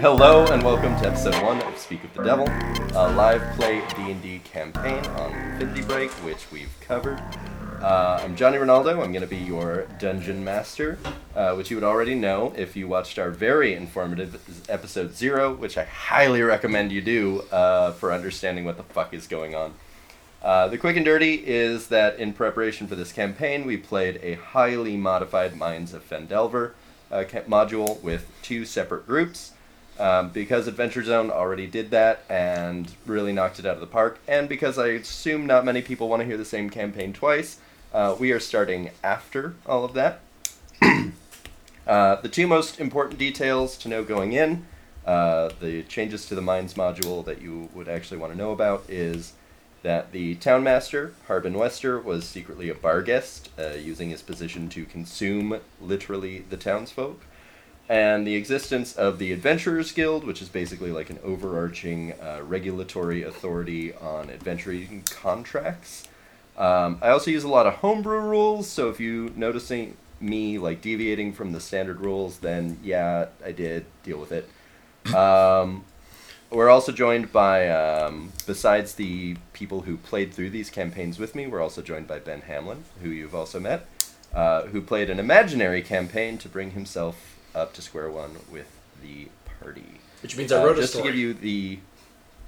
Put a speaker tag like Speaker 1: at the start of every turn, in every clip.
Speaker 1: Hello and welcome to episode one of Speak of the Devil, a live play D&D campaign on Infinity Break, which we've covered. Uh, I'm Johnny Rinaldo. I'm going to be your dungeon master, uh, which you would already know if you watched our very informative episode zero, which I highly recommend you do uh, for understanding what the fuck is going on. Uh, the quick and dirty is that in preparation for this campaign, we played a highly modified Mines of Phandelver uh, module with two separate groups. Um, because Adventure Zone already did that and really knocked it out of the park, and because I assume not many people want to hear the same campaign twice, uh, we are starting after all of that. uh, the two most important details to know going in, uh, the changes to the Mines module that you would actually want to know about is that the town master, Harbin Wester, was secretly a barghest, uh, using his position to consume literally the townsfolk. And the existence of the Adventurers Guild, which is basically like an overarching uh, regulatory authority on adventuring contracts. Um, I also use a lot of homebrew rules, so if you noticing me like deviating from the standard rules, then yeah, I did deal with it. Um, we're also joined by, um, besides the people who played through these campaigns with me, we're also joined by Ben Hamlin, who you've also met, uh, who played an imaginary campaign to bring himself up to square one with the party.
Speaker 2: Which means I
Speaker 1: Uh,
Speaker 2: wrote a
Speaker 1: just
Speaker 2: story.
Speaker 1: to give you the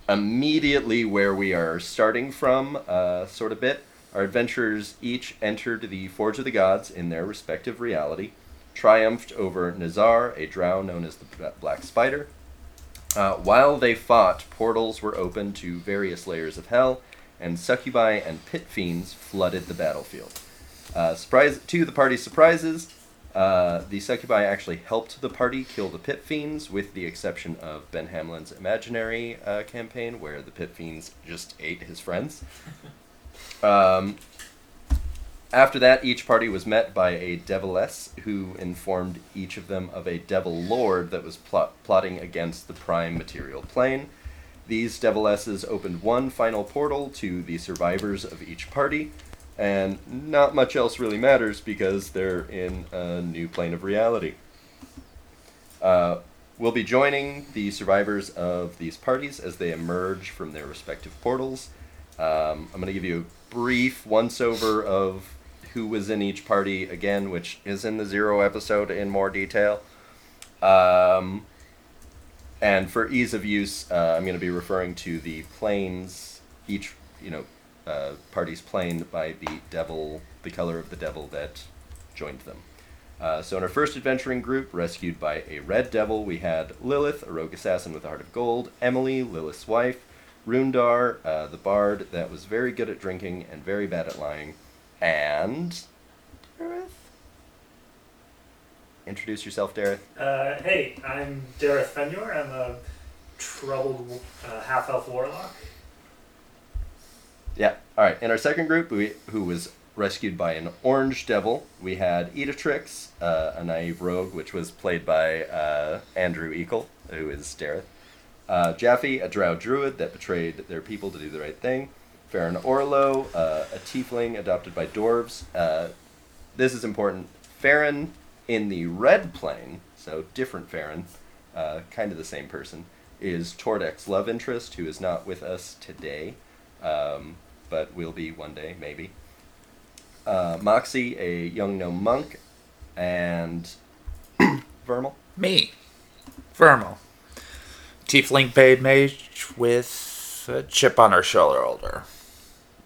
Speaker 1: immediately where we are starting from, uh, sort of bit. Our adventurers each entered the Forge of the Gods in their respective reality, triumphed over Nezznar, a drow known as the Black Spider. Uh, while they fought, portals were open to various layers of hell, and succubi and pit fiends flooded the battlefield. Uh, surprise to the party's surprises, uh, the succubi actually helped the party kill the pit fiends, with the exception of Ben Hamlin's imaginary uh, campaign, where the pit fiends just ate his friends. Um, after that, each party was met by a deviless who informed each of them of a devil lord that was plot- plotting against the prime material plane. These devilesses opened one final portal to the survivors of each party, and not much else really matters because they're in a new plane of reality. Uh, we'll be joining the survivors of these parties as they emerge from their respective portals. Um, I'm going to give you a brief once over of who was in each party again, which is in the zero episode in more detail. Um, and for ease of use, uh, I'm going to be referring to the planes, each you know uh, party's plane by the devil, the color of the devil that joined them. Uh, so in our first adventuring group, rescued by a red devil, we had Lilith, a rogue assassin with a heart of gold, Emily, Lilith's wife, Rundar, uh, the bard that was very good at drinking and very bad at lying, and Derreth. Introduce yourself, Derreth.
Speaker 3: Uh, hey, I'm Derreth Fenjor. I'm a troubled uh, half elf warlock.
Speaker 1: Yeah. All right. In our second group, we, who was rescued by an orange devil, we had Edatrix, uh, a naive rogue, which was played by uh, Andrew Eakle, who is Derreth. Uh, Jaffe, a drow druid that betrayed their people to do the right thing. Farron Orlo, uh, a tiefling adopted by dwarves. Uh, this is important. Farron in the red plane, so different Farron, uh, kind of the same person, is Tordek's love interest, who is not with us today, um, but will be one day, maybe. Uh, Moxie, a young gnome monk, and Verml.
Speaker 4: Me, Verml. Tiefling paid mage with a chip on her shoulder. Older.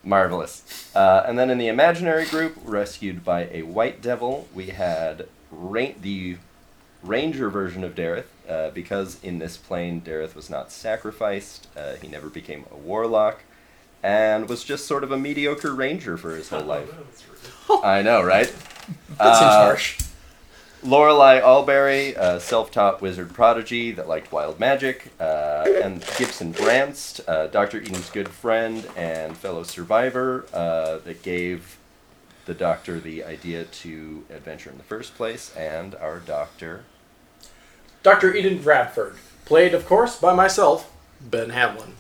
Speaker 1: Marvelous. Uh, and then in the imaginary group, rescued by a white devil, we had ra- the ranger version of Derreth. Uh, because in this plane, Derreth was not sacrificed, uh, he never became a warlock, and was just sort of a mediocre ranger for his whole life.
Speaker 3: Oh.
Speaker 1: I know, right?
Speaker 2: That seems
Speaker 1: Uh,
Speaker 2: harsh.
Speaker 1: Lorelei Alberry, a self-taught wizard prodigy that liked wild magic, uh, and Gibson Branst, uh, Dr. Eden's good friend and fellow survivor uh, that gave the doctor the idea to adventure in the first place, and our doctor.
Speaker 2: Dr. Eden Radford, played, of course, by myself, Ben Hamlin.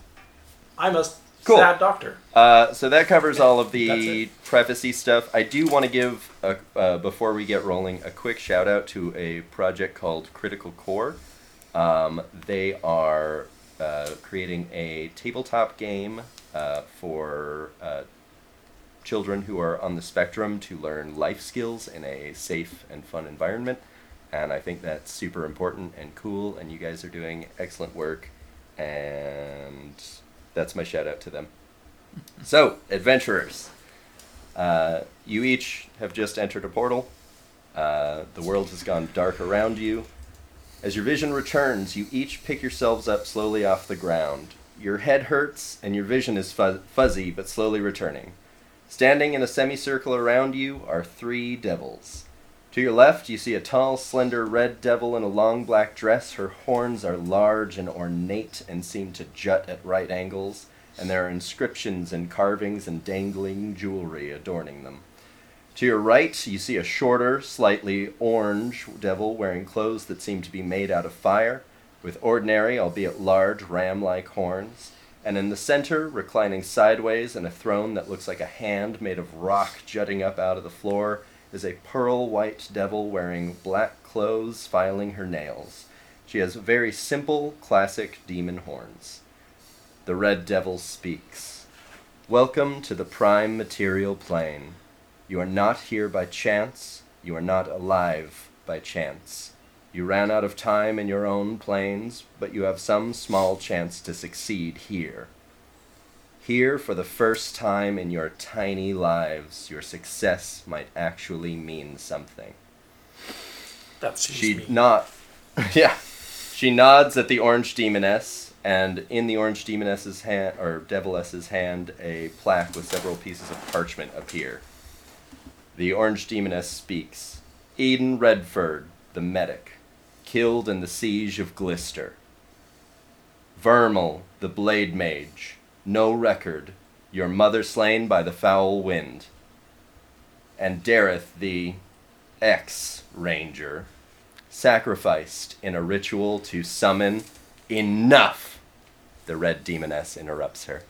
Speaker 2: I'm a
Speaker 1: Cool.
Speaker 2: sad doctor.
Speaker 1: Uh, so that covers all of the
Speaker 2: it.
Speaker 1: prefacey stuff. I do want to give, a, uh, before we get rolling, a quick shout out to a project called Critical Core. Um, they are uh, creating a tabletop game uh, for uh, children who are on the spectrum to learn life skills in a safe and fun environment. And I think that's super important and cool, and you guys are doing excellent work. And that's my shout out to them. So, adventurers, uh, you each have just entered a portal. Uh, the world has gone dark around you. As your vision returns, you each pick yourselves up slowly off the ground. Your head hurts, and your vision is fuzz- fuzzy but slowly returning. Standing in a semicircle around you are three devils. To your left, you see a tall, slender red devil in a long black dress. Her horns are large and ornate and seem to jut at right angles, and there are inscriptions and carvings and dangling jewelry adorning them. To your right, you see a shorter, slightly orange devil wearing clothes that seem to be made out of fire, with ordinary, albeit large, ram like horns. And in the center, reclining sideways in a throne that looks like a hand made of rock jutting up out of the floor, is a pearl white devil wearing black clothes, filing her nails. She has very simple, classic demon horns. The red devil speaks. Welcome to the prime material plane. You are not here by chance. You are not alive by chance. You ran out of time in your own planes, but you have some small chance to succeed here. Here, for the first time in your tiny lives, your success might actually mean something.
Speaker 2: That seems
Speaker 1: She
Speaker 2: me.
Speaker 1: not, yeah. She nods at the orange demoness, and in the orange demoness's hand or deviless's hand, a plaque with several pieces of parchment appear. The orange demoness speaks. Eden Radford, the medic, killed in the siege of Glister. Verml, the blade mage, no record, your mother slain by the foul wind. And Derreth, the ex ranger, sacrificed in a ritual to summon enough. The red demoness interrupts her.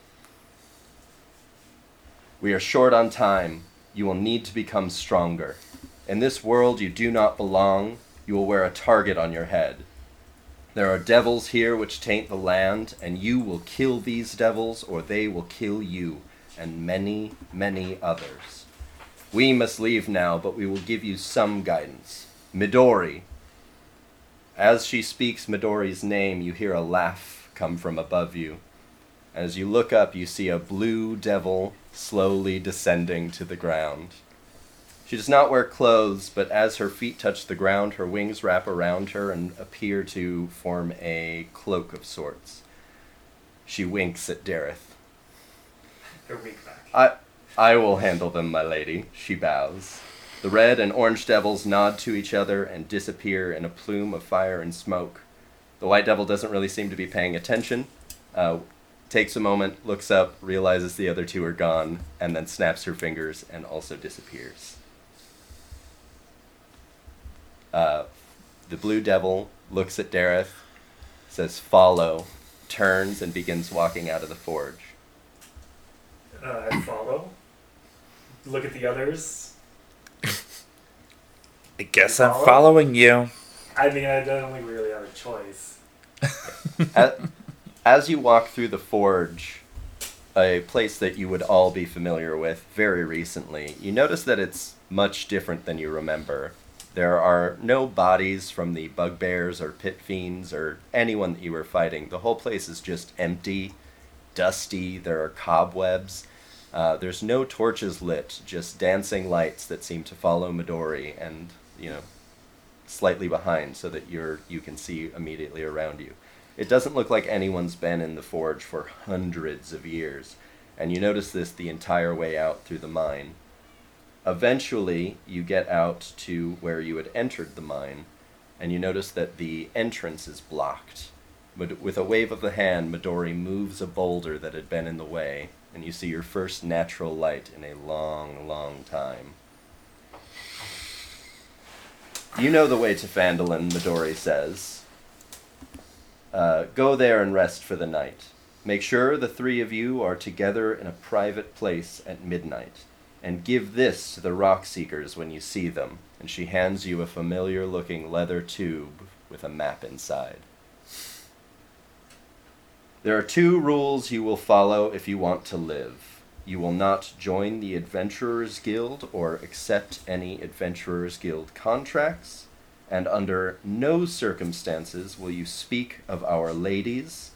Speaker 1: We are short on time. You will need to become stronger. In this world you do not belong. You will wear a target on your head. There are devils here which taint the land, and you will kill these devils, or they will kill you, and many, many others. We must leave now, but we will give you some guidance. Midori. As she speaks Midori's name, you hear a laugh come from above you. As you look up, you see a blue devil slowly descending to the ground. She does not wear clothes, but as her feet touch the ground, her wings wrap around her and appear to form a cloak of sorts. She winks at
Speaker 3: Derreth. Back.
Speaker 1: I, I will handle them, my lady, she bows. The red and orange devils nod to each other and disappear in a plume of fire and smoke. The white devil doesn't really seem to be paying attention, uh, takes a moment, looks up, realizes the other two are gone, and then snaps her fingers and also disappears. Uh, the blue devil looks at Derreth, says, Follow, turns, and begins walking out of the forge.
Speaker 3: Uh, I follow. Look at the others.
Speaker 4: I guess I'm
Speaker 3: Follow?
Speaker 4: following you.
Speaker 3: I mean, I don't think we really have a choice.
Speaker 1: as, as you walk through the forge, a place that you would all be familiar with very recently, you notice that it's much different than you remember. There are no bodies from the bugbears or pit fiends or anyone that you were fighting. The whole place is just empty, dusty. There are cobwebs. Uh, there's no torches lit, just dancing lights that seem to follow Midori and, you know, slightly behind so that you're you can see immediately around you. It doesn't look like anyone's been in the forge for hundreds of years, and you notice this the entire way out through the mine. Eventually, you get out to where you had entered the mine, and you notice that the entrance is blocked. But with a wave of the hand, Midori moves a boulder that had been in the way, and you see your first natural light in a long, long time. You know the way to Phandalin, Midori says. Uh, go there and rest for the night. Make sure the three of you are together in a private place at midnight. And give this to the rock seekers when you see them. And she hands you a familiar looking leather tube with a map inside. There are two rules you will follow if you want to live. You will not join the Adventurers Guild or accept any Adventurers Guild contracts, and under no circumstances will you speak of our ladies,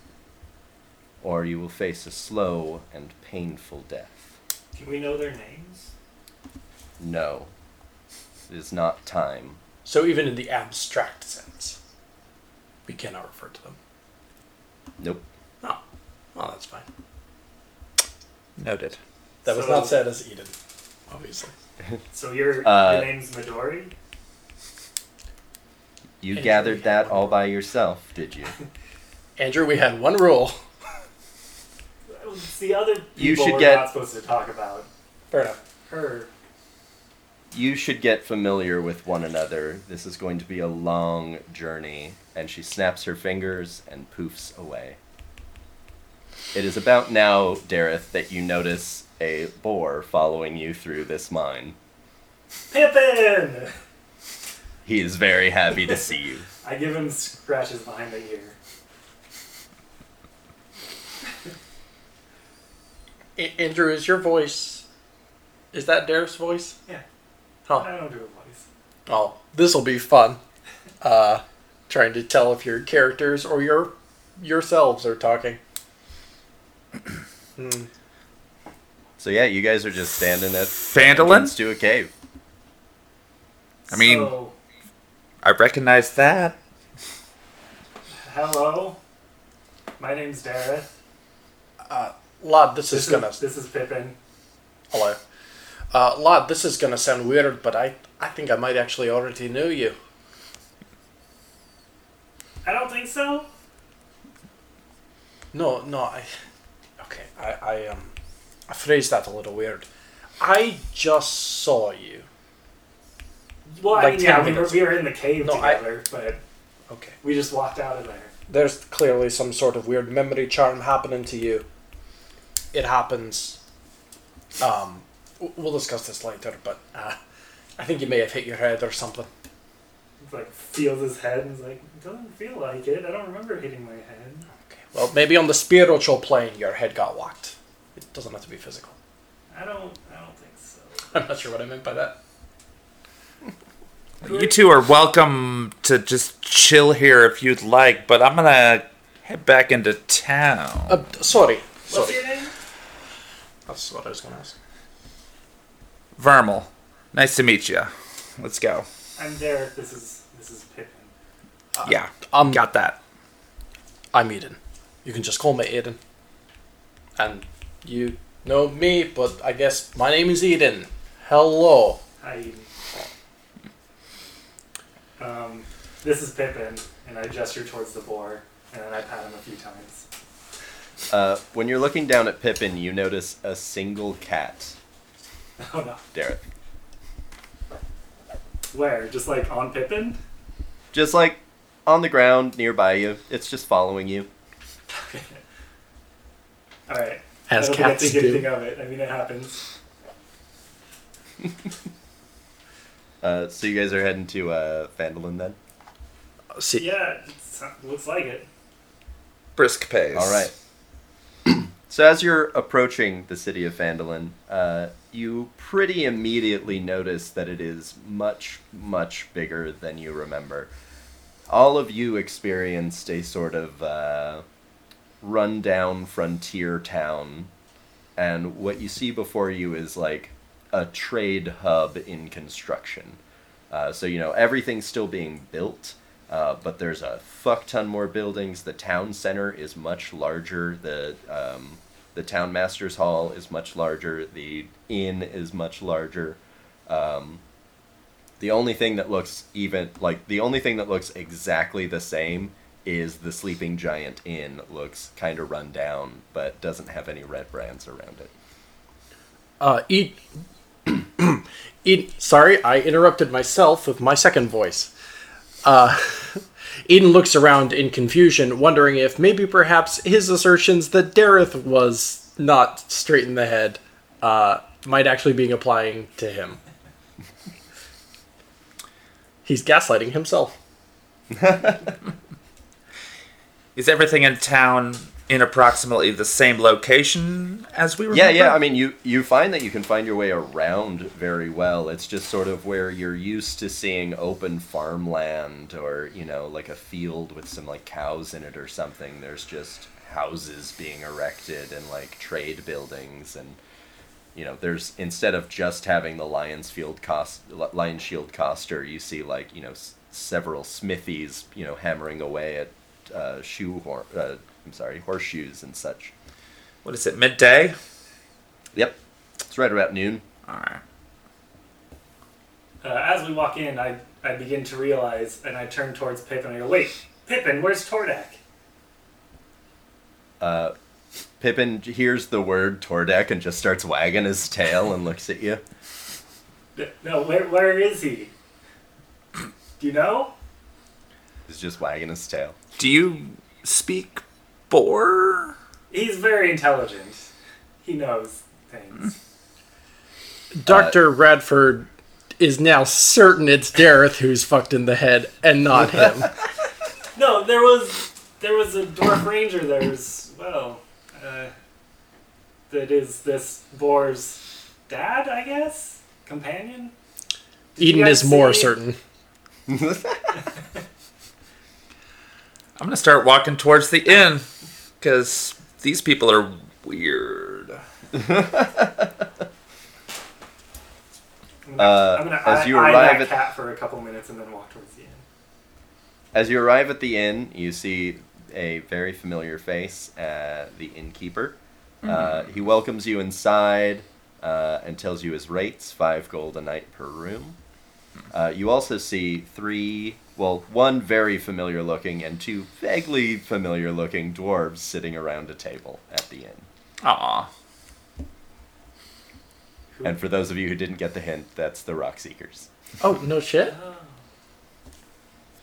Speaker 1: or you will face a slow and painful death.
Speaker 3: Can we know their names?
Speaker 1: No, it is not time.
Speaker 2: So even in the abstract sense, we cannot refer to them.
Speaker 1: Nope.
Speaker 2: Oh, well, that's fine.
Speaker 4: Noted.
Speaker 2: That was
Speaker 3: So-
Speaker 2: not said as Eden, obviously.
Speaker 3: So your
Speaker 1: Uh,
Speaker 3: your name's Midori.
Speaker 1: You
Speaker 2: And
Speaker 1: gathered that all by yourself, did you?
Speaker 2: Andrew, we had one rule.
Speaker 3: It's the other people
Speaker 1: You should
Speaker 3: we're
Speaker 1: get-
Speaker 3: not supposed to talk about.
Speaker 2: Fair enough.
Speaker 3: Her.
Speaker 1: You should get familiar with one another. This is going to be a long journey. And she snaps her fingers and poofs away. It is about now, Derreth, that you notice a boar following you through this mine.
Speaker 3: Pippin!
Speaker 1: He is very happy to see you.
Speaker 3: I give him scratches behind the ear.
Speaker 2: A- Andrew, is your voice. Is that Derreth's voice?
Speaker 3: Yeah.
Speaker 2: Huh.
Speaker 3: I don't do a voice.
Speaker 2: Oh, this will be fun. Uh, trying to tell if your characters or your yourselves are talking. Hmm.
Speaker 1: So yeah, you guys are just standing at
Speaker 4: Phandalin?
Speaker 1: entrance to a cave.
Speaker 4: I mean-
Speaker 3: So,
Speaker 4: I recognize that.
Speaker 3: hello. My name's
Speaker 2: Derreth. Lad, this,
Speaker 3: This
Speaker 2: is
Speaker 3: is
Speaker 2: gonna.
Speaker 3: this is Pippin.
Speaker 2: Hello. Uh, Lad, this is gonna sound weird, but I, I think I might actually already know you.
Speaker 3: I don't think so.
Speaker 2: No, no, I. Okay, I, I um, I phrased that a little weird. I just saw you.
Speaker 3: Well, I mean, yeah, we were, we were in the cave
Speaker 2: No, I-
Speaker 3: together, but
Speaker 2: Okay.
Speaker 3: we just walked out of there.
Speaker 2: There's clearly some sort of weird memory charm happening to you. It happens. Um, we'll discuss this later, but uh, I think you may have hit your head or something.
Speaker 3: Like feels his head and is like, doesn't feel like it. I don't remember hitting my head.
Speaker 2: Okay. Well, maybe on the spiritual plane, your head got whacked. It doesn't have to be physical.
Speaker 3: I don't. I don't think so.
Speaker 2: I'm not sure what I meant by that.
Speaker 4: You two are welcome to just chill here if you'd like, but I'm gonna head back into town.
Speaker 2: Uh, sorry.
Speaker 3: What's
Speaker 2: Sorry.
Speaker 3: your name?
Speaker 2: That's what I was going to ask.
Speaker 4: Verml, nice to meet you. Let's go.
Speaker 3: I'm Derreth. This is this is Pippin.
Speaker 4: yeah,
Speaker 2: Um,
Speaker 4: got that.
Speaker 2: I'm Eden. You can just call me Eden. And you know me, but I guess my name is Eden. Hello.
Speaker 3: Hi. Eden. Um, this is Pippin, and I gesture towards the boar, and then I pat him a few times.
Speaker 1: Uh, when you're looking down at Pippin, you notice a single cat,
Speaker 3: Oh no.
Speaker 1: Derreth.
Speaker 3: Where? Just like on Pippin?
Speaker 1: Just like on the ground nearby you. It's just following you.
Speaker 3: All right.
Speaker 2: As
Speaker 3: I don't think I
Speaker 2: cats
Speaker 3: think
Speaker 2: do.
Speaker 3: anything of it. I mean, it happens.
Speaker 1: Uh, so you guys are heading to uh, Phandalin then?
Speaker 2: See,
Speaker 3: Yeah, it's, looks like it.
Speaker 4: Brisk pace.
Speaker 1: All right. So as you're approaching the city of Phandalin, uh, you pretty immediately notice that it is much, much bigger than you remember. All of you experienced a sort of uh, rundown frontier town, and what you see before you is like a trade hub in construction. Uh, so you know everything's still being built, uh, but there's a fuck ton more buildings. The town center is much larger. The um, the town master's hall is much larger. The inn is much larger. Um, the only thing that looks even like the only thing that looks exactly the same is the Sleeping Giant Inn. Looks kind of run down, but doesn't have any red brands around it.
Speaker 2: uh, Eden. Eden. Sorry, I interrupted myself with my second voice. Uh, Eden looks around in confusion, wondering if maybe perhaps his assertions that Derreth was not straight in the head uh, might actually be applying to him. He's gaslighting himself.
Speaker 4: Is everything in town in approximately the same location as we were.
Speaker 1: Yeah, yeah. I mean, you you find that you can find your way around very well. It's just sort of where you're used to seeing open farmland, or you know, like a field with some like cows in it or something. There's just houses being erected and like trade buildings, and you know, there's instead of just having the Lions Field cost Lion Shield coster, you see like you know s- several smithies, you know, hammering away at uh, shoe horn, uh, I'm sorry, horseshoes and such.
Speaker 4: What is it, midday?
Speaker 1: Yep, it's right about noon.
Speaker 4: Alright.
Speaker 3: Uh, as we walk in, I, I begin to realize, and I turn towards Pippin and I go, wait, Pippin, where's Tordek?
Speaker 1: Uh, Pippin hears the word Tordek and just starts wagging his tail and looks at you.
Speaker 3: No, where, where is he? Do you know?
Speaker 1: He's just wagging his tail.
Speaker 4: Do you speak boar?
Speaker 3: He's very intelligent. He knows things.
Speaker 2: Dr. Radford is now certain it's Derreth who's fucked in the head and not him.
Speaker 3: No, there was there was a dwarf ranger. There's well, uh, that is this boar's dad, I guess, companion. Did
Speaker 2: Eden
Speaker 3: guys
Speaker 2: is more certain.
Speaker 4: I'm gonna start walking towards the inn because these people are weird.
Speaker 1: Uh,
Speaker 3: I'm gonna
Speaker 1: as
Speaker 3: eye,
Speaker 1: you
Speaker 3: eye
Speaker 1: arrive
Speaker 3: that
Speaker 1: at-
Speaker 3: cat for a couple minutes and then walk towards the end.
Speaker 1: As you arrive at the inn, you see a very familiar face, uh, the innkeeper. Uh, he welcomes you inside uh, and tells you his rates five gold a night per room. Uh, you also see three, well, one very familiar looking and two vaguely familiar looking dwarves sitting around a table at the inn.
Speaker 4: Aw.
Speaker 3: Who-
Speaker 1: And for those of you who didn't get the hint, that's the Rock Seekers.
Speaker 2: Oh, no shit?
Speaker 3: Oh,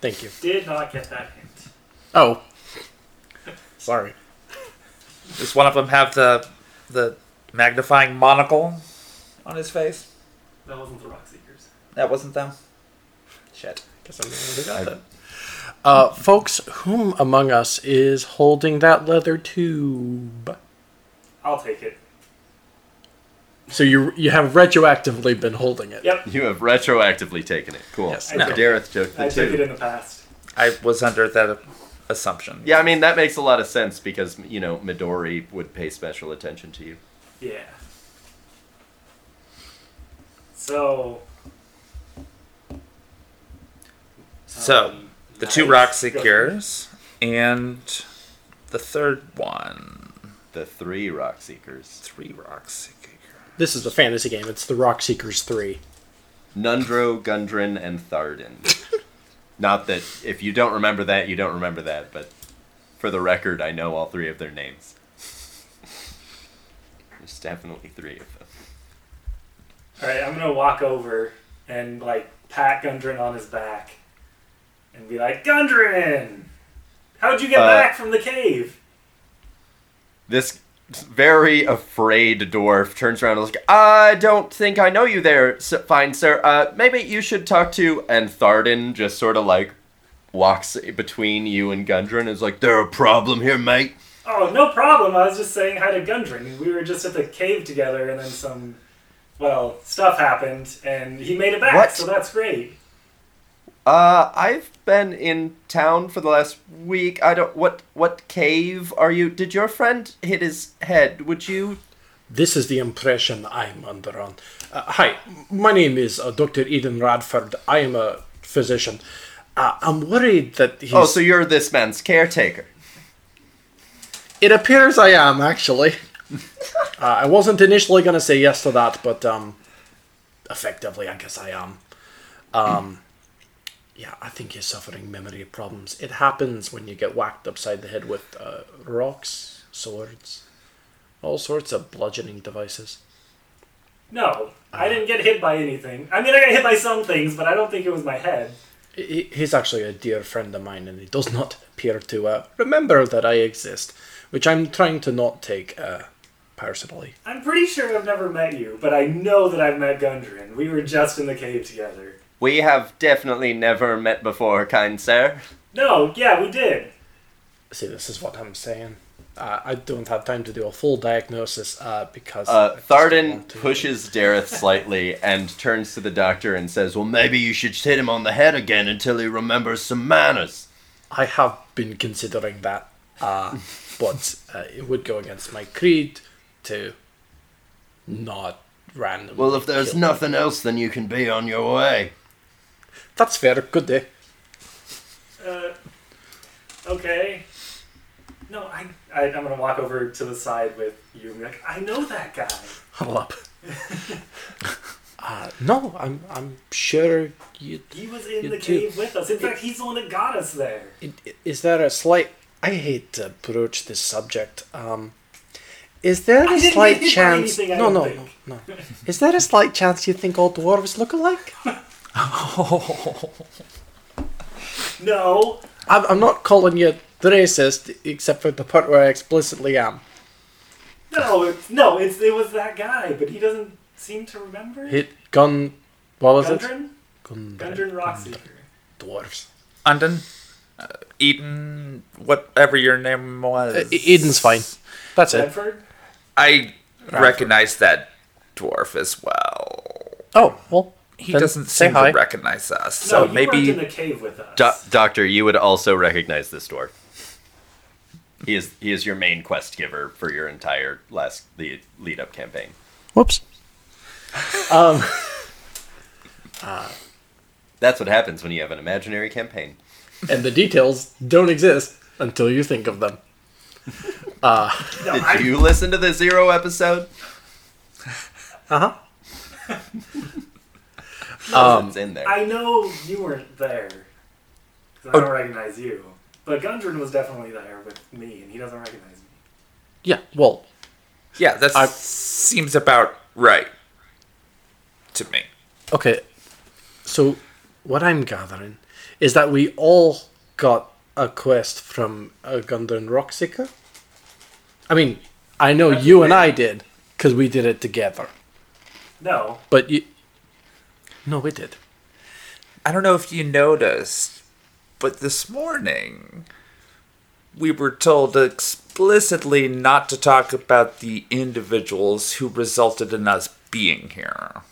Speaker 2: Thank you.
Speaker 3: did not get that hint.
Speaker 2: Oh. Sorry.
Speaker 4: Does one of them have the the magnifying monocle on his face?
Speaker 3: That wasn't the Rock Seekers.
Speaker 4: That wasn't them. Shit.
Speaker 2: Guess I'm the one who got that. Uh, folks, whom among us is holding that leather tube?
Speaker 3: I'll take it.
Speaker 2: So you you have retroactively been holding it.
Speaker 3: Yep,
Speaker 1: You have retroactively taken it. Cool.
Speaker 2: Yes.
Speaker 3: I took it.
Speaker 1: Derreth took the
Speaker 3: I took it
Speaker 1: two.
Speaker 3: in the past.
Speaker 4: I was under that assumption.
Speaker 1: Yeah, I mean, that makes a lot of sense because, you know, Midori would pay special attention to you.
Speaker 3: Yeah. So.
Speaker 4: So
Speaker 3: um,
Speaker 4: the two rock seekers and the third one.
Speaker 1: The three Rock Seekers.
Speaker 4: Three rock seekers.
Speaker 2: This is a fantasy game. It's the Rock Seekers 3.
Speaker 1: Nundro, Gundren, and Tharden. Not that if you don't remember that, you don't remember that, but for the record, I know all three of their names. There's definitely three of them.
Speaker 3: All right, I'm gonna walk over and like pat Gundren on his back, and be like, Gundren, how'd you get
Speaker 1: Uh,
Speaker 3: back from the cave?
Speaker 1: This very afraid dwarf turns around and is like, I don't think I know you there, fine sir. Uh, maybe you should talk to. And Tharden just sort of like walks between you and Gundren and is like, there a problem here, mate?
Speaker 3: Oh, no problem. I was just saying hi to Gundren. We were just at the cave together, and then some, well, stuff happened, and he made it back.
Speaker 1: What?
Speaker 3: So that's great.
Speaker 1: Uh, I've been in town for the last week. I don't. What what cave are you? Did your friend hit his head? Would you?
Speaker 2: This is the impression I'm under on. Uh, hi, my name is uh, Dr. Eden Radford. I am a physician. Uh, I'm worried that he's.
Speaker 1: Oh, so you're this man's caretaker.
Speaker 2: It appears I am, actually. uh, I wasn't initially going to say yes to that, but um, effectively, I guess I am. Um, yeah, I think you're suffering memory problems. It happens when you get whacked upside the head with uh, rocks, swords, all sorts of bludgeoning devices.
Speaker 3: No, I didn't get hit by anything. I mean, I got hit by some things, but I don't think it was my head.
Speaker 2: He- He's actually a dear friend of mine, and he does not appear to uh, remember that I exist, which I'm trying to not take uh, personally.
Speaker 3: I'm pretty sure I've never met you, but I know that I've met Gundren. We were just in the cave together.
Speaker 1: We have definitely never met before, kind sir.
Speaker 3: No, yeah, we did.
Speaker 2: See, this is what I'm saying. Uh, I don't have time to do a full diagnosis uh, because
Speaker 1: Uh,
Speaker 2: I just don't
Speaker 1: Tharden pushes Derreth slightly and turns to the doctor and says, Well, maybe you should hit him on the head again until he remembers some manners.
Speaker 2: I have been considering that, uh, but uh, it would go against my creed to not randomly.
Speaker 1: Well, if there's
Speaker 2: kill.
Speaker 1: nothing else, then you can be on your way.
Speaker 2: That's fair. Good day.
Speaker 3: Uh, okay. No, I, I I'm gonna walk over to the side with you and be like, I know that guy.
Speaker 2: Huddle up. uh, no, I'm I'm sure you.
Speaker 3: He was in
Speaker 2: You
Speaker 3: the
Speaker 2: do-
Speaker 3: cave with us. In fact, he's the one that got us there.
Speaker 2: i- Is there a slight? I hate to broach this subject. Um, is there
Speaker 3: I
Speaker 2: a
Speaker 3: didn't
Speaker 2: slight chance?
Speaker 3: anything, I
Speaker 2: no,
Speaker 3: don't
Speaker 2: no,
Speaker 3: think.
Speaker 2: no, no. Is there a slight chance you think all dwarves look alike?
Speaker 3: No,
Speaker 2: I'm, I'm not calling you the racist, except for the part where I explicitly am.
Speaker 3: no, it's, no. It's it was that guy, but he doesn't seem to remember.
Speaker 2: Hit gun. What was it?
Speaker 3: Gundren,
Speaker 2: Gun.
Speaker 3: Gundren Rockseeker.
Speaker 2: Dwarves.
Speaker 4: Undon, uh, Eden, whatever your name was.
Speaker 2: Uh, Eden's fine. That's it.
Speaker 3: Radford.
Speaker 4: I recognize that dwarf as well.
Speaker 2: Oh well.
Speaker 4: He
Speaker 2: then
Speaker 4: doesn't seem
Speaker 2: hi.
Speaker 4: to recognize us,
Speaker 3: No,
Speaker 4: so
Speaker 3: you weren't in
Speaker 4: maybe
Speaker 3: cave with us.
Speaker 1: Do- doctor, you would also recognize this dwarf. He is he is your main quest giver for your entire last the lead up campaign.
Speaker 2: Whoops. Um.
Speaker 1: That's what happens when you have an imaginary campaign.
Speaker 2: and the details don't exist until you think of them.
Speaker 3: no,
Speaker 1: Did
Speaker 3: I,
Speaker 1: you listen to the zero episode?
Speaker 2: Uh huh.
Speaker 1: No,
Speaker 2: Um,
Speaker 1: it's in there.
Speaker 3: I know you weren't there. 'cause I
Speaker 4: Oh.
Speaker 3: don't recognize you. But Gundren was definitely there with me, and he doesn't recognize me.
Speaker 2: Yeah. Well,
Speaker 4: yeah, that
Speaker 2: I-
Speaker 4: seems about right to me.
Speaker 2: okay. So, what I'm gathering is that we all got a quest from a Gundren Rockseeker. I mean, I know
Speaker 3: That's
Speaker 2: you and. I did because we did it together.
Speaker 3: No,
Speaker 2: But you. No, we did.
Speaker 4: I don't know if you noticed, but this morning we were told explicitly not to talk about the individuals who resulted in us being here.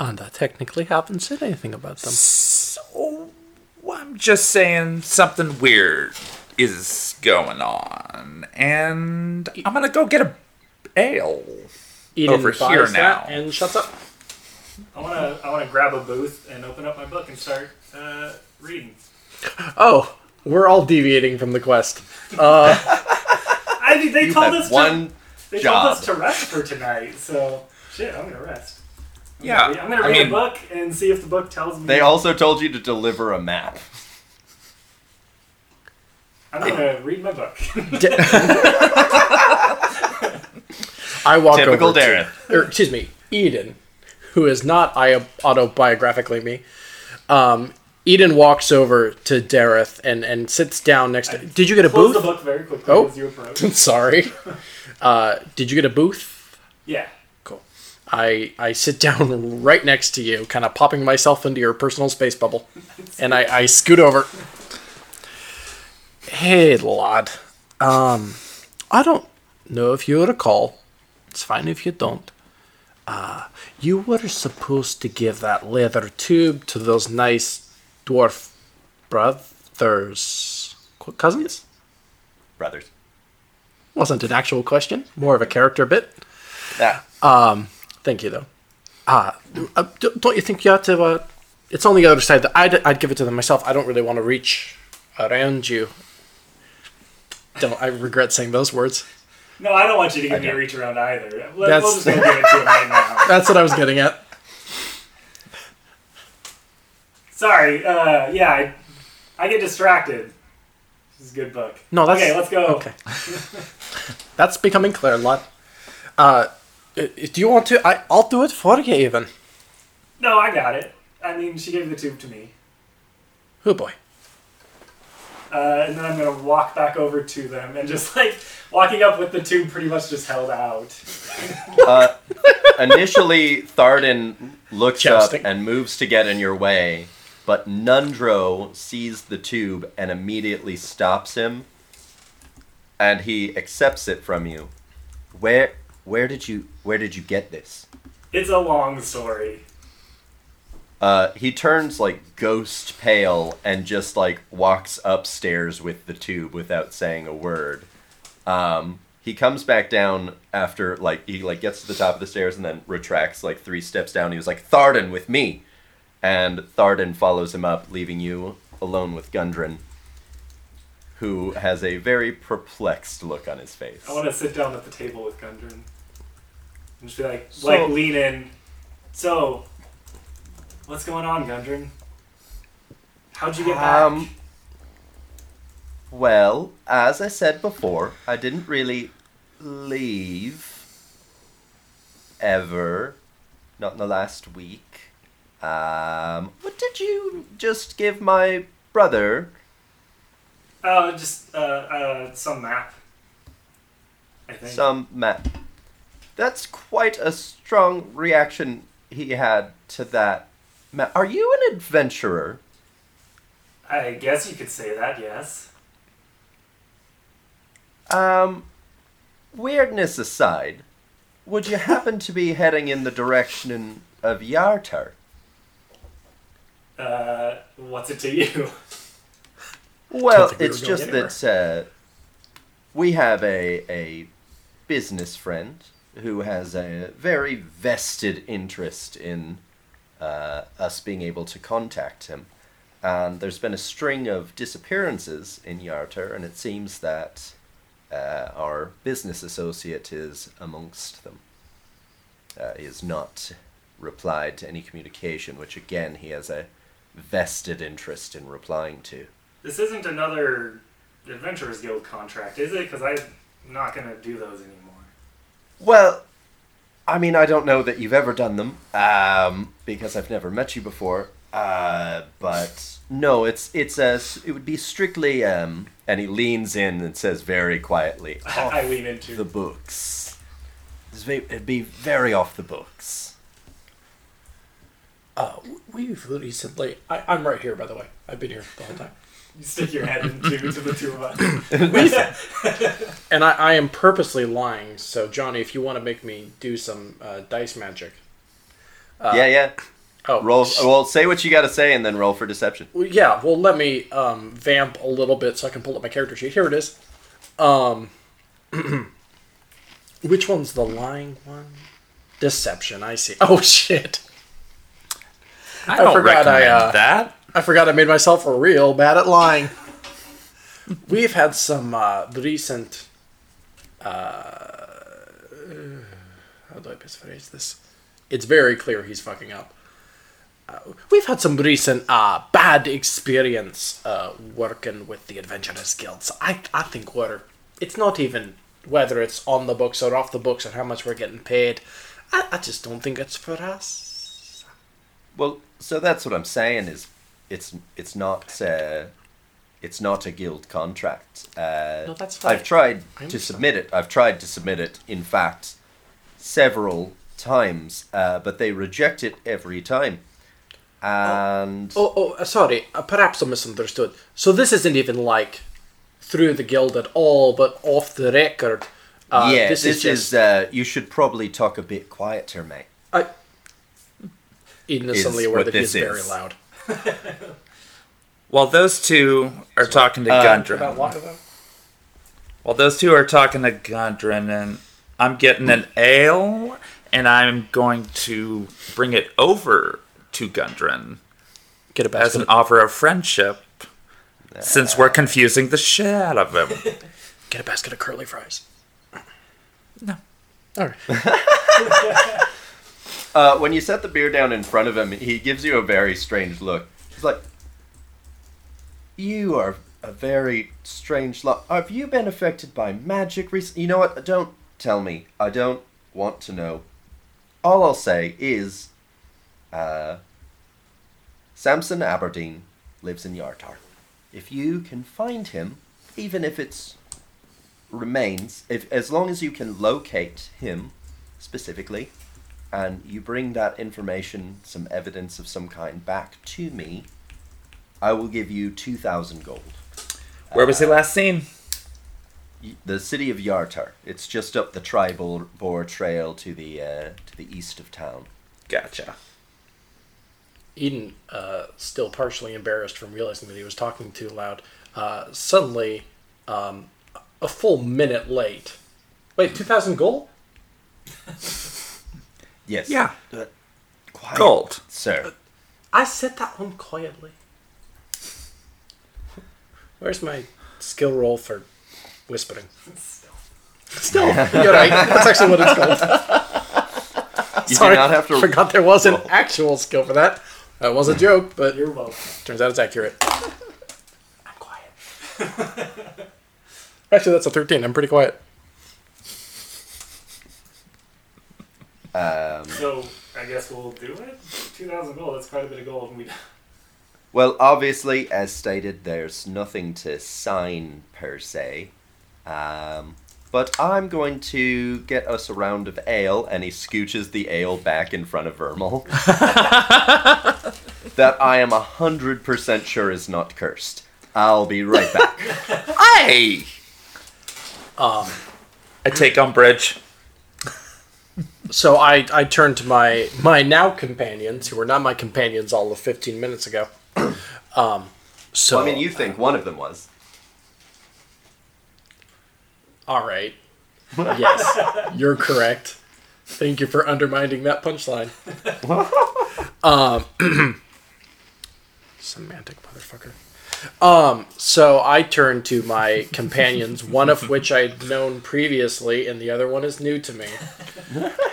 Speaker 2: And I technically haven't said anything about them.
Speaker 4: So I'm just saying something weird is going on, and I'm gonna go get a ale.
Speaker 2: Eden
Speaker 4: Over here
Speaker 2: that
Speaker 4: now.
Speaker 2: and shuts up.
Speaker 3: I wanna I wanna grab a booth and open up my book and start uh, reading.
Speaker 2: Oh, we're all deviating from the quest. Uh,
Speaker 3: I mean, they
Speaker 1: you
Speaker 3: told us
Speaker 1: one
Speaker 3: to, they
Speaker 1: job.
Speaker 3: told us to rest for tonight, so shit, I'm gonna rest. I'm
Speaker 4: Yeah,
Speaker 3: gonna read, I'm gonna
Speaker 4: I
Speaker 3: read
Speaker 4: mean-
Speaker 3: a book and see if the book tells me.
Speaker 1: They also told you to deliver a map.
Speaker 3: I'm gonna read my book.
Speaker 2: I walk
Speaker 1: Typical
Speaker 2: over
Speaker 1: Darren.
Speaker 2: to, or, excuse me, Eden, who is not autobiographically me. Um, Eden walks over to Derreth and, and sits down next to. Did you get a
Speaker 3: Close the
Speaker 2: booth?
Speaker 3: book very quickly
Speaker 2: Oh.
Speaker 3: as you approach.
Speaker 2: Sorry. Uh, did you get a booth?
Speaker 3: Yeah.
Speaker 2: Cool. I I sit down right next to you, kind of popping myself into your personal space bubble, and I, I scoot over. Hey, lad. Um, I don't know if you would recall. It's fine if you don't. Uh, you were supposed to give that leather tube to those nice dwarf brothers, cousins.
Speaker 1: Brothers.
Speaker 2: Wasn't an actual question, more of a character bit.
Speaker 1: Yeah.
Speaker 2: Um, Thank you, though. Uh, uh, don't you think you ought to? Uh, it's on the other side. That I'd, I'd give it to them myself. I don't really want to reach around you. Don't I regret saying those words?
Speaker 3: No, I don't want you to give me a reach around either. Let, we'll
Speaker 2: That's-
Speaker 3: just go give it to him right now.
Speaker 2: That's what I was getting at.
Speaker 3: Sorry. Uh, yeah, I, I get distracted. This is a good book.
Speaker 2: No, that's
Speaker 3: okay. Let's go.
Speaker 2: Okay, that's becoming clear, a lot. uh, do you want to? I, I'll do it for you, even.
Speaker 3: No, I got it. I mean, she gave the tube to me.
Speaker 2: Oh boy.
Speaker 3: Uh, and then I'm gonna walk back over to them and just like walking up with the tube pretty much just held out.
Speaker 1: uh, initially, Tharden looks
Speaker 2: Jousting.
Speaker 1: up and moves to get in your way, but Nundro sees the tube and immediately stops him and he accepts it from you. Where where did you where did you get this?
Speaker 3: It's a long story.
Speaker 1: Uh, he turns like ghost pale and just like walks upstairs with the tube without saying a word. Um, he comes back down after like he like gets to the top of the stairs and then retracts like three steps down. He was like Tharden with me, and Tharden follows him up, leaving you alone with Gundren, who has a very perplexed look on his face.
Speaker 3: I want to sit down at the table with Gundren and just be like,
Speaker 1: So-
Speaker 3: like lean in. So, what's going on, Gundren? How'd you get back?
Speaker 1: Um, well, as I said before, I didn't really leave ever. Not in the last week. Um, what did you just give my brother?
Speaker 3: Uh, just uh, uh, some map. I think.
Speaker 1: Some map. That's quite a strong reaction he had to that map. Are you an adventurer?
Speaker 3: I guess you could say that. Yes.
Speaker 1: Um, weirdness aside, would you happen to be heading in the direction of Yartar?
Speaker 3: Uh, what's it to you?
Speaker 1: Well,
Speaker 2: we
Speaker 1: it's
Speaker 2: were going
Speaker 1: just that uh, we have a a business friend who has a very vested interest in uh, us being able to contact him, and there's been a string of disappearances in Yartar, and it seems that uh, our business associate is amongst them. Uh, he has not replied to any communication, which again he has a vested interest in replying to.
Speaker 3: This isn't another Adventurers Guild contract, is it? Because I'm not gonna do those anymore.
Speaker 1: Well, I mean, I don't know that you've ever done them, um, because I've never met you before. Uh, but no, it's it's a it would be strictly um, and he leans in and says very quietly,
Speaker 3: I lean into.
Speaker 1: the books. It's ve- It'd be very off the books.
Speaker 2: Uh, we've recently. I, I'm right here, by the way. I've been here the whole time.
Speaker 3: You stick your head into to the two of us.
Speaker 2: And I, I am purposely lying. So, Johnny, if you want to make me do some uh, dice magic.
Speaker 1: yeah, yeah.
Speaker 2: Oh,
Speaker 1: Roll. Well, say what you got to say, and then roll for deception.
Speaker 2: Well, yeah, well, let me um, vamp a little bit so I can pull up my character sheet. Here it is. Um, which one's the lying one? Deception. I see. Oh shit!
Speaker 4: I don't
Speaker 2: forgot I,
Speaker 4: recommend
Speaker 2: uh,
Speaker 4: that.
Speaker 2: I forgot I made myself a real bad at lying. We've had some uh, recent. Uh, how do I phrase this? It's very clear he's fucking up. Uh, we've had some recent uh, bad experience uh, working with the Adventurers Guild. So I, I think we're. It's not even whether it's on the books or off the books or how much we're getting paid. I, I just don't think it's for us.
Speaker 1: Well, so that's what I'm saying is, it's it's not uh, it's not a guild contract. Uh,
Speaker 2: No, that's fine.
Speaker 1: I've tried to submit it. I've tried to submit it. In fact, several times, uh, but they reject it every time. And
Speaker 2: Oh, oh, uh, sorry. Uh, perhaps I misunderstood. So this isn't even like through the guild at all, but off the record. Uh,
Speaker 1: yeah,
Speaker 2: this,
Speaker 1: this,
Speaker 2: is
Speaker 1: is.
Speaker 2: just
Speaker 1: uh, you should probably talk a bit quieter, mate.
Speaker 2: I, innocently aware that he's very loud.
Speaker 4: While those two are talking to
Speaker 1: Uh,
Speaker 4: Gundren,
Speaker 2: About what, though?
Speaker 4: while those two are talking to Gundren, and I'm getting an ale, and I'm going to bring it over to Gundren
Speaker 2: Get a
Speaker 4: as an offer of friendship, since we're confusing the shit out of him.
Speaker 2: Get a basket of curly fries.
Speaker 4: No.
Speaker 2: All right.
Speaker 1: Uh, when you set the beer down in front of him, he gives you a very strange look. He's like, "You are a very strange lot. Have you been affected by magic recently? You know what? Don't tell me. I don't want to know. All I'll say is, uh, Samson Aberdeen lives in Yartar. If you can find him, even if it's remains, if as long as you can locate him specifically." And you bring that information, some evidence of some kind, back to me, I will give you 2,000 gold.
Speaker 4: Where was he last seen?
Speaker 1: the city of Yartar. It's just up the Tribal Boar Trail to the uh, to the east of town.
Speaker 4: Gotcha.
Speaker 2: Eden, uh, still partially embarrassed from realizing that he was talking too loud, uh, suddenly, um, a full minute late. Wait, 2,000 gold?
Speaker 1: Yes.
Speaker 4: Yeah.
Speaker 1: Uh, quiet,
Speaker 4: Gold.
Speaker 1: sir.
Speaker 2: I said that one quietly. Where's my skill roll for whispering? Still, you're right. That's actually what it's called.
Speaker 1: You
Speaker 2: Sorry,
Speaker 1: do not have to.
Speaker 2: forgot there was an actual skill for that. That was a joke, but
Speaker 3: You're welcome.
Speaker 2: turns out it's accurate. I'm quiet. Actually, that's a 13. I'm pretty quiet.
Speaker 1: Um,
Speaker 3: So I guess we'll do it. Two thousand gold. That's quite a bit of gold. and We
Speaker 1: well, obviously, as stated, there's nothing to sign per se. Um, but I'm going to get us a round of ale, and he scooches the ale back in front of Verml. that I am 100% sure is not cursed. I'll be right back.
Speaker 4: Hey!
Speaker 2: Um,
Speaker 4: I take umbrage.
Speaker 2: So I, I turned to my my now companions, who were not my companions all of 15 minutes ago. Um, so
Speaker 1: Well, I mean, you think one of them was.
Speaker 2: All right. Yes, you're correct. Thank you for undermining that punchline. um, semantic motherfucker. Um, so I turn to my companions, one of which I'd known previously, and the other one is new to me.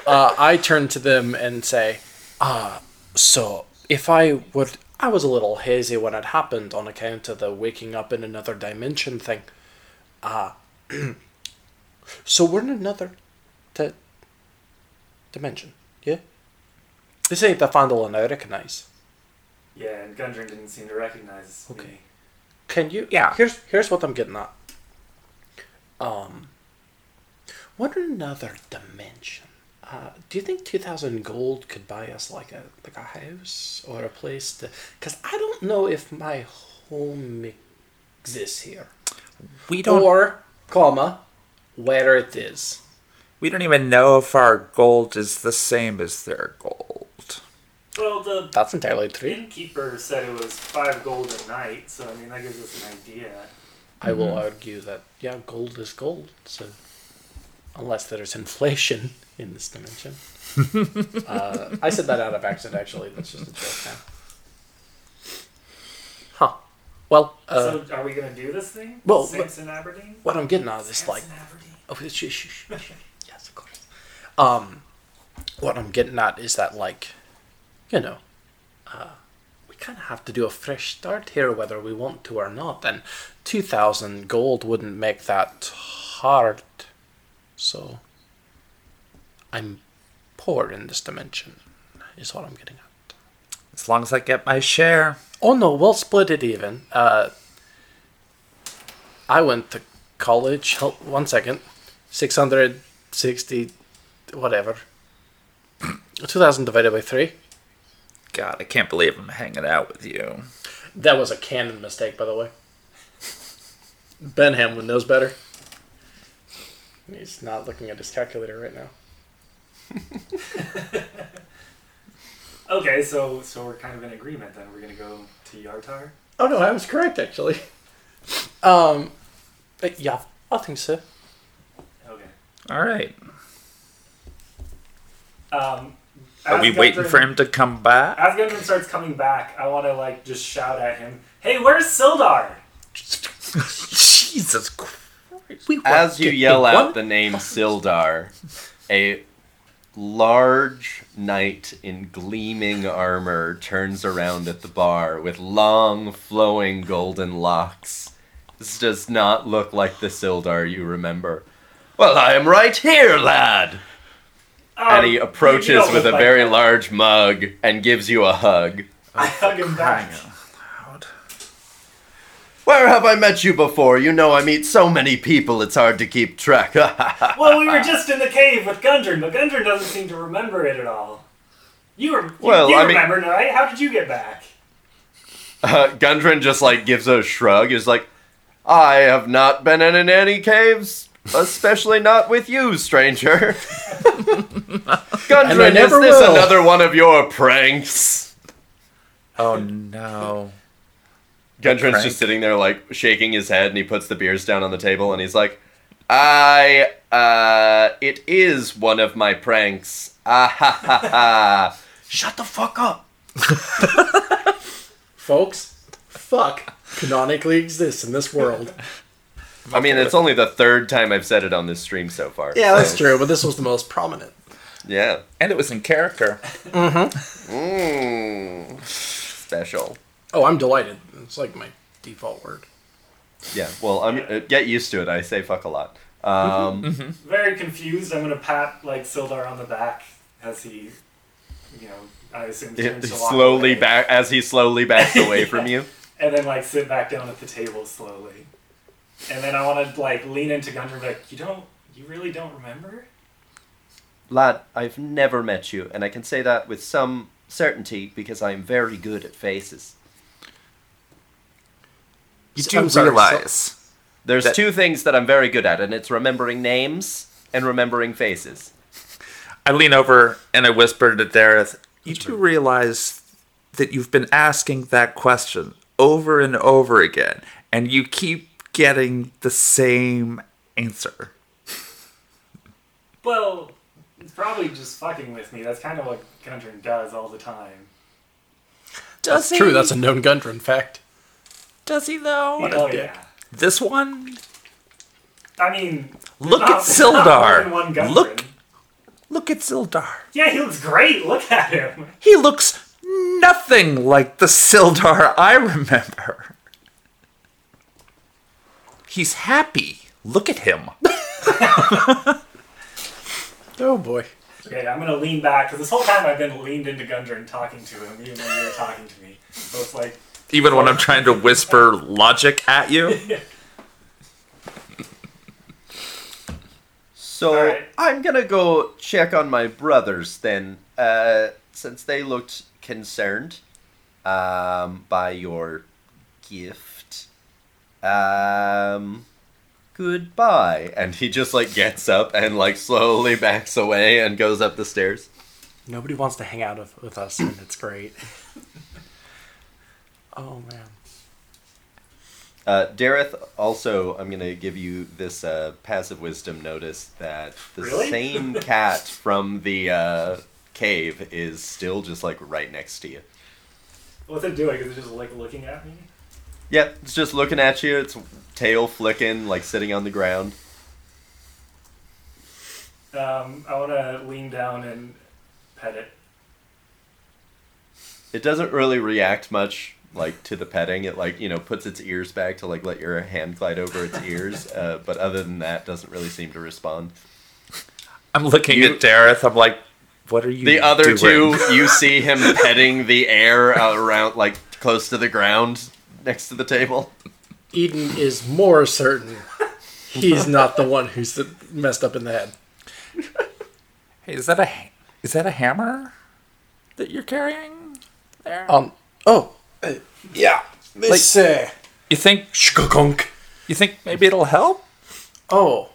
Speaker 2: Uh, I turn to them and say, "Ah, so if I would, I was a little hazy when it happened on account of the waking up in another dimension thing. Ah, so we're in another di- dimension, yeah? This ain't the Phandalin I recognize.
Speaker 3: yeah, and Gundren didn't seem to recognize
Speaker 2: Okay.
Speaker 3: me.
Speaker 2: Can you?
Speaker 4: Yeah.
Speaker 2: Here's here's what I'm getting at. Um, what another dimension? Uh, do you think two thousand gold could buy us like a like a house or a place to? Because I don't know if my home exists here
Speaker 4: We don't.
Speaker 2: or comma where it is.
Speaker 4: we don't even know if our gold is the same as their gold.
Speaker 3: Well, the
Speaker 2: That's entirely true.
Speaker 3: innkeeper said it was five gold a night, so I mean that gives us an idea.
Speaker 2: I will argue that yeah, gold is gold. So unless there's inflation in this dimension, uh, I said that out of accident. Actually, that's just a joke now. Huh. Well, uh,
Speaker 3: so are we gonna do this thing?
Speaker 2: well,
Speaker 3: Samson Aberdeen.
Speaker 2: what I'm getting at is like,
Speaker 3: Samson Aberdeen.
Speaker 2: oh, shh, shh, shh, shh. yes, of course. Um, what I'm getting at is that like, you know, uh, we kind of have to do a fresh start here, whether we want to or not. And two thousand gold wouldn't make that hard. So, I'm poor in this dimension. Is what I'm getting at.
Speaker 4: As long as I get my share.
Speaker 2: Oh no, we'll split it even. Uh, I went to college. One second, six hundred sixty, whatever. Two thousand divided by three.
Speaker 4: God, I can't believe I'm hanging out with you.
Speaker 2: That was a canon mistake, by the way. Ben Hamlin knows better. He's not looking at his calculator right now.
Speaker 3: Okay, so so we're kind of in agreement then. We're gonna go to Yartar.
Speaker 2: Oh no, I was correct actually. Um, yeah, I think so.
Speaker 3: Okay.
Speaker 4: All right.
Speaker 3: Um,
Speaker 4: Are
Speaker 3: as
Speaker 4: we waiting for him to come back?
Speaker 3: As Gundren starts coming back, I want to like just shout at him, "Hey, where's Sildar?"
Speaker 4: Jesus Christ.
Speaker 2: We
Speaker 1: As you yell out
Speaker 2: one.
Speaker 1: the name Sildar, a large knight in gleaming armor turns around at the bar with long, flowing golden locks. This does not look like the Sildar you remember. Well, I am right here, lad! And he
Speaker 3: Um,
Speaker 1: approaches with a
Speaker 3: like
Speaker 1: very
Speaker 3: that.
Speaker 1: large mug and gives you a hug.
Speaker 3: I hug him back.
Speaker 4: Loud.
Speaker 1: Where have I met you before? You know I meet so many people it's hard to keep track.
Speaker 3: Well, we were just in the cave with Gundren, but Gundren doesn't seem to remember it at all. You were. You,
Speaker 1: Well,
Speaker 3: you
Speaker 1: I mean-
Speaker 3: remember, right? How did you get back?
Speaker 1: Uh, Gundren just like gives a shrug. Is like, I have not been in any caves, especially not with you, stranger. Gundren, is this
Speaker 2: will.
Speaker 1: another one of your pranks?
Speaker 4: Oh no.
Speaker 1: Gundren's just sitting there, like, shaking his head, and he puts the beers down on the table, and he's like, I, uh, it is one of my pranks. Ah ha ha ha. Shut the fuck up.
Speaker 2: Folks, fuck canonically exists in this world.
Speaker 1: I mean, it's only the third time I've said it on this stream so far.
Speaker 2: Yeah, that's true, but this was the most prominent.
Speaker 1: Yeah.
Speaker 4: And it was in character.
Speaker 1: Mmm. Special.
Speaker 2: Oh, I'm delighted. It's like my default word.
Speaker 1: Yeah. Well, I'm uh, get used to it. I say fuck a lot. Um,
Speaker 3: Very confused. I'm gonna pat like Sildar on the back as he, you know, I assume
Speaker 1: he-
Speaker 3: turns
Speaker 1: he
Speaker 3: walk
Speaker 1: slowly
Speaker 3: away.
Speaker 1: back as he slowly backs away from you.
Speaker 3: and then like sit back down at the table slowly. And then I want to like lean into Gundren and be like, you don't, you really don't remember?
Speaker 1: Lad, I've never met you, and I can say that with some certainty because I'm very good at faces.
Speaker 4: You do
Speaker 2: I'm sorry, so-
Speaker 4: realize
Speaker 1: There's
Speaker 4: That-
Speaker 1: two things that I'm very good at, and it's remembering names and remembering faces.
Speaker 4: I lean over and I whisper to Derreth, You do realize that you've been asking that question over and over again, and you keep getting the same answer.
Speaker 3: Well, it's probably just fucking with me. That's kind of what Gundren does all the time.
Speaker 4: Does
Speaker 2: That's true, that's a known Gundren fact.
Speaker 4: Does he though?
Speaker 3: oh yeah.
Speaker 4: This one?
Speaker 3: I mean,
Speaker 4: Look
Speaker 3: not-
Speaker 4: at Sildar.
Speaker 3: not more than one
Speaker 4: Look- Look at Sildar.
Speaker 3: Yeah, he looks great. Look at him.
Speaker 4: He looks nothing like the Sildar I remember. He's happy. Look at him.
Speaker 2: Oh boy.
Speaker 3: Okay, I'm gonna lean back because this whole time I've been leaned into Gundren talking to him, even when you were talking to me. So it's like,
Speaker 4: Even when I'm trying to whisper logic at you.
Speaker 1: So
Speaker 3: Alright.
Speaker 1: I'm gonna go check on my brothers then, uh, since they looked concerned um, by your gift. Um, goodbye. And he just like gets up and like slowly backs away and goes up the stairs.
Speaker 2: Nobody wants to hang out with, with us, and it's great. oh man.
Speaker 1: Uh, Derreth, also, I'm going to give you this uh, passive wisdom notice that the
Speaker 3: Really?
Speaker 1: same cat from the uh, cave is still just like right next to you.
Speaker 3: what's it doing? Is it just like looking at me?
Speaker 1: Yeah, it's just looking at you. Its tail flicking, like sitting on the ground.
Speaker 3: Um, I want to lean down and pet it.
Speaker 1: It doesn't really react much, like to the petting. It like you know puts its ears back to like let your hand glide over its ears. Uh, but other than that, doesn't really seem to respond.
Speaker 4: I'm looking
Speaker 1: You-
Speaker 4: at Derreth. I'm like, what are you
Speaker 1: The other
Speaker 4: doing?
Speaker 1: two, you see him petting the air around, like close to the ground, next to the table.
Speaker 2: Eden is more certain he's not the one who's messed up in the head.
Speaker 4: Hey, is that a is that a hammer that you're carrying there?
Speaker 2: Um. Oh. Uh, yeah. This. uh,
Speaker 4: you think
Speaker 2: shkakunk.
Speaker 4: you think maybe it'll help?
Speaker 2: Oh.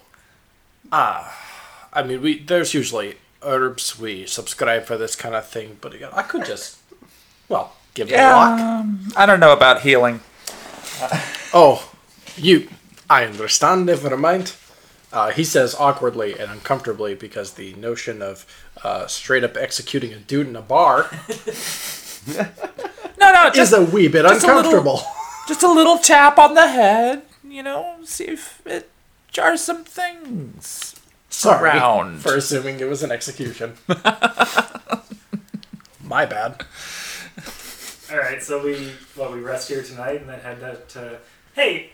Speaker 2: Ah. I mean, we there's usually herbs we subscribe for this kind of thing, but again, I could just, well, give it a lock.
Speaker 4: um, I don't know about healing.
Speaker 2: Oh, you. I understand. Never mind. Uh, he says awkwardly and uncomfortably because the notion of uh, straight up executing a dude in a bar
Speaker 4: No, no,
Speaker 2: is a wee bit
Speaker 4: just a little-
Speaker 2: uncomfortable.
Speaker 4: just a little tap on the head. You know, see if it jars some things.
Speaker 2: Sorry
Speaker 4: around.
Speaker 2: for assuming it was an execution. My bad.
Speaker 3: All right, so we well we rest here tonight and then head to, to. Hey,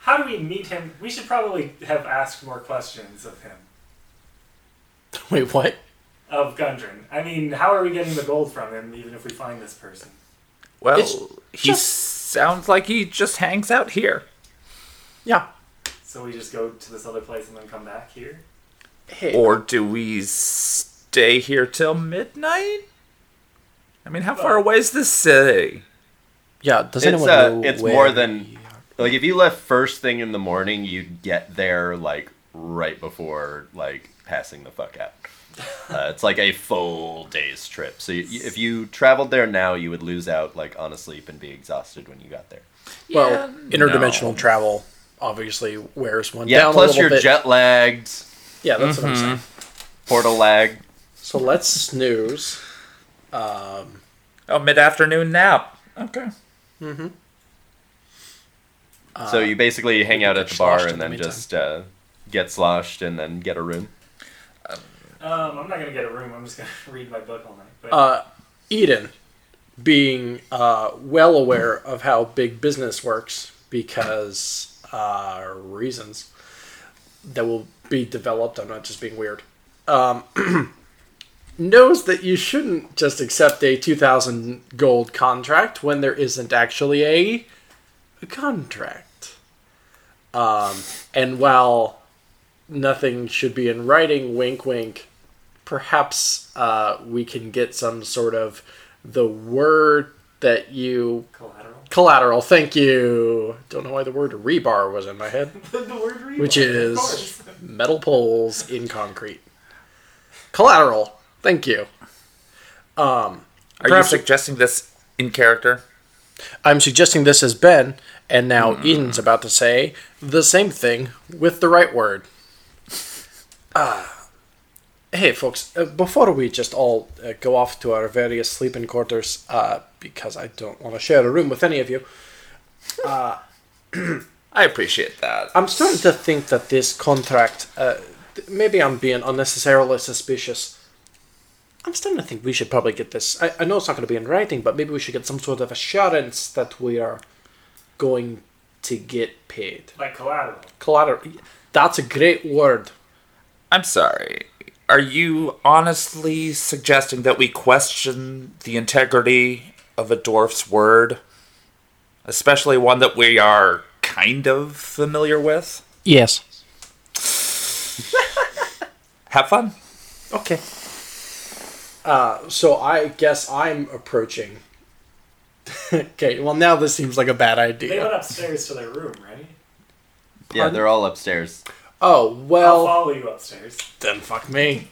Speaker 3: how do we meet him? We should probably have asked more questions of him,
Speaker 2: Wait, what?
Speaker 3: of Gundren. I mean, how are we getting the gold from him, even if we find this person?
Speaker 4: Well,
Speaker 2: It's
Speaker 4: he
Speaker 2: just-
Speaker 4: sounds like he just hangs out here.
Speaker 2: Yeah.
Speaker 3: So we just go to this other place and then come back here.
Speaker 2: Hey.
Speaker 4: Or do we stay here till midnight? I mean, how far away is this city?
Speaker 2: yeah. Does
Speaker 1: It's,
Speaker 2: anyone
Speaker 1: uh,
Speaker 2: know
Speaker 1: it's
Speaker 2: where
Speaker 1: more than-
Speaker 2: are?
Speaker 1: like if you left first thing in the morning, you'd get there like right before like passing the fuck out. Uh, it's like a full day's trip. So you, if you traveled there now, you would lose out like on a sleep and be exhausted when you got there.
Speaker 2: well,
Speaker 4: Yeah,
Speaker 2: interdimensional
Speaker 4: no.
Speaker 2: travel obviously wears one
Speaker 1: Yeah,
Speaker 2: down a
Speaker 1: plus
Speaker 2: little
Speaker 1: you're
Speaker 2: bit.
Speaker 1: jet lagged,
Speaker 2: yeah, that's what I'm saying.
Speaker 1: portal lag.
Speaker 2: So let's snooze. Um,
Speaker 4: Oh, mid afternoon nap. Okay. Mhm.
Speaker 1: so you basically hang out at the bar and
Speaker 2: the
Speaker 1: then
Speaker 2: meantime.
Speaker 1: just uh, get sloshed and then get a room.
Speaker 3: Um, I'm not gonna get a room. I'm just gonna read my book all night. But
Speaker 2: uh, Eden, being uh, well aware of how big business works because uh, reasons that will be developed, I'm not just being weird, um, knows that you shouldn't just accept a 2,000 gold contract when there isn't actually a, a contract. Um, and while nothing should be in writing, wink, wink, perhaps uh, we can get some sort of the word that you
Speaker 3: collateral.
Speaker 2: collateral. Thank you. Don't know why the word rebar was in my head,
Speaker 3: the word rebar,
Speaker 2: which is metal poles in concrete. Collateral. Thank you. Um,
Speaker 4: Are
Speaker 2: Perhaps-
Speaker 4: you suggesting this in character?
Speaker 2: I'm suggesting this as Ben, and now Eden's about to say the same thing with the right word. Ah. hey, folks, uh, before we just all uh, go off to our various sleeping quarters, uh, because I don't want to share a room with any of you,
Speaker 4: I appreciate that.
Speaker 2: I'm starting to think that this contract, uh, th- maybe I'm being unnecessarily suspicious. I'm starting to think we should probably get this. I, I know it's not going to be in writing, but maybe we should get some sort of assurance that we are going to get paid.
Speaker 3: like collateral.
Speaker 2: Collateral. That's a great word.
Speaker 4: I'm sorry. Are you honestly suggesting that we question the integrity of a dwarf's word? Especially one that we are kind of familiar with?
Speaker 2: Yes.
Speaker 4: Have fun.
Speaker 2: Okay. Uh, so I guess I'm approaching. okay, well, now this seems like a bad idea.
Speaker 3: They went upstairs to their room, right?
Speaker 1: Yeah,
Speaker 2: Pardon?
Speaker 1: they're all upstairs.
Speaker 2: Oh, well.
Speaker 3: I'll
Speaker 2: well.
Speaker 3: follow you upstairs.
Speaker 2: Then fuck me.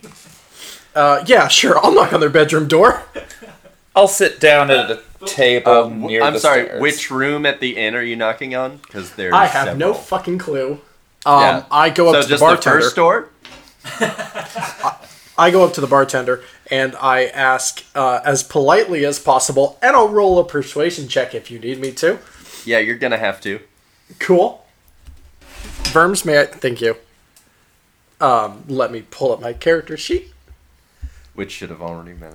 Speaker 2: Uh, yeah, sure. I'll knock on their bedroom door.
Speaker 4: I'll sit down at a table
Speaker 1: Uh, w-
Speaker 4: near
Speaker 1: I'm
Speaker 4: the
Speaker 1: sorry.
Speaker 4: stairs.
Speaker 1: Which room at the inn are you knocking on? Because there's
Speaker 2: I have no fucking clue. Um,
Speaker 1: Yeah.
Speaker 2: I go up
Speaker 1: so
Speaker 2: to the
Speaker 1: just the
Speaker 2: bartender.
Speaker 1: first door.
Speaker 2: I go up to the bartender and I ask uh, as politely as possible, and I'll roll a persuasion check if you need me to.
Speaker 1: Yeah, you're gonna have to.
Speaker 2: Cool. Verms, may I? Thank you. Um, let me pull up my character sheet.
Speaker 1: Which should have already been.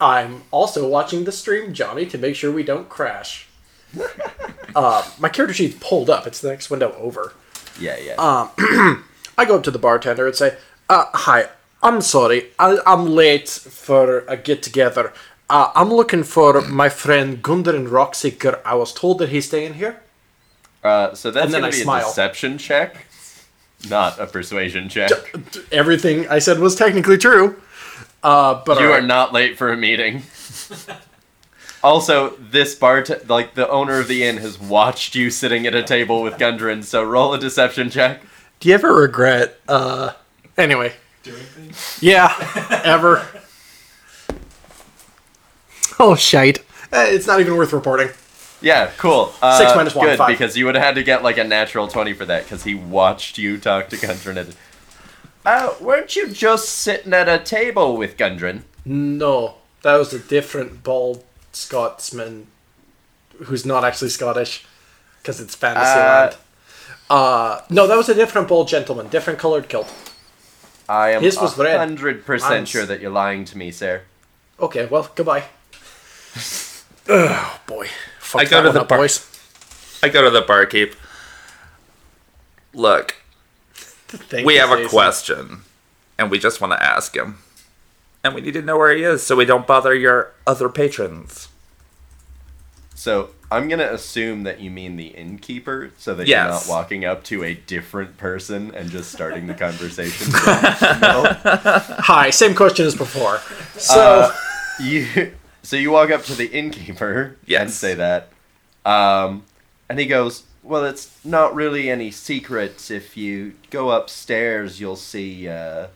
Speaker 2: I'm also watching the stream, Johnny, to make sure we don't crash. uh, my character sheet's pulled up. It's the next window over.
Speaker 1: Yeah, yeah.
Speaker 2: I go up to the bartender and say, uh, "Hi, I'm sorry, I, I'm late for a get together. Uh, I'm looking for my friend Gundren Rockseeker. I was told that he's staying here.
Speaker 1: Uh, so that's
Speaker 2: then
Speaker 1: gonna be
Speaker 2: smile.
Speaker 1: a deception check, not a persuasion check.
Speaker 2: Everything I said was technically true, uh, but
Speaker 1: You
Speaker 2: alright.
Speaker 1: are not late for a meeting. also, this bar, like the owner of the inn, has watched you sitting at a table with Gundren. So roll a deception check.
Speaker 2: Do you ever regret? Uh, anyway,
Speaker 3: Doing things.
Speaker 2: yeah, ever. Oh shite! Uh, it's not even worth reporting.
Speaker 1: Yeah, cool. Uh,
Speaker 2: Six minus one,
Speaker 1: Good,
Speaker 2: five.
Speaker 1: because you would have had to get like a natural 20 for that, because he watched you talk to Gundren. And... Uh, weren't you just sitting at a table with Gundren?
Speaker 2: No, that was a different bald Scotsman who's not actually Scottish because it's Fantasyland. Uh, no, that was a different bald gentleman, different colored kilt.
Speaker 1: I am
Speaker 2: His was red.
Speaker 1: 100%
Speaker 2: Mine's-
Speaker 1: sure that you're lying to me, sir.
Speaker 2: Okay, well, goodbye. oh boy, Fuck
Speaker 4: I go
Speaker 2: that
Speaker 4: to
Speaker 2: one
Speaker 4: the
Speaker 2: up,
Speaker 4: bar-
Speaker 2: boys.
Speaker 4: I go to the barkeep. Look,
Speaker 2: Thank
Speaker 4: we
Speaker 2: you,
Speaker 4: have a
Speaker 2: Jason.
Speaker 4: question, and we just want to ask him. And we need to know where he is so we don't bother your other patrons.
Speaker 1: So I'm gonna assume that you mean the innkeeper, so that
Speaker 4: Yes.
Speaker 1: you're not walking up to a different person and just starting the conversation. no.
Speaker 2: Hi, same question as before. So,
Speaker 1: Uh, you, so you walk up to the innkeeper and say that, um, and he goes, well, it's not really any secret. If you go upstairs, you'll see uh,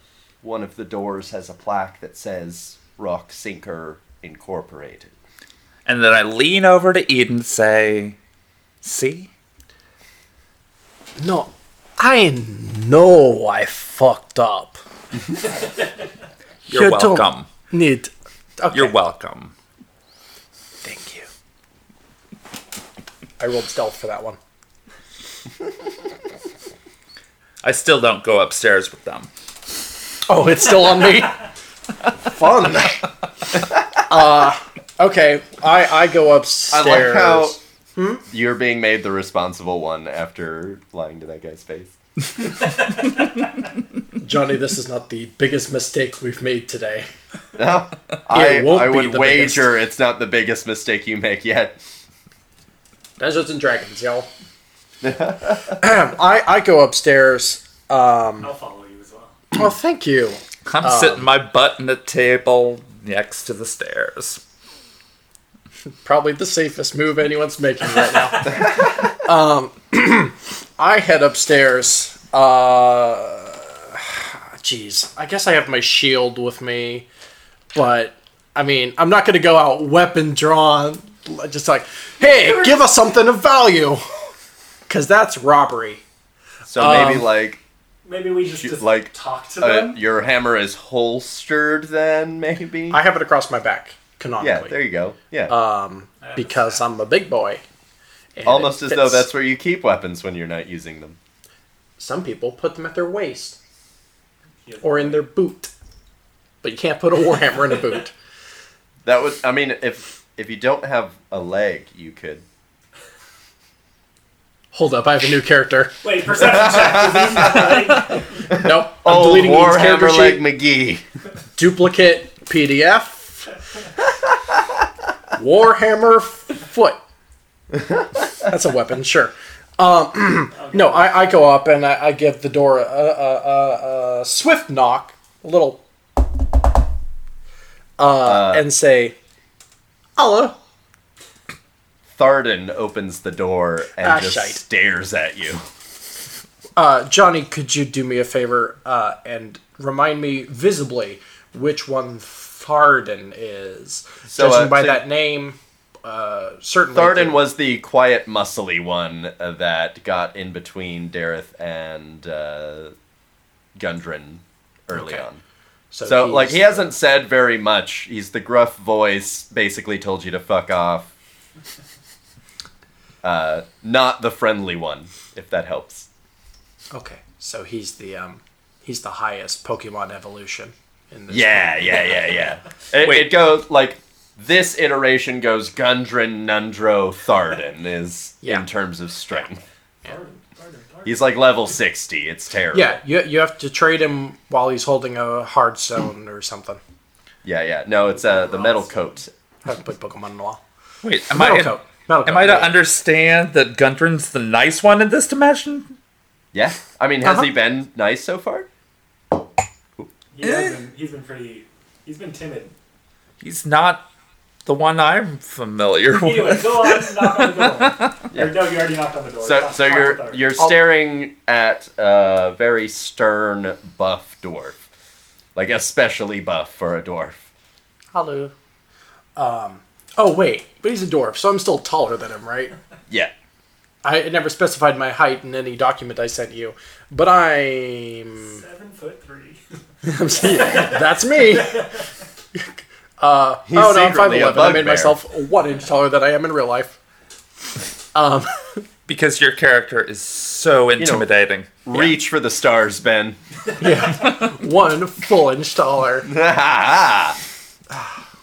Speaker 1: one of the doors has a plaque that says Rockseeker Incorporated.
Speaker 4: And then I lean over to Eden and say, See?
Speaker 2: No, I know I fucked up.
Speaker 4: You're
Speaker 2: You
Speaker 4: welcome.
Speaker 2: Need. Okay.
Speaker 4: You're welcome.
Speaker 2: Thank you. I rolled stealth for that one.
Speaker 4: I still don't go upstairs with them.
Speaker 2: Oh, it's still on me. Fun. uh, okay. I I go upstairs.
Speaker 1: I
Speaker 2: upstairs.
Speaker 1: like how you're being made the responsible one after lying to that guy's face.
Speaker 2: Johnny, this is not the biggest mistake we've made today.
Speaker 1: No, I, I would
Speaker 2: the
Speaker 1: wager it's not the biggest mistake you make yet.
Speaker 2: Dungeons and Dragons, y'all. I I go upstairs. Um,
Speaker 3: I'll follow you as well.
Speaker 2: oh, thank you.
Speaker 4: I'm sitting my butt in the table next to the stairs.
Speaker 2: Probably the safest move anyone's making right now. um, I head upstairs. Uh, jeez, I guess I have my shield with me, but I mean, I'm not going to go out weapon drawn, just like, hey, give us something of value, because that's robbery.
Speaker 1: So maybe
Speaker 2: Um,
Speaker 1: like
Speaker 3: Maybe we just,
Speaker 1: Shoot,
Speaker 3: just
Speaker 1: like,
Speaker 3: talk to
Speaker 1: uh,
Speaker 3: them.
Speaker 1: your hammer is holstered. Then maybe.
Speaker 2: I have it across my back,
Speaker 1: yeah,
Speaker 2: canonically,
Speaker 1: there you go. Yeah,
Speaker 2: um,
Speaker 3: I have a
Speaker 2: because. I'm a big boy.
Speaker 1: almost as though that's where you keep weapons when you're not using them.
Speaker 2: Some people put them at their waist. Or in their boot. But you can't put a warhammer in a boot.
Speaker 1: That would. I mean, if if you don't have a leg, you could.
Speaker 2: Hold up, I have a new character.
Speaker 3: Wait, perception check. Is
Speaker 2: Nope, I'm
Speaker 1: Oh,
Speaker 2: deleting Ian's character
Speaker 1: Warhammer Leg
Speaker 2: sheet.
Speaker 1: McGee.
Speaker 2: Duplicate PDF. Warhammer foot. That's a weapon, sure. Um, no, I, I go up and I, I give the door a, a, a, a swift knock, a little, uh, and say, "Hello."
Speaker 1: Tharden opens the door and
Speaker 2: Ah,
Speaker 1: just
Speaker 2: shite.
Speaker 1: stares at you.
Speaker 2: Uh, Johnny, could you do me a favor uh, and remind me visibly which one Tharden is?
Speaker 1: So,
Speaker 2: Judging
Speaker 1: uh,
Speaker 2: by
Speaker 1: so-
Speaker 2: that name, uh, certainly.
Speaker 1: Tharden was the quiet, muscly one uh, that got in between Derreth and uh, Gundren early
Speaker 2: Okay.
Speaker 1: on.
Speaker 2: So,
Speaker 1: So, like, he hasn't said very much. He's the gruff voice, basically told you to fuck off. Uh, not the friendly one, if that helps.
Speaker 2: Okay, so he's the um, he's the highest Pokemon evolution.
Speaker 1: Yeah, yeah, yeah, yeah. It,
Speaker 4: Wait.
Speaker 1: it goes like this iteration goes Gundren, Nundro, Tharden is
Speaker 2: Yeah.
Speaker 1: in terms of strength. He's like level sixty. It's terrible.
Speaker 2: Yeah, you, you have to trade him while he's holding a hard stone or something.
Speaker 1: yeah, yeah. No, it's uh, the metal coat.
Speaker 2: haven't played Pokemon in a while.
Speaker 4: Wait, am
Speaker 2: Metal
Speaker 4: I
Speaker 2: coat. Metal
Speaker 4: am
Speaker 2: coat,
Speaker 4: I to
Speaker 2: yeah.
Speaker 4: understand that Gundren's the nice one in this dimension?
Speaker 1: Yeah, I mean, has
Speaker 2: Uh-huh.
Speaker 1: he been nice so far?
Speaker 3: He has been, he's been pretty. He's been timid.
Speaker 4: He's not the one I'm familiar
Speaker 3: Anyway,
Speaker 4: with.
Speaker 3: go on, knock on the door. Or, no, you already knocked on the door.
Speaker 1: So,
Speaker 3: Talk-
Speaker 1: so
Speaker 3: talk
Speaker 1: you're you're staring at a very stern buff dwarf, like especially buff for a dwarf.
Speaker 2: Hello. Um. Oh wait, but he's a dwarf, so I'm still taller than him, right?
Speaker 1: Yeah.
Speaker 2: I it never specified my height in any document I sent you, but I'm.
Speaker 3: seven foot three.
Speaker 2: That's me. Uh,
Speaker 1: He's
Speaker 2: oh no, I'm five
Speaker 1: secretly a
Speaker 2: eleven. I made
Speaker 1: bugbear.
Speaker 2: myself one inch taller than I am in real life. Um,
Speaker 4: because your character is so intimidating.
Speaker 1: Reach for the stars, Ben.
Speaker 2: yeah, one full inch taller.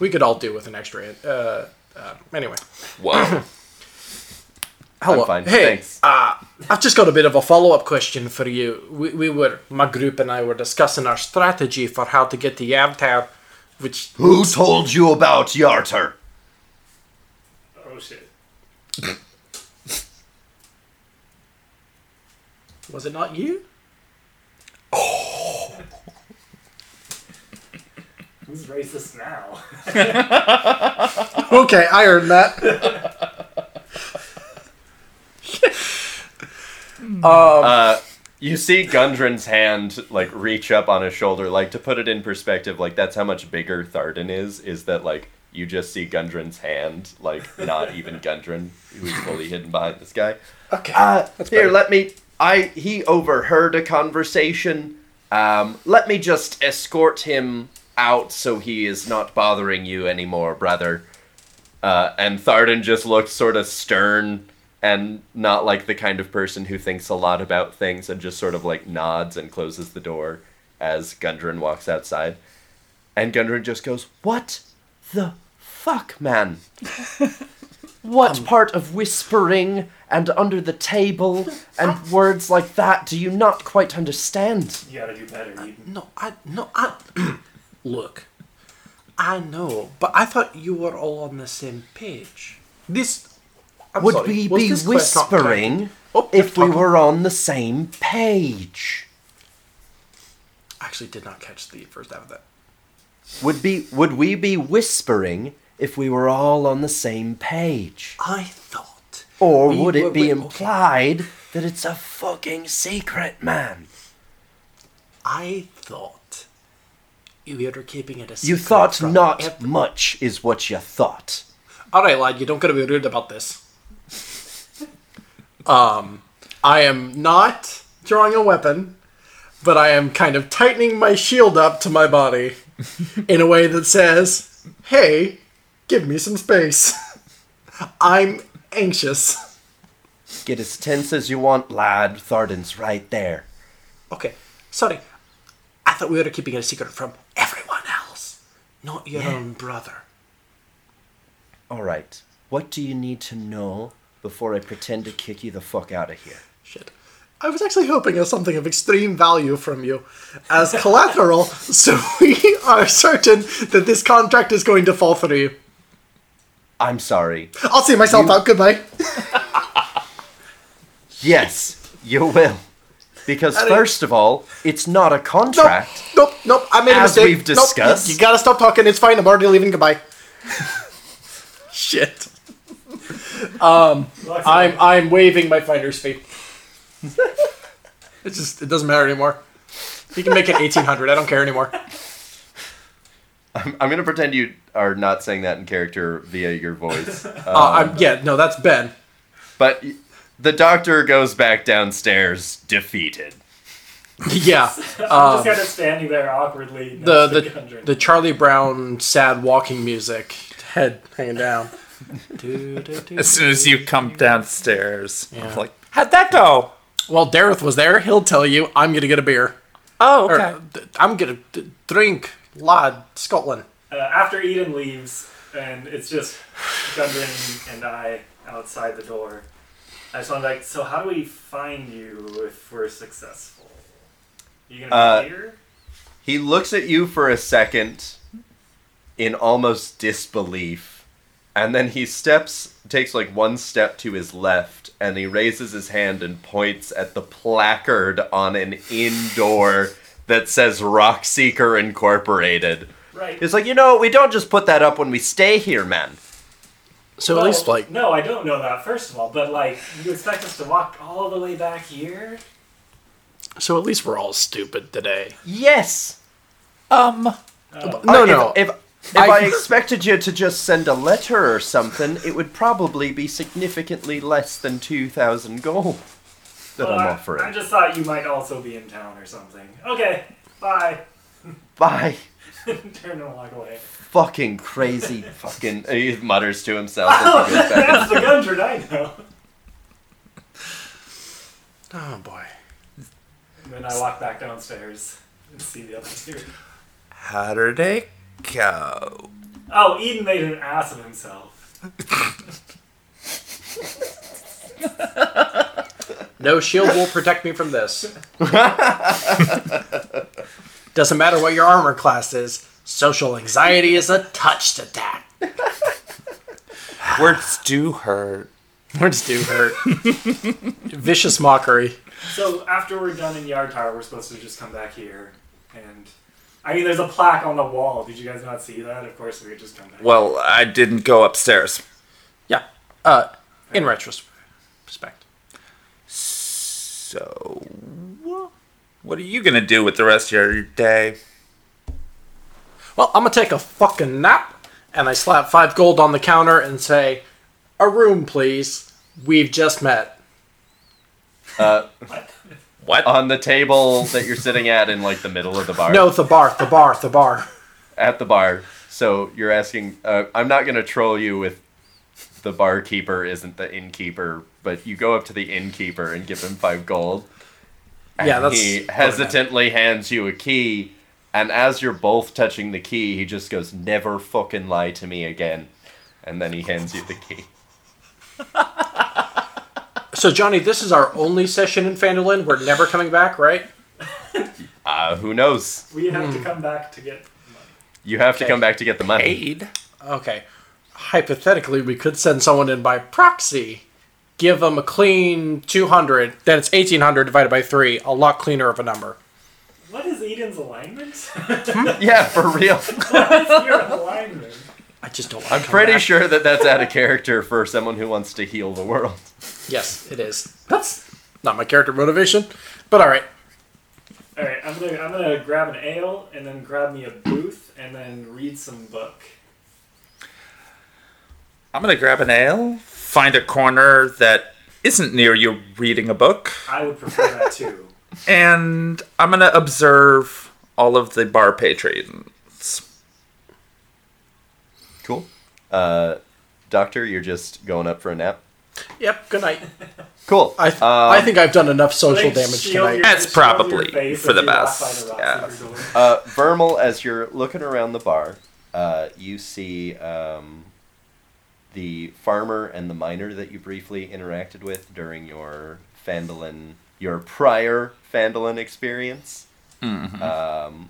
Speaker 2: We could all do with an extra. in- Uh, uh, anyway,
Speaker 4: Whoa.
Speaker 2: Hello.
Speaker 1: fine,
Speaker 2: Hey,
Speaker 1: thanks.
Speaker 2: uh, I've just got a bit of a follow up question for you. We, we were my group and I were discussing our strategy for how to get to Yartar, which
Speaker 1: Who told you about Yartar?
Speaker 3: Oh shit.
Speaker 2: was it not you? Oh.
Speaker 3: Who's racist now?
Speaker 2: Okay, I earned that.
Speaker 1: Uh, you see Gundren's hand like reach up on his shoulder, like to put it in perspective, like that's how much bigger Tharden is. Is that like you just see Gundren's hand, like not even Gundren, who's fully hidden behind this guy.
Speaker 2: Okay.
Speaker 1: Uh, here, let me. I he overheard a conversation. Um, let me just escort him out so he is not bothering you anymore, brother. Uh, and Tharden just looks sort of stern and not like the kind of person who thinks a lot about things and just sort of like nods and closes the door as Gundren walks outside. And Gundren just goes, What the fuck, man? What um, part of whispering and under the table and words like that do you not quite understand?
Speaker 3: You gotta do better, uh, Eden.
Speaker 2: No, I no I look. I know, but I thought you were all on the same page. This I'm
Speaker 1: Would
Speaker 2: sorry,
Speaker 1: we be
Speaker 2: this quest not
Speaker 1: whispering?
Speaker 2: Oh,
Speaker 1: if we were on the same page?
Speaker 2: I actually did not catch the first half of that.
Speaker 1: Would be would we be whispering if we were all on the same page?
Speaker 2: I thought.
Speaker 1: Or
Speaker 2: we
Speaker 1: would it be
Speaker 2: wait, okay.
Speaker 1: implied that it's a fucking secret, man?
Speaker 2: I thought you were keeping it a secret.
Speaker 1: You thought not much is what you thought.
Speaker 2: All right, lad, you don't gotta be rude about this. Um, I am not drawing a weapon, but I am kind of tightening my shield up to my body in a way that says, "Hey, give me some space. I'm anxious."
Speaker 1: Get as tense as you want, lad. Tharden's right there.
Speaker 2: Okay, sorry. I thought we were keeping it a secret from everyone else, not your own brother.
Speaker 1: All right. What do you need to know before I pretend to kick you the fuck out of here?
Speaker 2: Shit. I was actually hoping of something of extreme value from you as collateral, so we are certain that this contract is going to fall through.
Speaker 1: I'm sorry.
Speaker 2: I'll see myself out. Goodbye.
Speaker 1: Yes, you will. Because
Speaker 2: didn't-
Speaker 1: first of all, it's not a contract.
Speaker 2: Nope. Nope. I made a
Speaker 1: As
Speaker 2: mistake.
Speaker 1: we've
Speaker 2: Nope, you-
Speaker 1: discussed.
Speaker 2: you, gotta stop talking. It's fine. I'm already leaving. Goodbye. Shit. I'm I'm waving my finder's fee. it just it doesn't matter anymore. You can make it eighteen hundred. I don't care anymore.
Speaker 1: I'm, I'm gonna pretend you are not saying that in character via your voice. Uh,
Speaker 2: Uh, I'm yeah. No, that's Ben.
Speaker 1: but the doctor goes back downstairs, defeated.
Speaker 2: Yeah.
Speaker 3: I'm just kind of standing there awkwardly.
Speaker 2: Um, the the, the Charlie Brown sad walking music, head hanging down.
Speaker 4: As soon as you come downstairs,
Speaker 2: Yeah.
Speaker 4: I'm like, how'd that go?
Speaker 2: Well, Derreth was there. He'll tell you. I'm gonna get a beer.
Speaker 4: Oh,
Speaker 2: Or,
Speaker 4: okay.
Speaker 2: d- I'm gonna d- drink. Lad, Scotland.
Speaker 3: Uh, after Eden leaves, and it's just Gundren and I outside the door. I just want to like, so how do we find you if we're successful? You gonna be
Speaker 1: Uh,
Speaker 3: here?
Speaker 1: He looks at you for a second in almost disbelief, and then he steps, takes like one step to his left, and he raises his hand and points at the placard on an indoor that says Rockseeker Incorporated.
Speaker 3: Right.
Speaker 1: He's like, you know, we don't just put that up when we stay here, man.
Speaker 2: So
Speaker 3: Well,
Speaker 2: at least like
Speaker 3: no, I don't know that. First of all, but like, you expect us to walk all the way back here?
Speaker 2: so at least we're all stupid today.
Speaker 1: Yes.
Speaker 4: Um,
Speaker 2: No,
Speaker 1: Uh,
Speaker 2: no.
Speaker 1: If, if, if I,
Speaker 2: I-
Speaker 1: expected you to just send a letter or something, it would probably be significantly less than 2,000 gold that
Speaker 3: Well,
Speaker 1: I'm
Speaker 3: I-
Speaker 1: offering.
Speaker 3: I just thought you might also be in town or something. Okay, bye.
Speaker 1: Bye.
Speaker 3: Turn and walk away.
Speaker 1: Fucking crazy fucking. He mutters to himself as he goes back.
Speaker 3: That's the Gundren I know.
Speaker 2: Oh boy.
Speaker 3: And then I walk back downstairs and see the other two.
Speaker 4: how did it go?
Speaker 3: Oh, Eden made an ass of himself.
Speaker 2: No shield will protect me from this. Doesn't matter what your armor class is. Social anxiety is a touch to that.
Speaker 4: Words do hurt.
Speaker 2: Words do hurt. Vicious mockery.
Speaker 3: So after we're done in Yartar, we're supposed to just come back here. And I mean, there's a plaque on the wall. Did you guys not see that? Of course, we could just come back.
Speaker 4: Well, I didn't go upstairs.
Speaker 2: Yeah. Uh, in retrospect.
Speaker 4: So, what are you gonna do with the rest of your day?
Speaker 2: Well, I'm gonna take a fucking nap, and I slap five gold on the counter and say, "A room, please. We've just met."
Speaker 1: Uh,
Speaker 4: What?
Speaker 1: on the table that you're sitting at in like the middle of the bar.
Speaker 2: No, the bar, the bar, the bar.
Speaker 1: at the bar. So you're asking. Uh, I'm not gonna troll you with the barkeeper isn't the innkeeper, but you go up to the innkeeper and give him five gold. And
Speaker 2: Yeah, that's
Speaker 1: he hesitantly hands you a key, and as you're both touching the key, he just goes, "Never fucking lie to me again," and then he hands you the key.
Speaker 2: So, Johnny, this is our only session in Phandalin. We're never coming back, right?
Speaker 1: Uh, who knows?
Speaker 3: We have to come back to get money.
Speaker 1: You have to
Speaker 2: Okay.
Speaker 1: come back to get the money.
Speaker 4: Aid?
Speaker 2: Okay. Hypothetically, we could send someone in by proxy. Give them a clean 200. Then it's 1800 divided by 3. A lot cleaner of a number.
Speaker 3: What is Eden's alignment?
Speaker 1: Yeah, for real.
Speaker 3: what is your alignment?
Speaker 2: I just don't want
Speaker 1: I'm
Speaker 2: come
Speaker 1: pretty
Speaker 2: back.
Speaker 1: sure that that's out of character for someone who wants to heal the world.
Speaker 2: Yes, it is. That's not my character motivation. But alright.
Speaker 3: All right, I'm gonna I'm gonna grab an ale and then grab me a booth and then read some book.
Speaker 4: I'm gonna grab an ale, find a corner that isn't near you reading a book,
Speaker 3: I would prefer that too.
Speaker 4: and I'm gonna observe all of the bar patrons.
Speaker 1: Cool. Uh, doctor, you're just going up for a nap.
Speaker 2: Yep, good night.
Speaker 1: Cool.
Speaker 2: I, th-
Speaker 1: Um,
Speaker 2: I think I've done enough social
Speaker 3: Like,
Speaker 2: damage tonight.
Speaker 3: your-
Speaker 4: That's probably for the best, yeah.
Speaker 3: rocks of your door.
Speaker 1: Uh, Verml, as you're looking around the bar, uh, you see um, the farmer and the miner that you briefly interacted with during your Phandalin, your prior Phandalin experience. Um,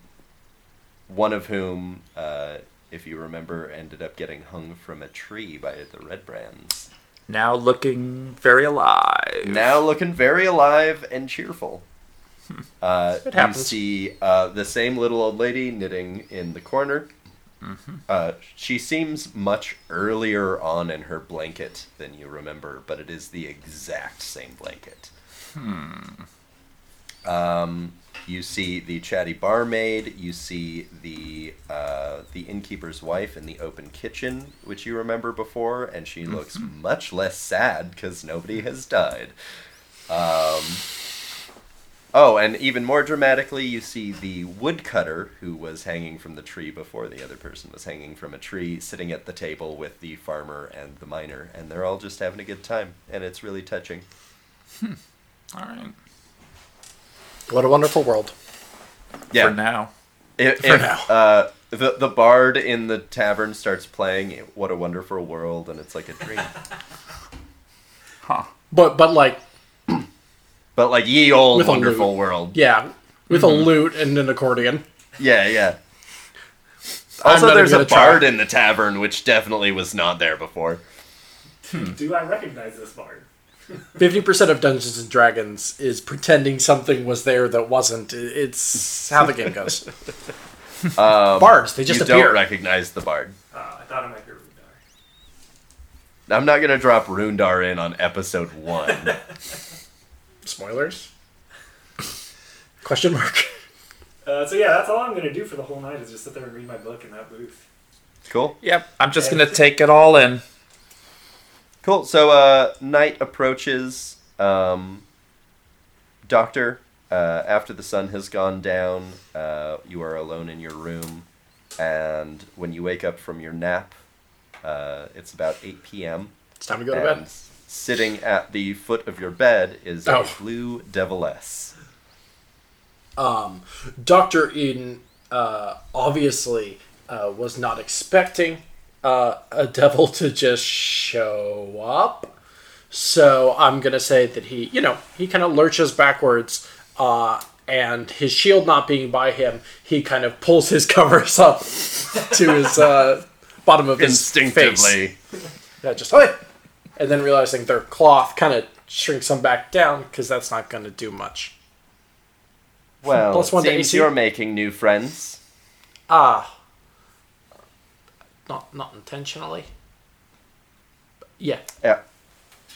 Speaker 1: one of whom, uh, if you remember, ended up getting hung from a tree by the Red Brands.
Speaker 4: Now looking very alive.
Speaker 1: Now looking very alive and cheerful. Uh,
Speaker 2: It
Speaker 1: you see uh, the same little old lady knitting in the corner. Uh, she seems much earlier on in her blanket than you remember, but it is the exact same blanket. Hmm. Um, you see the chatty barmaid. You see the uh, the innkeeper's wife in the open kitchen, which you remember before, and she looks much less sad because nobody has died. Um, oh, and even more dramatically, you see the woodcutter who was hanging from the tree before the other person was hanging from a tree, sitting at the table with the farmer and the miner, and they're all just having a good time, and it's really touching.
Speaker 4: All right.
Speaker 2: What a wonderful world.
Speaker 1: Yeah.
Speaker 4: For now.
Speaker 1: If,
Speaker 2: For
Speaker 1: if,
Speaker 2: now.
Speaker 1: Uh, the the bard in the tavern starts playing "What a Wonderful World" and it's like a dream.
Speaker 4: Huh.
Speaker 2: But but like
Speaker 1: but like ye old
Speaker 2: With
Speaker 1: wonderful world.
Speaker 2: yeah, with a lute and an accordion.
Speaker 1: Yeah, yeah. Also, there's a
Speaker 2: gonna try.
Speaker 1: bard in the tavern, which definitely was not there before.
Speaker 3: Do I recognize this bard?
Speaker 2: Fifty percent of Dungeons and Dragons is pretending something was there that wasn't. It's how the game goes.
Speaker 1: Um,
Speaker 2: Bards, they just
Speaker 1: you
Speaker 2: appear.
Speaker 1: don't recognize the bard.
Speaker 3: Uh, I thought I might be Rudar.
Speaker 1: I'm not gonna drop Rundar in on episode one.
Speaker 2: Spoilers? Question mark.
Speaker 3: Uh, so yeah, that's all I'm gonna do for the whole night is just sit there and read my book in that booth.
Speaker 1: cool,
Speaker 4: Yep. I'm just gonna take it all in.
Speaker 1: Cool. So, uh, night approaches. Um, doctor, uh, after the sun has gone down, uh, you are alone in your room, and when you wake up from your nap, uh, it's about 8 p.m.
Speaker 2: It's time to go to bed.
Speaker 1: sitting at the foot of your bed is
Speaker 2: Oh.
Speaker 1: a blue deviless.
Speaker 2: Um, Doctor Eden uh, obviously uh, was not expecting uh, a devil to just show up. So I'm gonna say that he, you know, he kind of lurches backwards, uh, and his shield not being by him, he kind of pulls his covers up to his uh, bottom of his face.
Speaker 1: Instinctively.
Speaker 2: Yeah, just hey, and then realizing their cloth kind of shrinks them back down because that's not going to do much.
Speaker 1: Well,
Speaker 2: Plus one
Speaker 1: it seems you're making new friends.
Speaker 2: Ah, not not intentionally. Yeah.
Speaker 1: Yeah.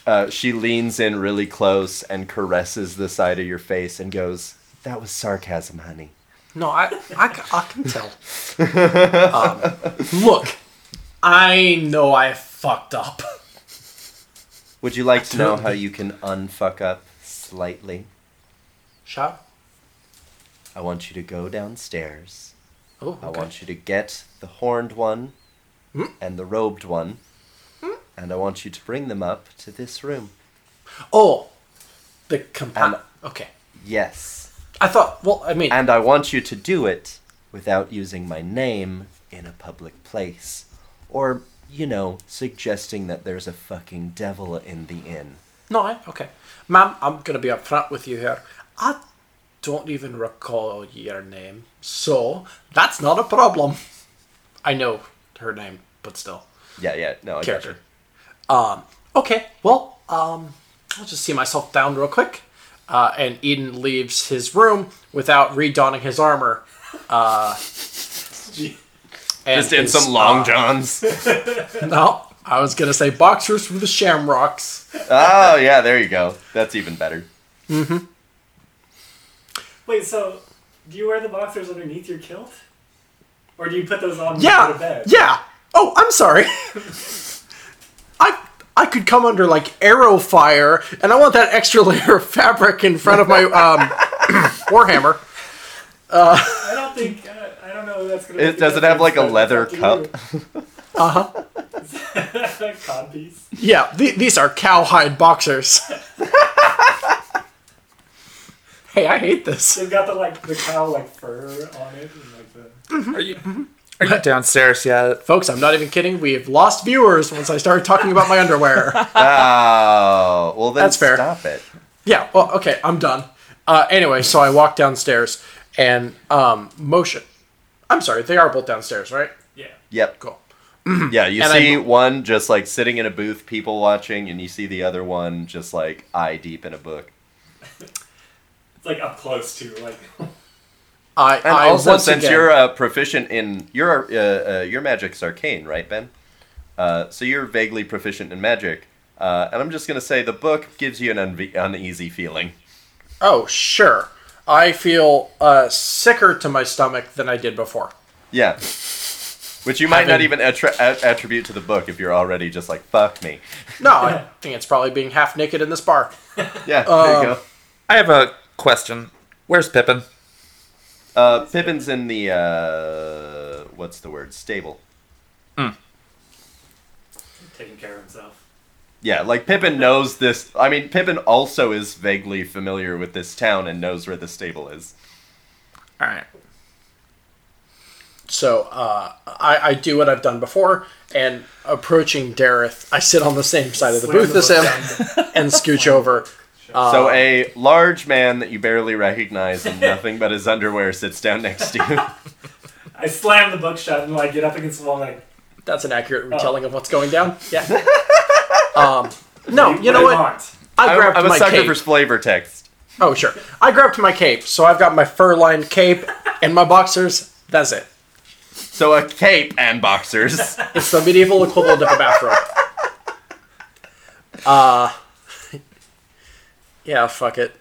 Speaker 1: Uh, she leans in really close and caresses the side of your face and goes, "That was sarcasm, honey."
Speaker 2: No, I, I, I can tell. um, look, I know I fucked up.
Speaker 1: Would you like to know how you can unfuck up slightly?
Speaker 2: Shot?
Speaker 1: I want you to go downstairs.
Speaker 2: Oh,
Speaker 1: I want you to get the horned one And the robed one, and I want you to bring them up to this room.
Speaker 2: Oh, the compound. Okay.
Speaker 1: Yes.
Speaker 2: I thought, well, I mean,
Speaker 1: And I want you to do it without using my name in a public place. Or, you know, suggesting that there's a fucking devil in the inn.
Speaker 2: no, I, okay. Ma'am, I'm going to be upfront with you here. I don't even recall your name, so that's not a problem. I know her name, but still.
Speaker 1: Yeah, yeah, no, I got
Speaker 2: character. Um, okay, well, um, I'll just see myself down real quick. Uh, and Eden leaves his room without redonning his armor. Uh, and
Speaker 1: Just in
Speaker 2: his,
Speaker 1: some long
Speaker 2: uh,
Speaker 1: johns.
Speaker 2: no, I was gonna say boxers from the Shamrocks.
Speaker 1: oh, yeah, there you go. That's even better. Mm-hmm.
Speaker 3: Wait, so do you wear the boxers underneath your kilt, or do you put those on before
Speaker 2: Yeah,
Speaker 3: the bed?
Speaker 2: yeah. Oh, I'm sorry. I I could come under like arrow fire, and I want that extra layer of fabric in front of my um, warhammer.
Speaker 3: Uh, I don't think. Uh, I don't know. If that's gonna.
Speaker 1: It,
Speaker 3: make
Speaker 1: does it have like a leather
Speaker 3: but
Speaker 1: cup?
Speaker 2: Uh huh.
Speaker 3: to. Codpiece.
Speaker 2: Yeah, th- these are cowhide boxers. hey, I hate this.
Speaker 3: They've got the like the cow like fur on it and like.
Speaker 4: Are you are you downstairs yet?
Speaker 2: Folks, I'm not even kidding. We have lost viewers once I started talking about my underwear.
Speaker 1: Oh, well then
Speaker 2: That's fair.
Speaker 1: stop it.
Speaker 2: yeah, well, okay, I'm done. Uh, anyway, so I walk downstairs and um, motion. I'm sorry, they are both downstairs, right?
Speaker 3: Yeah.
Speaker 1: Yep.
Speaker 2: Cool.
Speaker 1: Yeah, you
Speaker 2: And I
Speaker 1: see one just like sitting in a booth, people watching, and you see the other one just like eye deep in a book.
Speaker 3: It's like up close too. Like.
Speaker 2: I,
Speaker 1: And
Speaker 2: I
Speaker 1: also, since
Speaker 2: again-
Speaker 1: you're uh, proficient in your uh, uh, your magic's arcane, right, Ben? Uh, so you're vaguely proficient in magic, uh, and I'm just gonna say the book gives you an unve- uneasy feeling.
Speaker 2: oh sure, I feel uh, sicker to my stomach than I did before.
Speaker 1: Yeah, which you might not even attri- attribute to the book if you're already just like fuck me.
Speaker 2: No, I think it's probably being half naked in this bar.
Speaker 1: Yeah, there
Speaker 2: Um,
Speaker 1: you go.
Speaker 4: I have a question. Where's Pippin?
Speaker 1: Uh, Pippin's in the uh, what's the word? Stable.
Speaker 3: taking care of himself.
Speaker 1: Yeah, like Pippin knows this. I mean, Pippin also is vaguely familiar with this town and knows where the stable is.
Speaker 4: All right.
Speaker 2: So uh, I, I do what I've done before, and approaching Derreth, I sit on the same side of the
Speaker 3: Slam
Speaker 2: booth as him and scooch over. Uh,
Speaker 1: so a large man that you barely recognize in nothing but his underwear sits down next to you.
Speaker 3: I slam the book shut and like get up against the wall like.
Speaker 2: That's an accurate retelling of what's going down. Yeah. um, no,
Speaker 3: "What
Speaker 2: you know
Speaker 3: do
Speaker 2: what?
Speaker 3: want?"
Speaker 2: I
Speaker 1: I'm,
Speaker 2: grabbed
Speaker 1: I'm a
Speaker 2: my
Speaker 1: sucker
Speaker 2: cape.
Speaker 1: for flavor text.
Speaker 2: Oh, sure. I grabbed my cape, so I've got my fur-lined cape and my boxers. That's it.
Speaker 1: So a cape and boxers.
Speaker 2: It's the medieval equivalent of a bathrobe. Uh, yeah, fuck it.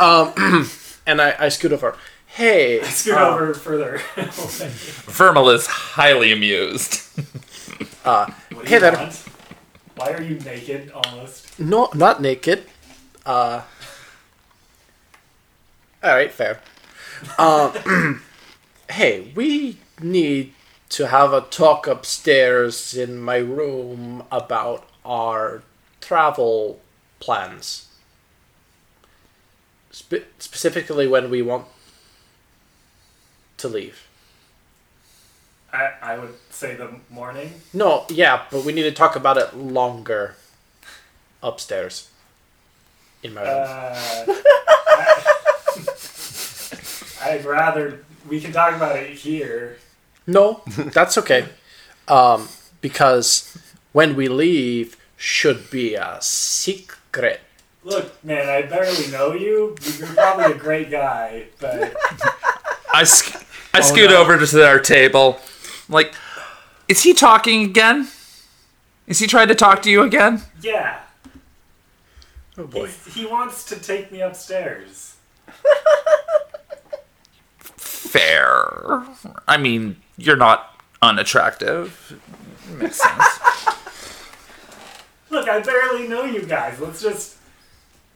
Speaker 2: Um, and I, I scoot over. Hey,
Speaker 3: Scoot
Speaker 2: uh,
Speaker 3: over further.
Speaker 4: Verml is highly amused.
Speaker 3: What do
Speaker 2: Hey
Speaker 3: you
Speaker 2: there.
Speaker 3: want? Why are you naked almost?
Speaker 2: No, not naked. Uh. All right, fair. Uh, hey, we need to have a talk upstairs in my room about our travel plans. Spe- specifically, when we want to leave.
Speaker 3: I, I would say the morning.
Speaker 2: No, yeah, but we need to talk about it longer. Upstairs. In my room.
Speaker 3: Uh, I, I'd rather we can talk about it here.
Speaker 2: No, that's okay. Um, because when we leave, should be a secret.
Speaker 3: Look, man, I barely know you. You're probably a great guy, but
Speaker 4: I, sc- I oh, scoot
Speaker 3: no.
Speaker 4: over to our table. Like, is he talking again? Is he trying to talk to you again?
Speaker 3: yeah.
Speaker 2: Oh boy.
Speaker 3: He's- he wants to take me upstairs.
Speaker 4: Fair. I mean, you're not unattractive. Makes sense.
Speaker 3: Look, I barely know you guys. Let's just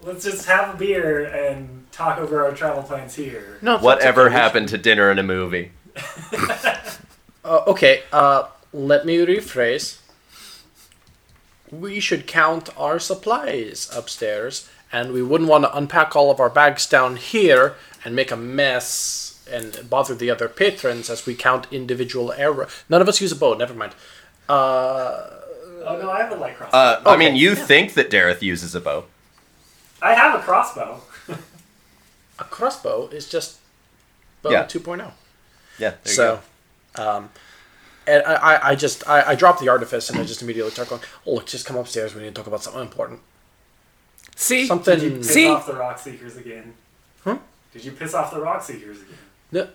Speaker 3: let's just have a beer and talk over our travel plans here.
Speaker 2: No,
Speaker 1: Whatever happened to dinner and a movie?
Speaker 2: Uh, okay, uh, let me rephrase. We should count our supplies upstairs, and we wouldn't want to unpack all of our bags down here and make a mess and bother the other patrons as we count individual error. None of us use a bow. Never mind. Uh,
Speaker 3: Oh no, I have a light crossbow.
Speaker 1: Uh, I mean, you
Speaker 2: yeah.
Speaker 1: think that Derreth uses a bow.
Speaker 3: I have a crossbow.
Speaker 2: a crossbow is just bow
Speaker 1: Yeah.
Speaker 2: 2.0.
Speaker 1: Yeah. there you
Speaker 2: So, um, and I, I, I just I, I dropped the artifice and I just immediately start going. Oh, look, just come upstairs. We need to talk about something important.
Speaker 4: See?
Speaker 2: Something.
Speaker 3: Did you piss
Speaker 4: See?
Speaker 3: off the Rockseekers again?
Speaker 2: Huh?
Speaker 3: Did you piss off the Rockseekers again?
Speaker 2: No.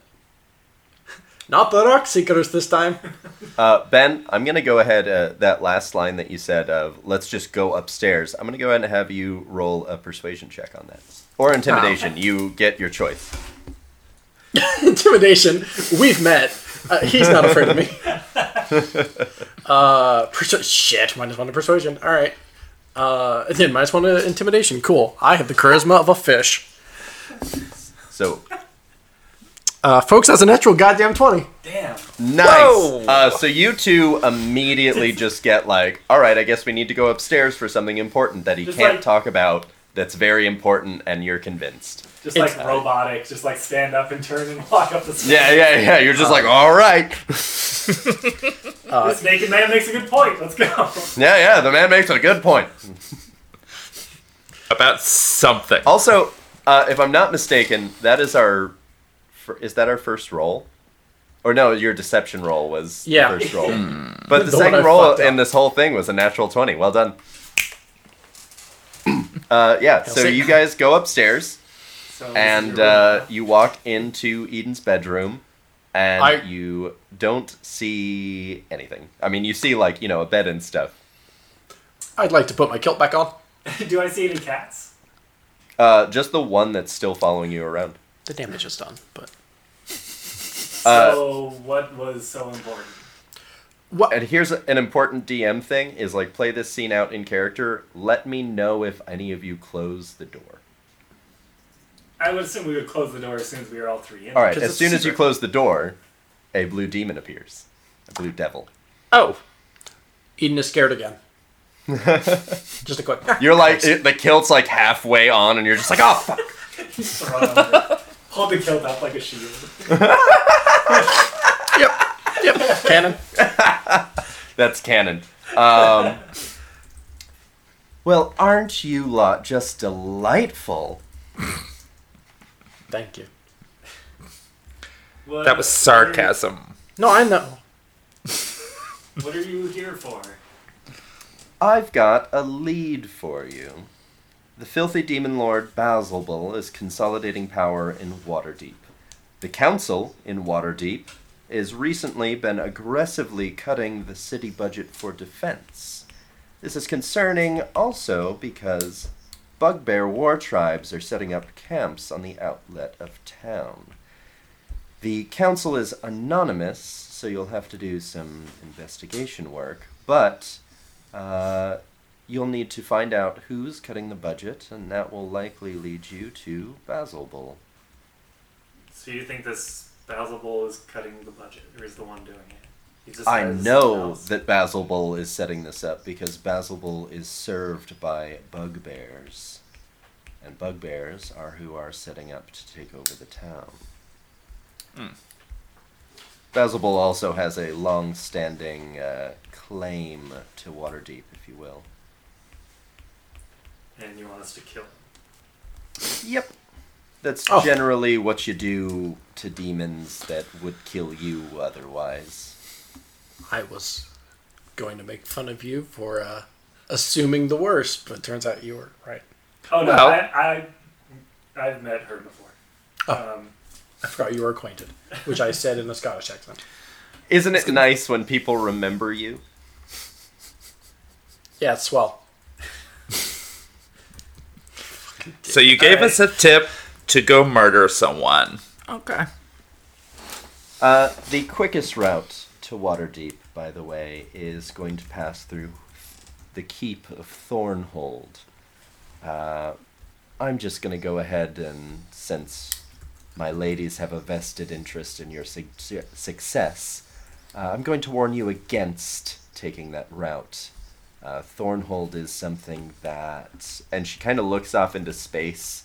Speaker 2: Not the Rockseekers this time.
Speaker 1: Uh, ben, I'm gonna go ahead. Uh, that last line that you said of "Let's just go upstairs." I'm gonna go ahead and have you roll a persuasion check on that, or intimidation. You get your choice.
Speaker 2: Intimidation. We've met. Uh, he's not afraid of me. Uh, persu- shit. Minus one to persuasion. All right. Uh, then minus one to intimidation. Cool. I have the charisma of a fish.
Speaker 1: So
Speaker 2: Uh, folks, that's a natural goddamn twenty.
Speaker 3: Damn.
Speaker 1: nice.
Speaker 4: Whoa.
Speaker 1: Uh, so you two immediately just get like, "All right, I guess we need to go upstairs for something important that he
Speaker 3: Just
Speaker 1: can't
Speaker 3: like-
Speaker 1: talk about." That's very important, and you're convinced.
Speaker 3: Just
Speaker 2: It's-
Speaker 3: like robotic, just like stand up and turn and walk up the stairs.
Speaker 1: Yeah, yeah, yeah. You're just like, "All right."
Speaker 3: This naked man makes a good point. Let's go.
Speaker 1: Yeah, yeah. The man makes a good point.
Speaker 4: About something.
Speaker 1: Also, uh, if I'm not mistaken, that is our. Fir- Is that our first roll? Or no, your deception roll was
Speaker 2: Yeah.
Speaker 1: the first roll. But the,
Speaker 2: The one
Speaker 1: second
Speaker 2: I
Speaker 1: roll in this whole thing was a natural 20. Well done. uh, yeah, so you guys go upstairs
Speaker 3: So
Speaker 1: and uh, you walk into Eden's bedroom and
Speaker 2: I-
Speaker 1: you don't see anything. I mean, you see, like, you know, a bed and stuff.
Speaker 2: I'd like to put my kilt back on.
Speaker 3: Do I see any cats?
Speaker 1: Uh, just the one that's still following you around.
Speaker 2: The damage is done, but
Speaker 1: Uh,
Speaker 3: so what was so important?
Speaker 2: what?
Speaker 1: And here's an important DM thing: is like play this scene out in character. Let me know if any of you close the door.
Speaker 3: I would assume we would close the door as soon as we were all three in.
Speaker 1: All right.
Speaker 2: 'Cause
Speaker 1: As
Speaker 2: it's
Speaker 1: soon as you close the door, a blue demon appears, a blue devil.
Speaker 4: Oh.
Speaker 2: Eden is scared again. Just a quick.
Speaker 1: Ah, you're like it, the kilt's like halfway on, and you're just like, oh fuck.
Speaker 3: Throw it under. Hold the kilt up like a shield.
Speaker 2: yep. Yep. Cannon.
Speaker 1: That's canon. Um, well, aren't you lot just delightful?
Speaker 2: Thank you.
Speaker 3: What,
Speaker 4: That was sarcasm.
Speaker 2: No, I know.
Speaker 3: What are you here for?
Speaker 1: I've got a lead for you. The filthy demon lord Baalzebul is consolidating power in Waterdeep. The council in Waterdeep has recently been aggressively cutting the city budget for defense. This is concerning also because bugbear war tribes are setting up camps on the outlet of town. The council is anonymous, so you'll have to do some investigation work, but uh, you'll need to find out who's cutting the budget, and that will likely lead you to Baalzebul.
Speaker 3: So you think this Baalzebul is cutting the budget, or is the one doing it?
Speaker 1: I know
Speaker 3: something else.
Speaker 1: that Baalzebul is setting this up because Baalzebul is served by bugbears. And bugbears are who are setting up to take over the town.
Speaker 4: Hmm.
Speaker 1: Baalzebul also has a long standing uh, claim to Waterdeep, if you will.
Speaker 3: And you want us to kill.
Speaker 1: Yep. That's
Speaker 2: Oh.
Speaker 1: generally what you do to demons that would kill you otherwise.
Speaker 2: I was going to make fun of you for uh, assuming the worst, but it turns out you were right.
Speaker 3: Oh no,
Speaker 4: Well-
Speaker 3: I, I I've met her before.
Speaker 2: Oh.
Speaker 3: Um,
Speaker 2: I forgot you were acquainted, which I said in a Scottish accent.
Speaker 1: Isn't it nice when people remember you?
Speaker 2: Yeah, it's swell.
Speaker 4: So you gave
Speaker 3: Alright.
Speaker 4: us a tip to go murder someone. Okay.
Speaker 1: Uh, the quickest route to Waterdeep, by the way, is going to pass through the keep of Thornhold. Uh, I'm just going to go ahead and, since my ladies have a vested interest in your su- su- success, uh, I'm going to warn you against taking that route. Uh, Thornhold is something that, and she kind of looks off into space,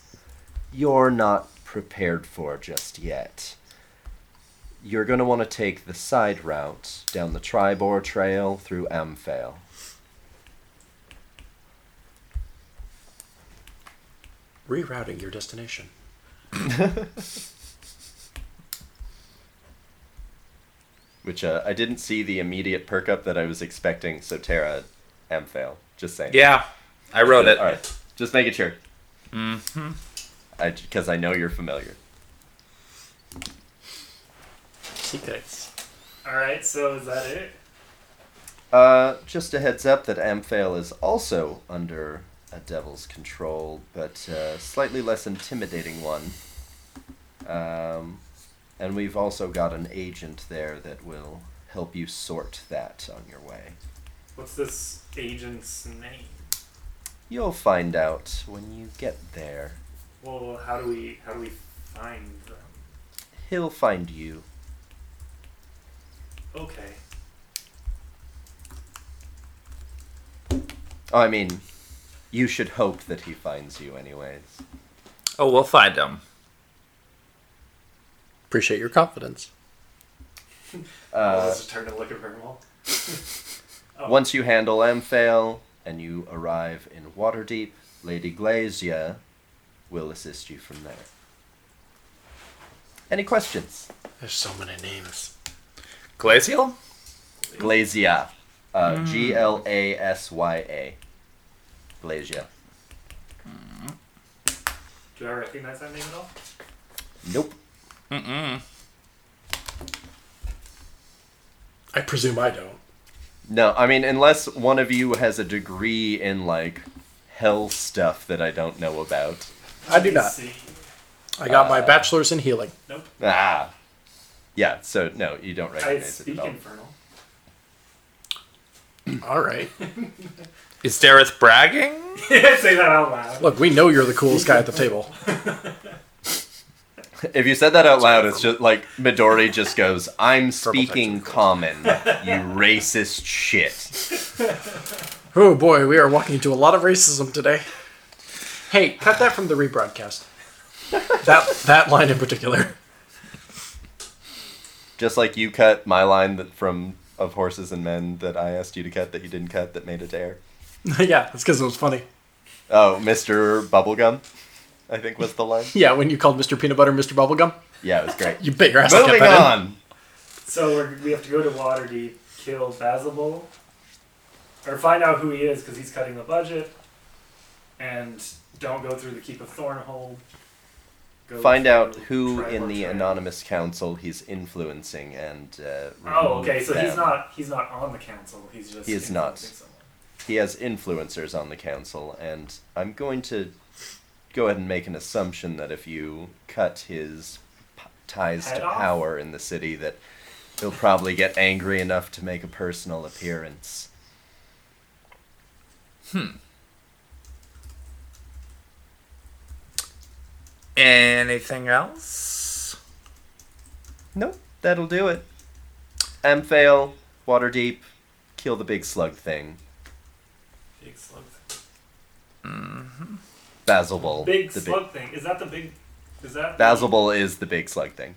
Speaker 1: you're not prepared for just yet you're going to want to take the side route down the Triboar Trail through Amphail.
Speaker 2: Rerouting your destination.
Speaker 1: Which uh, I didn't see the immediate perk up that I was expecting, so Terra, Amphail. Just saying.
Speaker 4: Yeah, I wrote it.
Speaker 1: All right. Just making sure. Mm-hmm. Because I know you're familiar.
Speaker 2: Secrets.
Speaker 3: All right, so is that it?
Speaker 1: Uh, just a heads up that Amphail is also under a devil's control, but uh, slightly less intimidating one. Um, and we've also got an agent there that will help you sort that on your way.
Speaker 3: What's this agent's name?
Speaker 1: You'll find out when you get there.
Speaker 3: Well, how do we how do we find them?
Speaker 1: He'll find you.
Speaker 3: Okay.
Speaker 1: Oh, I mean, you should hope that he finds you, anyways.
Speaker 4: Oh, we'll find him.
Speaker 2: Appreciate your confidence.
Speaker 1: Uh, I'll
Speaker 3: just turn to look at Verml. Oh.
Speaker 1: Once you handle Amphail and you arrive in Waterdeep, Lady Glasya will assist you from there. Any questions?
Speaker 2: There's so many names.
Speaker 4: Glacial?
Speaker 1: Glasya. Uh, G L A S Y A. Glasya.
Speaker 3: Do I recognize that name at all?
Speaker 1: Nope.
Speaker 4: Mm-mm.
Speaker 2: I presume I don't.
Speaker 1: No, I mean, unless one of you has a degree in, like, hell stuff that I don't know about.
Speaker 2: I do not.
Speaker 3: See.
Speaker 2: I got my bachelor's in healing.
Speaker 3: Nope.
Speaker 1: Ah. Yeah, so no, you don't
Speaker 3: I
Speaker 1: recognize it
Speaker 3: speak
Speaker 1: at all.
Speaker 3: infernal.
Speaker 2: All right.
Speaker 4: Is Derreth bragging?
Speaker 3: Say that out loud.
Speaker 2: Look, we know you're the coolest guy at the table.
Speaker 1: If you said that out loud, it's just like Midori just goes, I'm speaking common, you racist shit.
Speaker 2: Oh boy, we are walking into a lot of racism today. Hey, cut that from the rebroadcast. that that line in particular.
Speaker 1: Just like you cut my line that from of horses and men that I asked you to cut that you didn't cut that made it to air.
Speaker 2: yeah, that's because it was funny.
Speaker 1: Oh, Mr. Bubblegum, I think was the line.
Speaker 2: Yeah, when you called Mr. Peanut Butter Mr. Bubblegum,
Speaker 1: Yeah, it was great.
Speaker 2: you bet your ass I kept
Speaker 1: Moving
Speaker 2: in.
Speaker 1: on.
Speaker 3: So we're, we have to go to Waterdeep, kill Baalzebul, or find out who he is because he's cutting the budget, and don't go through the Keep of Thornhold. Go
Speaker 1: Find out who in the
Speaker 3: Trail.
Speaker 1: anonymous council he's influencing and. Uh,
Speaker 3: Oh, okay.
Speaker 1: remove
Speaker 3: So he's not he's not on the council. He's just
Speaker 1: He is not.
Speaker 3: someone.
Speaker 1: he has influencers on the council, and I'm going to go ahead and make an assumption that if you cut his p- ties
Speaker 3: Head
Speaker 1: to
Speaker 3: off?
Speaker 1: power in the city, that he'll probably get angry enough to make a personal appearance. Hmm.
Speaker 4: Anything else?
Speaker 1: Nope, that'll do it. Amphail, Waterdeep, kill the big slug thing.
Speaker 3: Big slug.
Speaker 1: Baalzebul.
Speaker 3: Big
Speaker 1: the
Speaker 3: slug thing. Is that the big? Is that
Speaker 1: Big,
Speaker 3: the-
Speaker 1: is the big slug thing.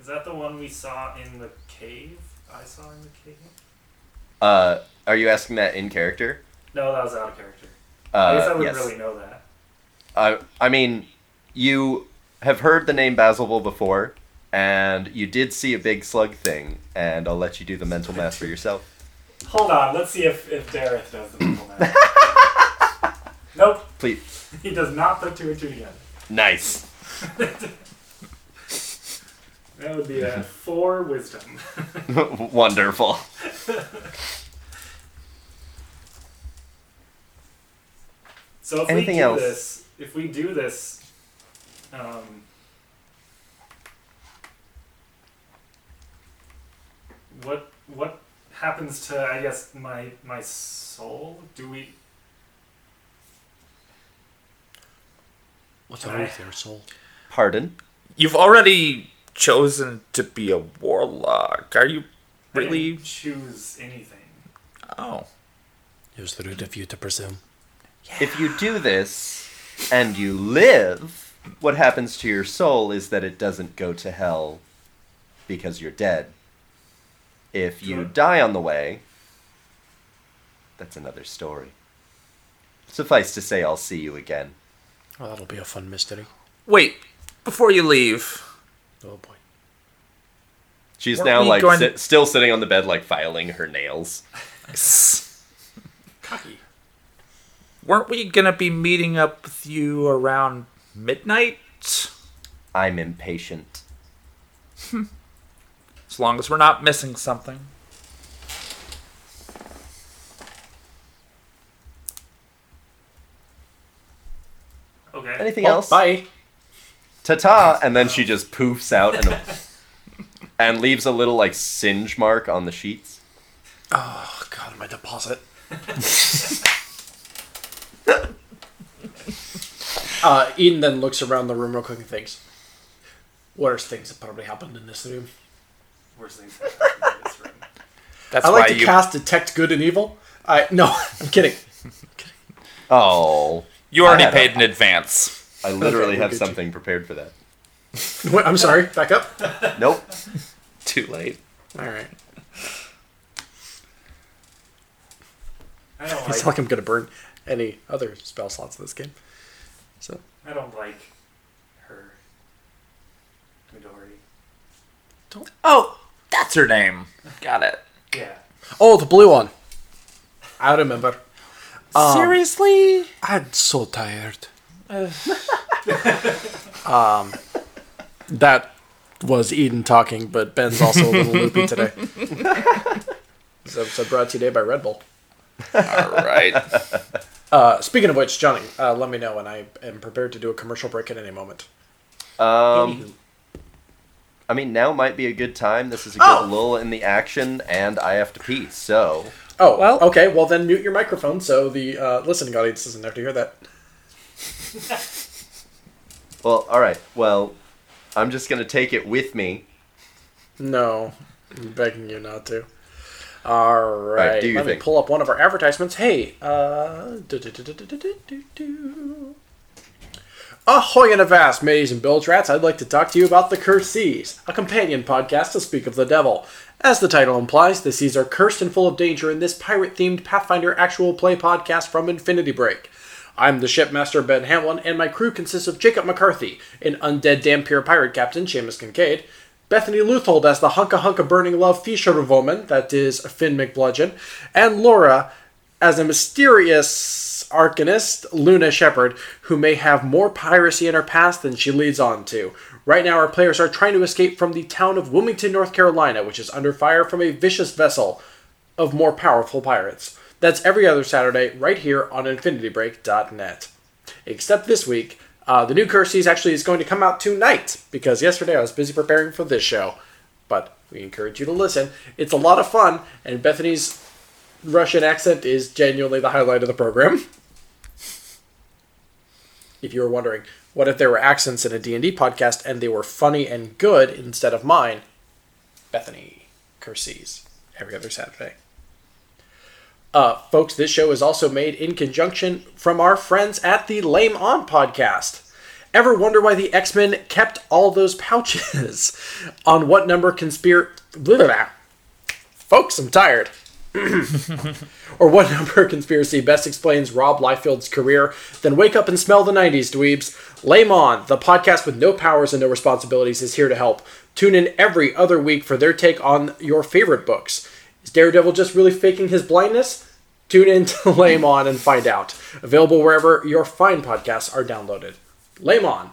Speaker 3: Is that the one we saw in the cave? I saw in the cave.
Speaker 1: Uh, are you asking that in character?
Speaker 3: No, that was out of character.
Speaker 1: Uh,
Speaker 3: I guess I wouldn't
Speaker 1: yes.
Speaker 3: really know that.
Speaker 1: I I mean, you have heard the name Baalzebul before, and you did see a big slug thing, and I'll let you do the mental math for yourself.
Speaker 3: Hold on. Let's see if if Derreth does the mental math. nope.
Speaker 1: Please.
Speaker 3: He does not put two and two together.
Speaker 1: Nice.
Speaker 3: That would be a four wisdom.
Speaker 1: Wonderful.
Speaker 3: So if
Speaker 1: Anything
Speaker 3: we do
Speaker 1: else?
Speaker 3: this, if we do this, um, what what happens to I guess my my soul? Do we?
Speaker 2: What's
Speaker 3: Can
Speaker 2: wrong
Speaker 3: I-
Speaker 2: with your soul?
Speaker 1: Pardon?
Speaker 4: You've already chosen to be a warlock. Are you
Speaker 3: I
Speaker 4: really?
Speaker 3: didn't choose anything.
Speaker 4: Oh.
Speaker 2: It was rude of you to presume.
Speaker 1: If you do this and you live, what happens to your soul is that it doesn't go to hell because you're dead. If you
Speaker 3: Sure.
Speaker 1: die on the way, that's another story. Suffice to say, I'll see you again.
Speaker 2: Well, that'll be a fun mystery.
Speaker 4: Wait, before you leave,
Speaker 2: Oh boy.
Speaker 1: She's
Speaker 4: Weren't
Speaker 1: now
Speaker 4: we
Speaker 1: like
Speaker 4: going-
Speaker 1: sit, still sitting on the bed, like filing her nails.
Speaker 2: Cocky.
Speaker 4: weren't we gonna be meeting up with you around midnight?
Speaker 1: I'm impatient.
Speaker 4: As long as we're not missing something.
Speaker 3: Okay.
Speaker 1: Anything
Speaker 2: Well,
Speaker 1: else?
Speaker 2: Bye.
Speaker 1: Ta-ta! And then she just poofs out and, and leaves a little like singe mark on the sheets.
Speaker 2: Oh god, my deposit. uh, Eden then looks around the room real quick and thinks, "Worst things have probably happened in this room."
Speaker 3: Worst things happen in this room.
Speaker 4: That's
Speaker 2: I like
Speaker 4: why
Speaker 2: to
Speaker 4: you
Speaker 2: cast detect good and evil. I no, I'm kidding.
Speaker 1: Oh,
Speaker 4: you already paid
Speaker 1: a-
Speaker 4: in advance.
Speaker 1: I literally
Speaker 2: Okay,
Speaker 1: have
Speaker 2: get you.
Speaker 1: something prepared for that.
Speaker 2: Wait, I'm sorry. Back up.
Speaker 1: Nope.
Speaker 4: Too late.
Speaker 2: All right.
Speaker 3: I don't
Speaker 2: It's
Speaker 3: like.
Speaker 2: like I'm gonna burn any other spell slots in this game. So
Speaker 3: I don't like her. Midori. Don't.
Speaker 4: Oh, that's her name. Got it.
Speaker 3: Yeah.
Speaker 2: Oh, the blue one. I remember. Um,
Speaker 4: Seriously?
Speaker 2: I'm so tired. um, that was Eden talking, but Ben's also a little loopy today. This episode brought to you today by Red Bull.
Speaker 4: All right.
Speaker 2: Uh, speaking of which, Johnny, uh, let me know, and I am prepared to do a commercial break at any moment.
Speaker 1: Um, I mean, now might be a good time. This is a good
Speaker 2: Oh.
Speaker 1: lull in the action, and I have to pee. So,
Speaker 2: Oh,
Speaker 4: Well-
Speaker 2: okay. Well, then mute your microphone so the uh, listening audience doesn't have to hear that.
Speaker 1: well, all right. Well, I'm just gonna take it with me.
Speaker 2: No, I'm begging you not to. All right,
Speaker 1: Right, do your
Speaker 2: let me pull up one of our advertisements. Hey, uh, do, do, do, do, do, do, do, do. Ahoy and avast, mateys and bilge rats! I'd like to talk to you about the Cursed Seas, a companion podcast to speak of the devil. As the title implies, the seas are cursed and full of danger in this pirate-themed Pathfinder actual play podcast from Infinity Break. I'm the shipmaster Ben Hamlin, and my crew consists of Jacob McCarthy, an undead dhampir pirate captain, Seamus Kincaid, Bethany Luthold as the hunka hunka burning love fisher woman, that is Finn McBludgeon, and Laura as a mysterious arcanist, Luna Shepard, who may have more piracy in her past than she leads on to. Right now, our players are trying to escape from the town of Wilmington, North Carolina, which is under fire from a vicious vessel of more powerful pirates. That's every other Saturday, right here on InfinityBreak.net. Except this week, uh, the new Cursed Seas actually is going to come out tonight because yesterday I was busy preparing for this show. But we encourage you to listen. It's a lot of fun, and Bethany's Russian accent is genuinely the highlight of the program. If you were wondering, what if there were accents in a D&D podcast and they were funny and good instead of mine? Bethany Cursed Seas, every other Saturday. Uh, folks, this show is also made in conjunction from our friends at the Lame On podcast. Ever wonder why the X Men kept all those pouches? On what number conspir. blah, blah, blah. Folks, I'm tired. or what number conspiracy best explains Rob Liefeld's career? Then wake up and smell the 90s, dweebs. Lame On, the podcast with no powers and no responsibilities, is here to help. Tune in every other week for their take on your favorite books. Is Daredevil just really faking his blindness? Tune in to Lame On and find out. Available wherever your fine podcasts are downloaded. Lame On.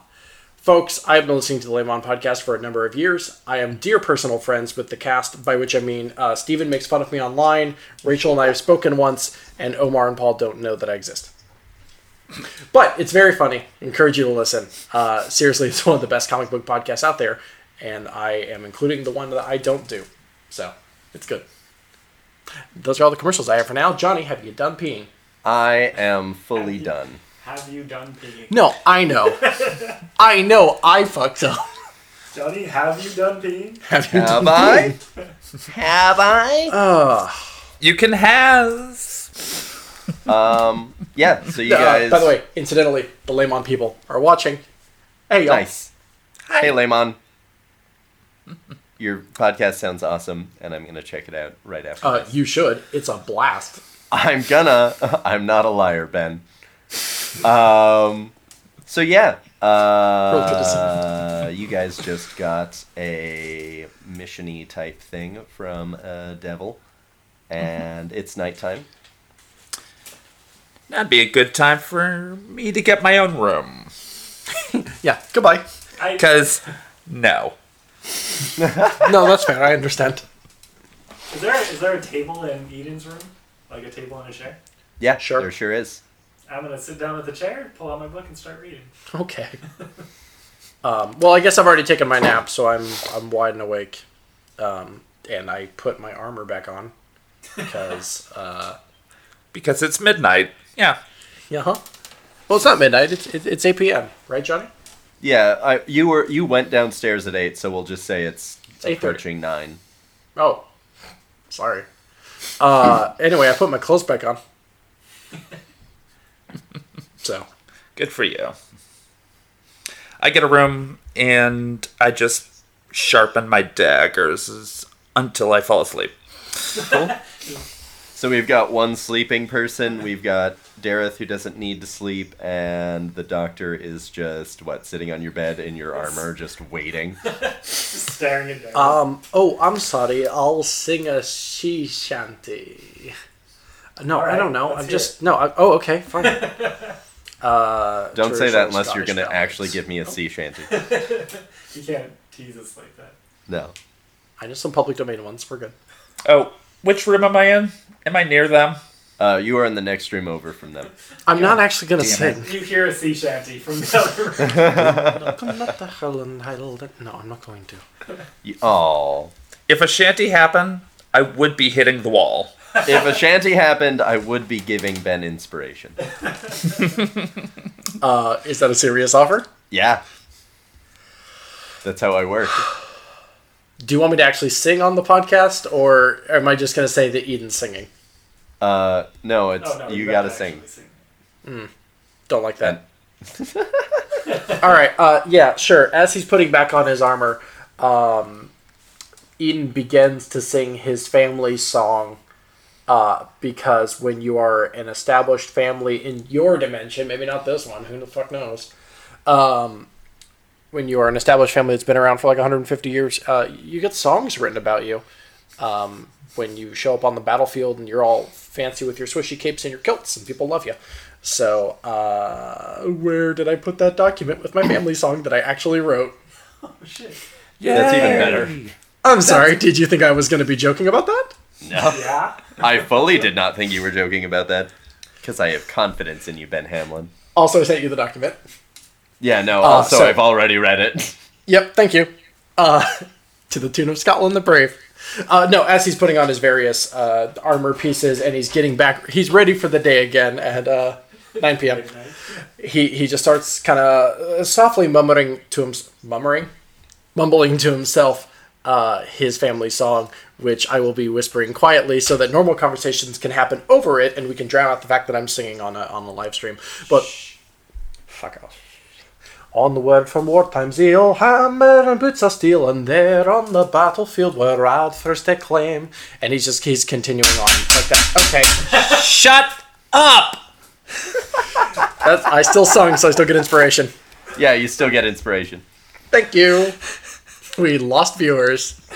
Speaker 2: Folks, I've been listening to the Lame On podcast for a number of years. I am dear personal friends with the cast, by which I mean uh, Steven makes fun of me online, Rachel and I have spoken once, and Omar and Paul don't know that I exist. But it's very funny. Encourage you to listen. Uh, seriously, it's one of the best comic book podcasts out there, and I am including the one that I don't do. So it's good. Those are all the commercials I have for now. Johnny, have you done peeing?
Speaker 1: I am fully done.
Speaker 3: Have you done peeing?
Speaker 2: No, I know. I know. I fucked up.
Speaker 3: Johnny, have you done peeing?
Speaker 2: Have you
Speaker 1: Have
Speaker 2: done
Speaker 1: I?
Speaker 2: peeing?
Speaker 1: Have I?
Speaker 2: Uh,
Speaker 4: You can has.
Speaker 1: Um, yeah. So you
Speaker 2: uh,
Speaker 1: guys.
Speaker 2: by the way, incidentally, the Lemon people are watching. Hey, y'all.
Speaker 1: nice. Hey, Lemon. Your podcast sounds awesome, and I'm gonna check it out right after.
Speaker 2: Uh,
Speaker 1: this.
Speaker 2: you should. It's a blast.
Speaker 1: I'm gonna. I'm not a liar, Ben. Um. So yeah. Uh, you guys just got a missiony type thing from a devil, and it's nighttime.
Speaker 4: That'd be a good time for me to get my own room.
Speaker 2: Yeah. Goodbye.
Speaker 3: I,
Speaker 4: Cause no.
Speaker 2: No, that's fair. I understand.
Speaker 3: is there is there a table in Eden's room? Like a table and a chair?
Speaker 1: Yeah,
Speaker 2: Sure.
Speaker 1: There sure is.
Speaker 3: I'm gonna sit down at the chair, pull out my book, and start reading.
Speaker 2: Okay. Um, well, I guess I've already taken my nap, so I'm I'm wide and awake, um, and I put my armor back on because uh,
Speaker 4: Because it's midnight. Yeah.
Speaker 2: yeah, huh? Well, it's not midnight. It's it, it's eight p.m. Right, Johnny?
Speaker 1: Yeah, I, you were you went downstairs at eight, so we'll just say it's,
Speaker 2: It's
Speaker 1: approaching nine.
Speaker 2: Oh, sorry. Uh, anyway, I put my clothes back on. So
Speaker 4: Good for you. I get a room and I just sharpen my daggers until I fall asleep.
Speaker 1: So we've got one sleeping person. We've got Derreth who doesn't need to sleep, and the doctor is just what sitting on your bed in your armor, just waiting.
Speaker 3: Just staring at Darren.
Speaker 2: Um. Oh, I'm sorry. I'll sing a she shanty. No,
Speaker 3: All
Speaker 2: I don't know. I'm
Speaker 3: hear
Speaker 2: just no. I, oh, okay, fine. Uh,
Speaker 1: Don't say that unless you're going to actually give me a sea shanty.
Speaker 3: you can't tease us like that.
Speaker 1: No.
Speaker 2: I know some public domain ones. We're good.
Speaker 4: Oh, which room am I in? Am I near them?
Speaker 1: Uh, you are in the next room over from them.
Speaker 2: I'm not actually gonna
Speaker 4: Damn
Speaker 2: sing.
Speaker 3: You hear a sea shanty from the other room.
Speaker 2: Not the hell entitled. No, I'm not going to.
Speaker 1: You, oh.
Speaker 4: If a shanty happened, I would be hitting the wall.
Speaker 1: If a shanty happened, I would be giving Ben inspiration.
Speaker 2: Uh, is that a serious offer?
Speaker 1: Yeah. That's how I work.
Speaker 2: Do you want me to actually sing on the podcast, or am I just gonna say that Eden's singing?
Speaker 1: Uh, no, it's
Speaker 3: Oh, no,
Speaker 1: you
Speaker 3: gotta
Speaker 1: gotta sing.
Speaker 3: actually.
Speaker 2: Don't like that. All right. Uh, yeah, sure. As he's putting back on his armor, um, Eden begins to sing his family song. Uh, because when you are an established family in your dimension, maybe not this one, who the fuck knows? Um, when you are an established family that's been around for like 150 years, uh, you get songs written about you. Um, when you show up on the battlefield and you're all fancy with your swishy capes and your kilts, and people love you. So, uh, where did I put that document with my family song that I actually wrote?
Speaker 3: Oh shit.
Speaker 1: That's even better.
Speaker 2: I'm sorry. Did you think I was going to be joking about that?
Speaker 1: No.
Speaker 3: Yeah.
Speaker 1: I fully did not think you were joking about that. Because I have confidence in you, Ben Hamlin.
Speaker 2: Also, I sent you the document.
Speaker 1: Yeah, no, also,
Speaker 2: so-
Speaker 1: I've already read it.
Speaker 2: Yep, thank you. Uh, to the tune of Scotland the Brave. Uh, no, as he's putting on his various uh, armor pieces and he's getting back, he's ready for the day again at uh, 9 p.m. He he just starts kind of softly mumbling to him, mumbling, mumbling to himself uh, his family song, which I will be whispering quietly so that normal conversations can happen over it and we can drown out the fact that I'm singing on a on the live stream. But fuck off. On the word from wartime zeal, hammer and boots of steel, and there on the battlefield where rad first they claim. And he's just he's continuing on like that. Okay, shut up. That's, I still sung, so I still get inspiration.
Speaker 1: Yeah, you still get inspiration.
Speaker 2: Thank you. We lost viewers.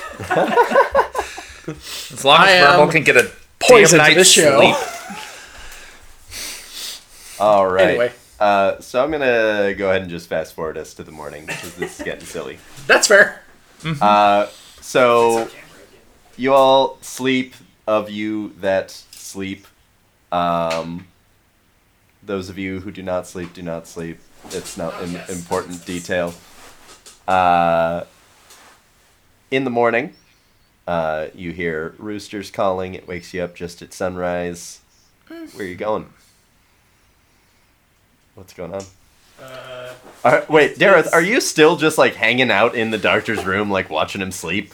Speaker 4: As long
Speaker 2: I
Speaker 4: as Verbal
Speaker 2: am
Speaker 4: can get a
Speaker 2: poison
Speaker 4: damn
Speaker 2: to
Speaker 4: night's
Speaker 2: this show.
Speaker 4: sleep.
Speaker 1: All right.
Speaker 2: Anyway.
Speaker 1: Uh, so I'm going to go ahead and just fast forward us to the morning because this is getting silly.
Speaker 2: That's fair.
Speaker 1: Uh, so you all sleep of you that sleep. Um, those of you who do not sleep, do not sleep. It's not
Speaker 3: Oh,
Speaker 1: an
Speaker 3: yes.
Speaker 1: important detail. Uh, in the morning, uh, you hear roosters calling. It wakes you up just at sunrise. Where are you going? What's going on?
Speaker 3: Uh,
Speaker 1: Are, wait,
Speaker 3: Derreth,
Speaker 1: are you still just like hanging out in the doctor's room, like watching him sleep?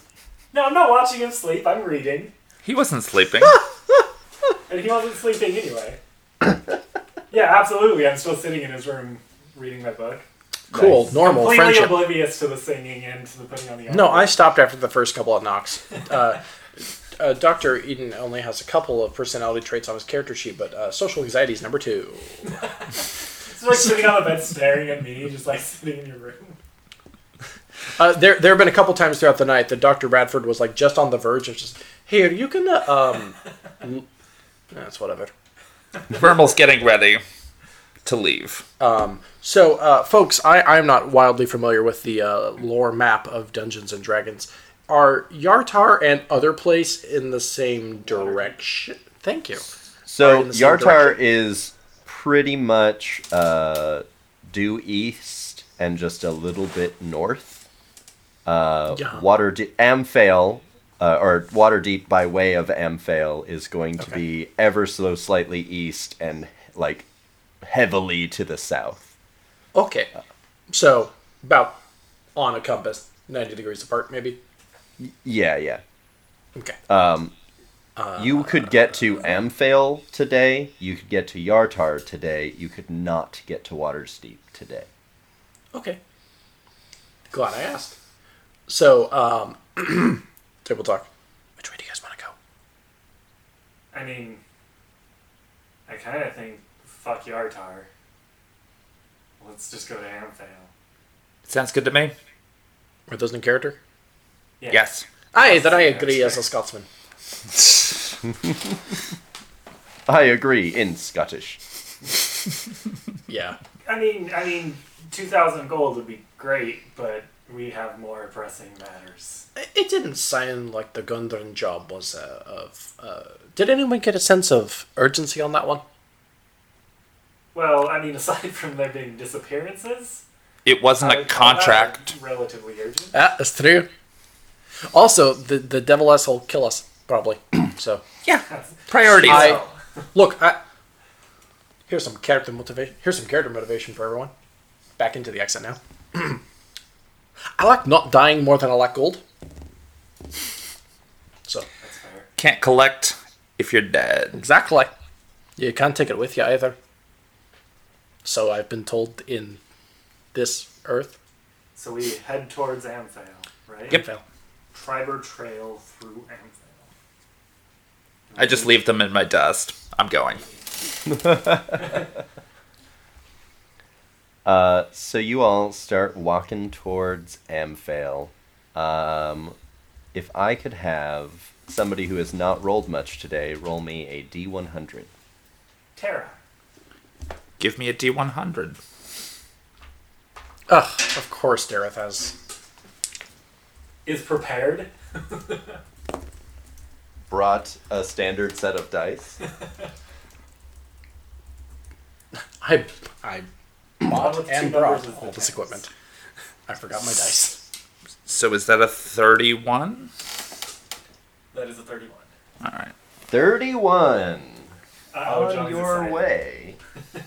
Speaker 3: no, I'm not watching him sleep. I'm reading,
Speaker 4: He wasn't sleeping.
Speaker 3: and he wasn't sleeping anyway. yeah, absolutely. I'm still sitting in his room reading my book.
Speaker 2: Cool,
Speaker 1: Nice.
Speaker 2: normal
Speaker 3: Completely
Speaker 2: friendship.
Speaker 3: oblivious to the singing and to the putting on the.
Speaker 2: No. I stopped after the first couple of knocks. Uh, uh, Dr. Eden only has a couple of personality traits on his character sheet, but uh, social anxiety is number two.
Speaker 3: it's like sitting on the bed staring at me, just like sitting in your room.
Speaker 2: Uh, there, there have been a couple times throughout the night that Dr. Radford was like just on the verge of just, hey, are you gonna, um, l-" that's whatever.
Speaker 4: Verml's getting ready to leave.
Speaker 2: Um, so, uh, folks, I, I'm not wildly familiar with the uh, lore map of Dungeons and Dragons. Are Yartar and other place in the same direction? Thank you.
Speaker 1: So
Speaker 2: in the same
Speaker 1: Yartar is pretty much uh, due east and just a little bit north. Uh,
Speaker 2: Yeah.
Speaker 1: Water Amphail, uh, or Waterdeep by way of Amphail, is going to
Speaker 2: Okay.
Speaker 1: be ever so slightly east and like heavily to the south.
Speaker 2: Okay. So, about on a compass, 90 degrees apart, maybe?
Speaker 1: Yeah, yeah.
Speaker 2: Okay.
Speaker 1: Um, you could get to Amphail today. You could get to Yartar today. You could not get to Waterdeep today.
Speaker 2: Okay. Glad I asked. So, um, table talk. Which way do you guys want to go?
Speaker 3: I mean, I kind of think fuck Yartar. Let's just go to Amphail.
Speaker 4: Sounds good to me.
Speaker 2: Are those in character?
Speaker 3: Yeah.
Speaker 4: Yes.
Speaker 2: Aye, then I agree as a Scotsman.
Speaker 1: I agree in Scottish.
Speaker 2: Yeah.
Speaker 3: I mean, I mean, two thousand gold would be great, but we have more pressing matters.
Speaker 2: It- It didn't sound like the Gundren job was uh, of. Uh, did anyone get a sense of urgency on that one?
Speaker 3: Well, I mean, aside from there being disappearances,
Speaker 4: It wasn't
Speaker 3: I
Speaker 4: a
Speaker 3: would call that
Speaker 4: contract.
Speaker 3: relatively urgent.
Speaker 2: Ah, that's true. Also, the the devil S will kill us probably. so
Speaker 4: Yeah. Priorities.
Speaker 2: I- look, I here's some character motivation. Here's some character motivation for everyone. Back into the exit now. I like not dying more than I like gold. So
Speaker 3: That's fair.
Speaker 4: Can't collect if you're dead.
Speaker 2: exactly, you can't take it with you either. So I've been told in this Earth.
Speaker 3: So we head towards Amphail, right?
Speaker 4: Yep.
Speaker 2: Fail.
Speaker 3: Triboar Trail through Amphail.
Speaker 4: I just leave them in my dust. I'm going.
Speaker 1: Uh, so you all start walking towards Amphail. Um, if I could have somebody who has not rolled much today roll me a D100.
Speaker 3: Terra.
Speaker 4: Give me a D100.
Speaker 2: Ugh, of course Derreth has.
Speaker 3: Is prepared.
Speaker 1: Brought a standard set of dice.
Speaker 2: I I bought and
Speaker 3: numbers
Speaker 2: brought all this equipment. I forgot my dice.
Speaker 4: So is that a 31?
Speaker 3: That is a 31.
Speaker 4: All right.
Speaker 1: 31
Speaker 3: Uh-oh,
Speaker 1: on
Speaker 3: John's
Speaker 1: your
Speaker 3: excited.
Speaker 1: way.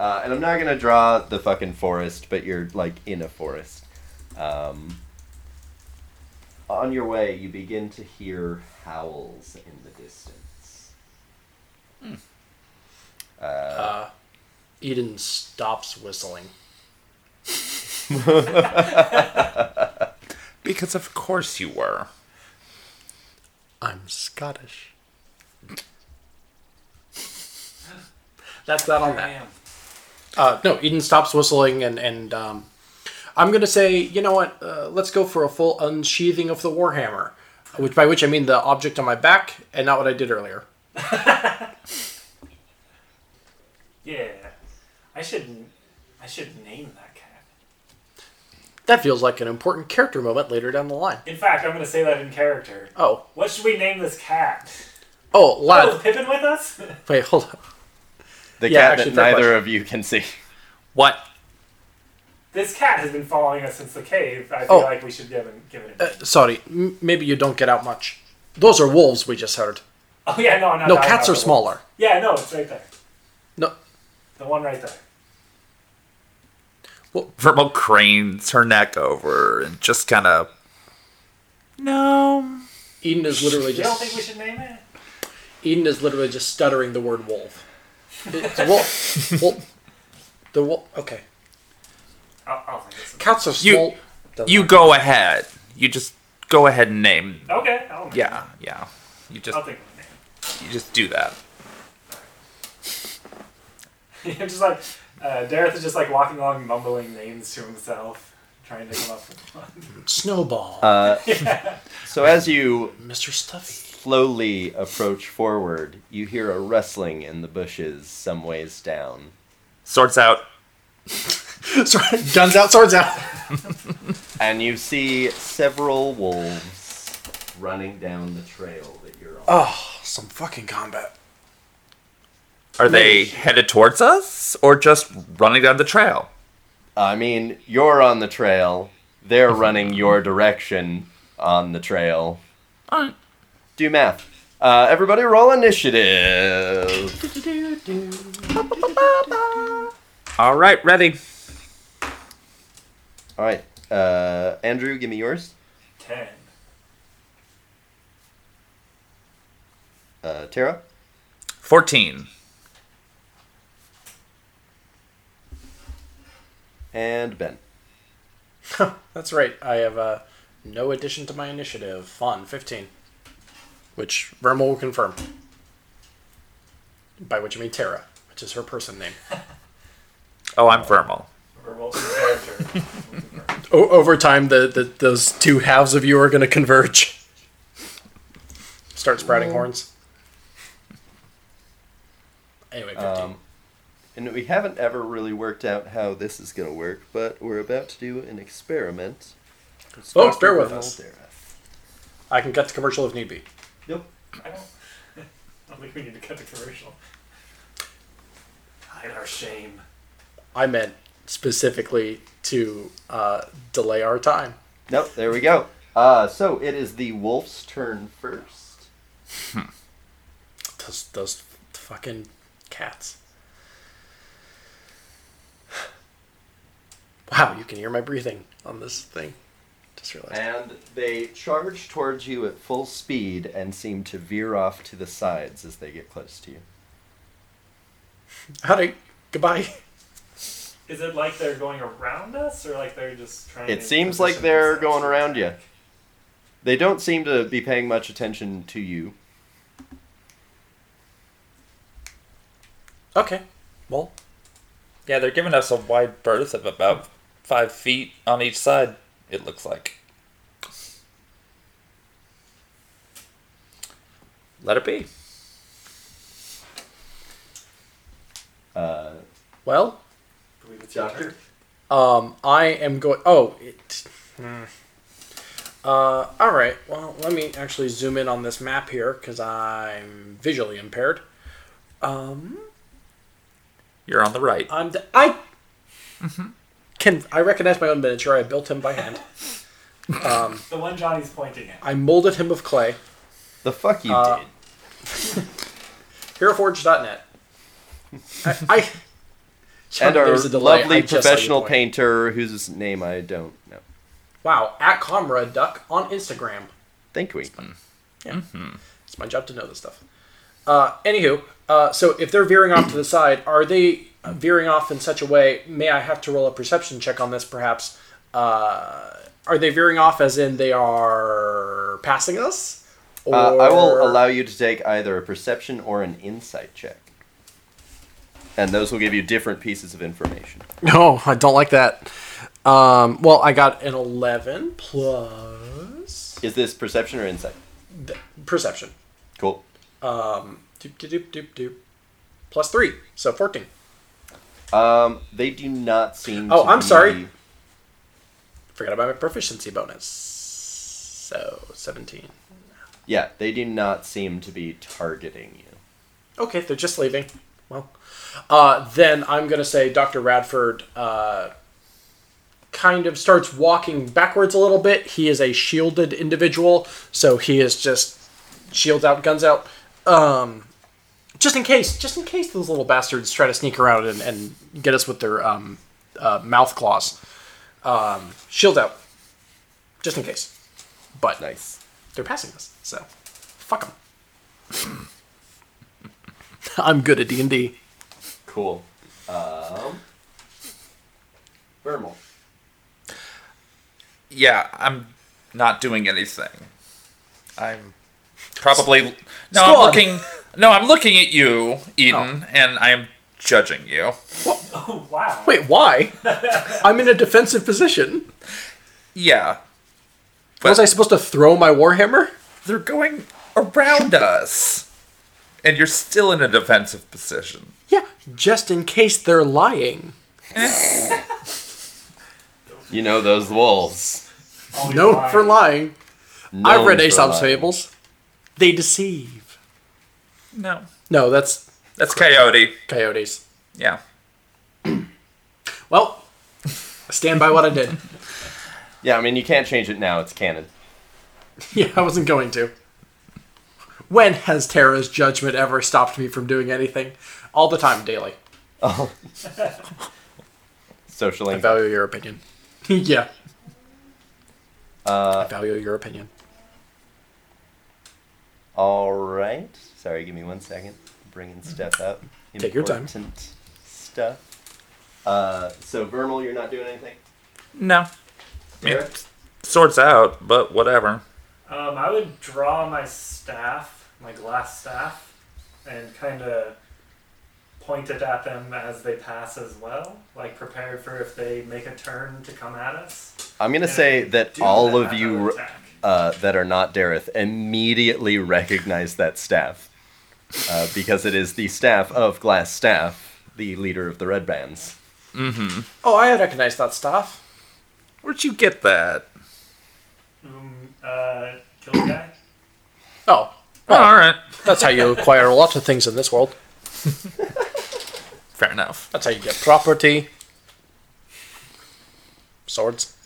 Speaker 1: uh, and I'm not gonna draw the fucking forest, but you're like in a forest. Um, on your way, you begin to hear howls in the distance. Uh,
Speaker 2: Uh, Eden stops whistling.
Speaker 4: Because of course you were.
Speaker 2: I'm Scottish. That's that on
Speaker 3: Here I
Speaker 2: that. Uh, no, Eden stops whistling, and and um, I'm gonna say, you know what? Uh, let's go for a full unsheathing of the warhammer, which by which I mean the object on my back, and not what I did earlier.
Speaker 3: Yeah. I should. I should name that cat.
Speaker 2: That feels like an important character moment later down the line.
Speaker 3: In fact, I'm going to say that in character.
Speaker 2: Oh,
Speaker 3: What should we name this cat?
Speaker 2: oh,
Speaker 3: Oh, is Pippin with us?
Speaker 2: wait, hold on.
Speaker 1: The
Speaker 2: Yeah,
Speaker 1: cat
Speaker 2: actually,
Speaker 1: that neither
Speaker 2: question.
Speaker 1: of you can see.
Speaker 4: What?
Speaker 3: This cat has been following us since the cave. I feel
Speaker 2: Oh.
Speaker 3: like we should give him give it. A
Speaker 2: Uh, sorry, m- maybe you don't get out much. Those are wolves we just heard.
Speaker 3: oh yeah, no, I'm
Speaker 2: No, cats are
Speaker 3: the
Speaker 2: smaller.
Speaker 3: wolf. Yeah, no, it's right there.
Speaker 2: No,
Speaker 3: The one right there.
Speaker 4: Well, Verml cranes her neck over and just kind of. No.
Speaker 2: Eden is literally just.
Speaker 3: You don't think we should name it?
Speaker 2: Eden is literally just stuttering the word wolf. It's wolf. wolf. The wolf. Okay,
Speaker 3: I'll, I'll think of
Speaker 2: cats are
Speaker 4: You-
Speaker 2: small. Doesn't
Speaker 4: You
Speaker 2: matter.
Speaker 4: go ahead. You just go ahead and name.
Speaker 3: Okay, I'll name
Speaker 4: Yeah, yeah. You just
Speaker 3: I'll think of a name.
Speaker 4: you just do that.
Speaker 3: You're just like uh, Derreth is just like walking along, mumbling names to himself, trying to come up with one.
Speaker 2: Snowball.
Speaker 1: Uh, So as you
Speaker 2: Mr. Stuffy.
Speaker 1: Slowly approach forward, you hear a rustling in the bushes some ways down.
Speaker 4: Swords out.
Speaker 2: Sorry, guns out, swords out.
Speaker 1: And you see several wolves running down the trail that you're on.
Speaker 2: Oh, some fucking combat.
Speaker 4: Are they headed towards us or just running down the trail?
Speaker 1: I mean, you're on the trail. They're running your direction on the trail.
Speaker 4: Alright.
Speaker 1: Do math. Uh, everybody roll initiative.
Speaker 4: All right, ready.
Speaker 1: All right. Uh, Andrew, give me yours.
Speaker 3: Ten.
Speaker 1: Uh, Terra.
Speaker 4: 14.
Speaker 1: And Ben.
Speaker 2: That's right. I have uh, no addition to my initiative. Fun, 15. Which Verml will confirm. By which I mean Terra, which is her person name.
Speaker 4: Oh, I'm Verml.
Speaker 3: Or roll.
Speaker 2: O- over time, the, the those two halves of you are going to converge. Start sprouting horns. Anyway, 15.
Speaker 1: Um, and we haven't ever really worked out how this is going to work, but we're about to do an experiment.
Speaker 2: Folks, bear with us.
Speaker 1: Derreth.
Speaker 2: I can cut to commercial if need be.
Speaker 1: Yep.
Speaker 3: I don't, I don't think we need to cut the commercial. Hide our shame.
Speaker 2: I meant specifically to uh, delay our time.
Speaker 1: Nope, there we go. Uh, so it is the wolf's turn first.
Speaker 2: Those, those fucking cats. Wow, you can hear my breathing on this thing. Just realized.
Speaker 1: And they charge towards you at full speed and seem to veer off to the sides as they get close to you.
Speaker 2: Howdy. Goodbye.
Speaker 3: Is it like they're going around us, or like they're just trying? To It
Speaker 1: seems like they're
Speaker 3: themselves
Speaker 1: going around you. They don't seem to be paying much attention to you.
Speaker 2: Okay. Well,
Speaker 4: Yeah, they're giving us a wide berth of about five feet on each side, it looks like. Let it be.
Speaker 1: Uh,
Speaker 2: well,
Speaker 3: Believe it's
Speaker 1: Doctor?
Speaker 2: um, I am going. Oh, it. hmm. Uh, all right. Well, let me actually zoom in on this map here because I'm visually impaired. Um,
Speaker 4: You're on the right.
Speaker 2: I'm. D- I can. I recognize my own miniature. I built him by hand. Um,
Speaker 3: The one Johnny's pointing at.
Speaker 2: I molded him of clay.
Speaker 1: the fuck you
Speaker 2: Uh,
Speaker 1: did.
Speaker 2: HeroForge.net. I, I
Speaker 1: And our
Speaker 2: a delay. I
Speaker 1: lovely
Speaker 2: just
Speaker 1: professional painter whose name I don't know.
Speaker 2: Wow, at Comrade Duck on Instagram.
Speaker 1: Think we.
Speaker 2: Yeah, it's my job to know this stuff. Uh, anywho, uh, so if they're veering off to the side, are they veering off in such a way? May I have to roll a perception check on this, perhaps? Uh, are they veering off as in they are passing us? Or...
Speaker 1: Uh, I will allow you to take either a perception or an insight check. And those will give you different pieces of information.
Speaker 2: No, I don't like that. Um, well, I got an 11 plus
Speaker 1: Is this perception or insight?
Speaker 2: th- perception.
Speaker 1: Cool.
Speaker 2: Um, doop, doop, doop, doop, doop. Plus 3, so 14.
Speaker 1: Um, they do not seem.
Speaker 2: Oh, I'm
Speaker 1: be-
Speaker 2: sorry. Forgot about my proficiency bonus. So, 17.
Speaker 1: Yeah, they do not seem to be targeting you.
Speaker 2: Okay, they're just leaving. well, uh, then I'm gonna say Dr. Radford uh, kind of starts walking backwards a little bit. He is a shielded individual, so he is just shields out, guns out, um, just in case, just in case those little bastards try to sneak around and, and get us with their um, uh, mouth claws. Um, shield out, just in case. But
Speaker 1: Nice.
Speaker 2: they're passing us, so fuck them. I'm good at D and D.
Speaker 1: Cool. Um, Verml.
Speaker 4: Yeah, I'm not doing anything. I'm probably no. I'm
Speaker 2: Squad.
Speaker 4: looking. No, I'm looking at you, Eden, oh. and I'm judging you.
Speaker 3: Oh wow.
Speaker 2: Wait, why? I'm in a defensive position.
Speaker 4: Yeah,
Speaker 2: Was I supposed to throw my warhammer?
Speaker 4: they're going around us, and you're still in a defensive position.
Speaker 2: Yeah, just in case they're lying.
Speaker 1: You know those wolves.
Speaker 3: Always
Speaker 2: Known for lying. I've read
Speaker 1: for
Speaker 2: Aesop's
Speaker 1: lying.
Speaker 2: fables. They deceive.
Speaker 4: No,
Speaker 2: No, that's
Speaker 4: that's Coyote.
Speaker 2: coyotes.
Speaker 4: Yeah.
Speaker 2: Well, I stand by what I did.
Speaker 1: Yeah, I mean you can't change it now. It's canon.
Speaker 2: Yeah, I wasn't going to. When has Terra's judgment ever stopped me from doing anything? All the time, daily. Oh.
Speaker 1: Social
Speaker 2: I value your opinion. yeah,
Speaker 1: Uh,
Speaker 2: I value your opinion.
Speaker 1: all right. Sorry, give me one second. Bringing stuff up.
Speaker 2: Take your time.
Speaker 1: Important Stuff. Uh, so Verml, you're not doing anything.
Speaker 4: No. I mean,
Speaker 1: Derek?
Speaker 4: swords out, but whatever.
Speaker 3: Um, I would draw my staff, my glass staff, and kind of point it at them as they pass as well, like prepared for if they make a turn to come at us.
Speaker 1: I'm gonna
Speaker 3: And
Speaker 1: say that all
Speaker 3: then
Speaker 1: of you uh, that are not Derreth immediately recognize that staff uh, because it is the staff of Glasstaff, the leader of the Redbrands.
Speaker 2: Oh, I recognize that staff.
Speaker 4: Where'd you get that?
Speaker 3: Um, uh, kill the guy.
Speaker 2: Oh,
Speaker 4: Oh, all right.
Speaker 2: that's how you acquire a lot of things in this world.
Speaker 4: Fair enough.
Speaker 2: That's how you get property. Swords.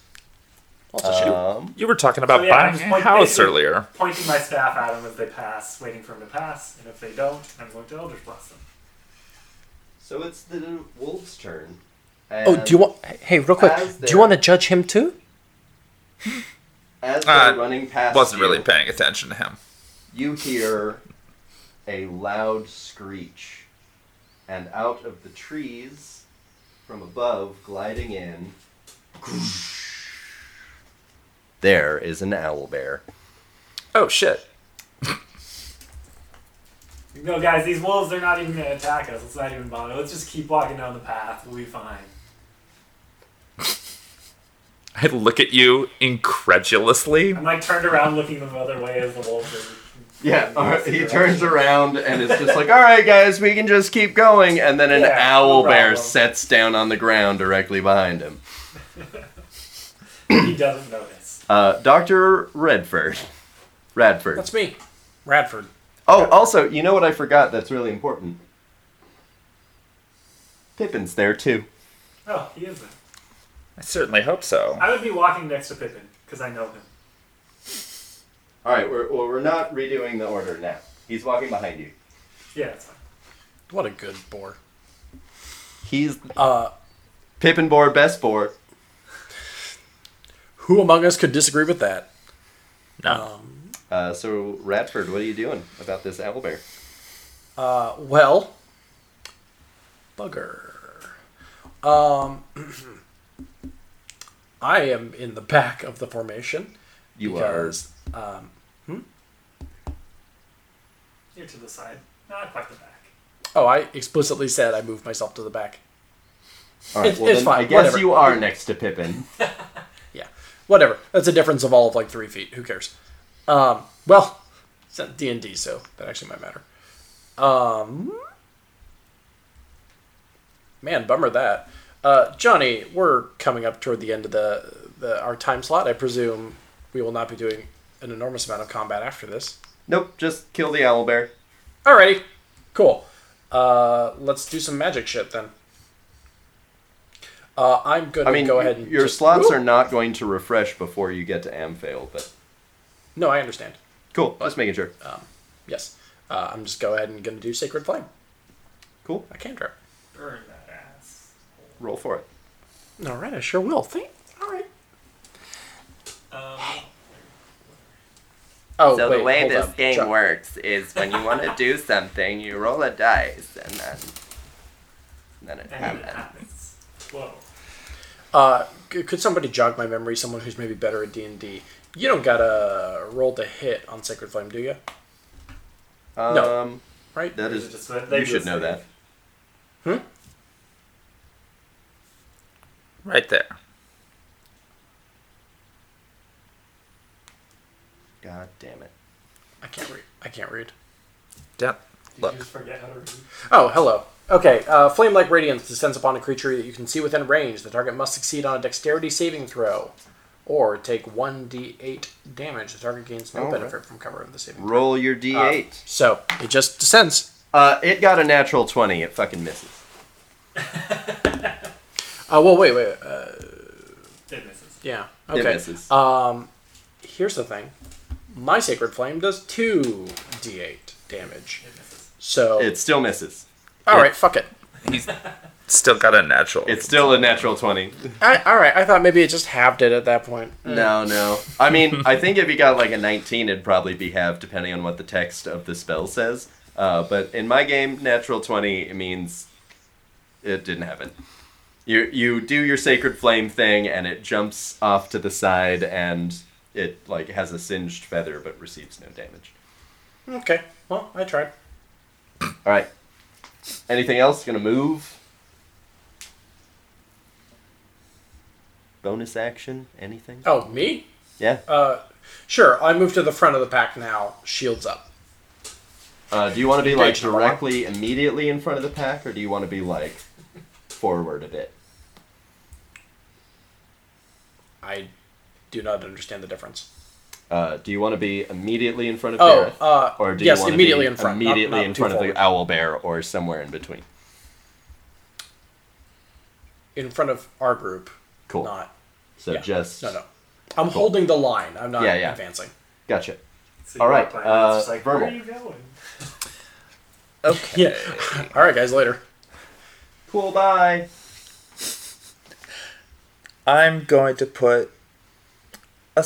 Speaker 2: Also.
Speaker 1: Um,
Speaker 4: You were talking about
Speaker 3: So, yeah,
Speaker 4: buying
Speaker 3: just
Speaker 4: a house earlier.
Speaker 3: Pointing my staff at them as they pass, waiting for them to pass, and if they don't, I'm going to Eldritch Blast them.
Speaker 1: so it's the wolf's turn.
Speaker 2: Oh, do you want? Hey, real quick. Do you want to judge him too?
Speaker 1: As they're
Speaker 4: Uh,
Speaker 1: running past
Speaker 4: Wasn't
Speaker 1: you,
Speaker 4: really paying attention to him.
Speaker 1: you hear a loud screech, and out of the trees from above, gliding in, there is an owl bear.
Speaker 4: Oh shit.
Speaker 3: No, guys, these wolves, they're not even going to attack us. Let's not even bother. Let's just keep walking down the path. We'll be fine.
Speaker 4: I look at you incredulously.
Speaker 3: I'm like turned around looking the other way as the wolves are.
Speaker 1: Yeah, all right, he turns around and is just like, "All right, guys, we can just keep going." And then an
Speaker 3: Yeah,
Speaker 1: owl
Speaker 3: no
Speaker 1: bear sets down on the ground directly behind him.
Speaker 3: He doesn't notice.
Speaker 1: Uh, Doctor Redford, Radford.
Speaker 2: That's me, Radford.
Speaker 1: Oh, also, you know what I forgot? That's really important. Pippin's there too.
Speaker 3: Oh, he isn't.
Speaker 4: I certainly hope so.
Speaker 3: I would be walking next to Pippin because I know him.
Speaker 1: All right, we're well, we're not redoing the order now. He's walking behind you.
Speaker 3: Yeah, it's fine.
Speaker 2: What a good boar.
Speaker 1: He's
Speaker 2: Uh,
Speaker 1: Pippin boar, best boar.
Speaker 2: Who among us could disagree with that?
Speaker 4: No.
Speaker 1: Uh, so Radford, what are you doing about this owl bear?
Speaker 2: Uh, well, bugger. Um, I am in the back of the formation
Speaker 1: You
Speaker 2: because um,
Speaker 3: You're to the side. Not quite the back.
Speaker 2: oh, I explicitly said I moved myself to the back.
Speaker 1: are. All right,
Speaker 2: it's-
Speaker 1: well,
Speaker 2: it's fine,
Speaker 1: I guess
Speaker 2: whatever.
Speaker 1: you are next to Pippin.
Speaker 2: Whatever. That's a difference of all of like three feet. Who cares? Um, well, it's not D and D, so that actually might matter. Um, man, bummer that. Uh, Johnny, we're coming up toward the end of the, the our time slot. I presume we will not be doing an enormous amount of combat after this.
Speaker 1: nope, just kill the owl bear.
Speaker 2: Alrighty, cool. Uh, let's do some magic shit then. Uh, I'm gonna
Speaker 1: I mean,
Speaker 2: go ahead and
Speaker 1: your
Speaker 2: just-
Speaker 1: slots
Speaker 2: Woo!
Speaker 1: are not going to refresh before you get to Amphail, but
Speaker 2: No, I understand.
Speaker 1: cool. Just making sure.
Speaker 2: Yes. Uh, I'm just go ahead and gonna do Sacred Flame.
Speaker 1: Cool.
Speaker 2: I cantrip.
Speaker 3: Burn that ass.
Speaker 1: Roll for it.
Speaker 2: All right, I sure will. Thank. All right.
Speaker 3: Um,
Speaker 2: Oh,
Speaker 1: so
Speaker 2: wait,
Speaker 1: the way this
Speaker 2: up.
Speaker 1: game
Speaker 2: Chuck.
Speaker 1: works is when you want to do something, you roll a dice, and then then it
Speaker 3: and then it
Speaker 1: happens.
Speaker 3: happens. Whoa.
Speaker 2: Uh, could somebody jog my memory? Someone who's maybe better at D and D. You don't gotta roll to hit on Sacred Flame, do you? No.
Speaker 1: Um,
Speaker 2: Right?
Speaker 1: That is.
Speaker 3: They just- they
Speaker 1: You should know that.
Speaker 2: Hmm?
Speaker 4: Right there.
Speaker 1: God damn it.
Speaker 2: I can't read. I can't read.
Speaker 4: Yep.
Speaker 3: Did
Speaker 4: Look.
Speaker 3: you just forget how to read?
Speaker 2: Oh, hello. Okay, uh, flame-like radiance descends upon a creature that you can see within range. The target must succeed on a dexterity saving throw, or take one d8 damage. The target gains no
Speaker 1: Alright.
Speaker 2: benefit from cover of the saving.
Speaker 1: Roll your d8.
Speaker 2: So it just descends.
Speaker 1: Uh, it got a natural 20. It fucking misses.
Speaker 2: Oh well, wait, wait. Uh,
Speaker 3: It misses.
Speaker 2: yeah.
Speaker 1: It
Speaker 2: Okay.
Speaker 1: misses.
Speaker 2: Um, here's the thing. My sacred flame does two d8 damage.
Speaker 3: It misses.
Speaker 2: So
Speaker 1: It still misses.
Speaker 2: All right, fuck it.
Speaker 4: He's still got a natural.
Speaker 1: It's still a natural 20.
Speaker 2: I, all right, I thought maybe it just halved it at that point.
Speaker 1: No, no. I mean, I think if you got like a 19, it'd probably be halved depending on what the text of the spell says. Uh, but in my game, natural 20 means it didn't happen. You you do your sacred flame thing, and it jumps off to the side, and it like has a singed feather, but receives no damage.
Speaker 2: Okay. Well, I tried.
Speaker 1: All right. Anything else? Gonna move? Bonus action? Anything?
Speaker 2: Oh, me?
Speaker 1: Yeah.
Speaker 2: Uh, sure. I move to the front of the pack now. Shields up.
Speaker 1: Uh, do you want to be like
Speaker 2: Engage number one.
Speaker 1: directly immediately in front of the pack, or do you want to be like forward a bit?
Speaker 2: I do not understand the difference.
Speaker 1: Uh, do you want to be immediately in front of
Speaker 2: Oh,
Speaker 1: Barrett,
Speaker 2: uh,
Speaker 1: or do
Speaker 2: yes,
Speaker 1: you want
Speaker 2: immediately
Speaker 1: to be
Speaker 2: in front,
Speaker 1: immediately
Speaker 2: not
Speaker 1: in
Speaker 2: too
Speaker 1: front of the owl bear, or somewhere in between?
Speaker 2: In front of our group.
Speaker 1: Cool.
Speaker 2: Not.
Speaker 1: so
Speaker 2: yeah.
Speaker 1: just
Speaker 2: No, no. I'm holding the line. I'm not
Speaker 1: Yeah, yeah.
Speaker 2: advancing.
Speaker 1: Gotcha.
Speaker 3: So
Speaker 1: All
Speaker 3: you
Speaker 1: right,
Speaker 3: walk by and it's
Speaker 1: uh,
Speaker 3: like,
Speaker 1: verbal.
Speaker 3: where are you going?
Speaker 4: okay.
Speaker 2: Yeah. All right, guys. Later.
Speaker 1: Cool. Bye.
Speaker 4: I'm going to put a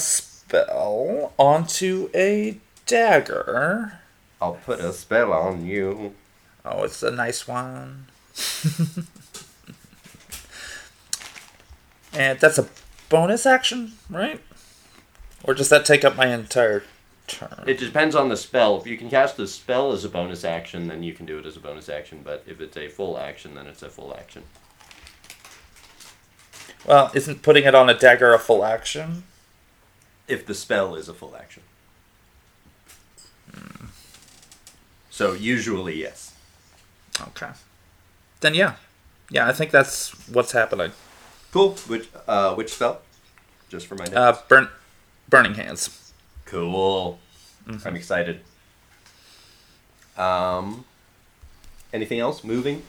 Speaker 4: spell onto a dagger.
Speaker 1: I'll put a spell on you.
Speaker 4: Oh, it's a nice one. and that's a bonus action, right? Or does that take up my entire turn?
Speaker 1: It depends on the spell. If you can cast the spell as a bonus action, then you can do it as a bonus action. But if it's a full action, then it's a full action.
Speaker 4: well, isn't putting it on a dagger a full action?
Speaker 1: If the spell is a full action. So usually yes.
Speaker 4: Okay. Then yeah. Yeah, I think that's what's happening.
Speaker 1: Cool. Which uh, which spell? Just for my notes.
Speaker 4: Uh, burn, burning hands.
Speaker 1: cool. I'm excited. Um. Anything else? Moving.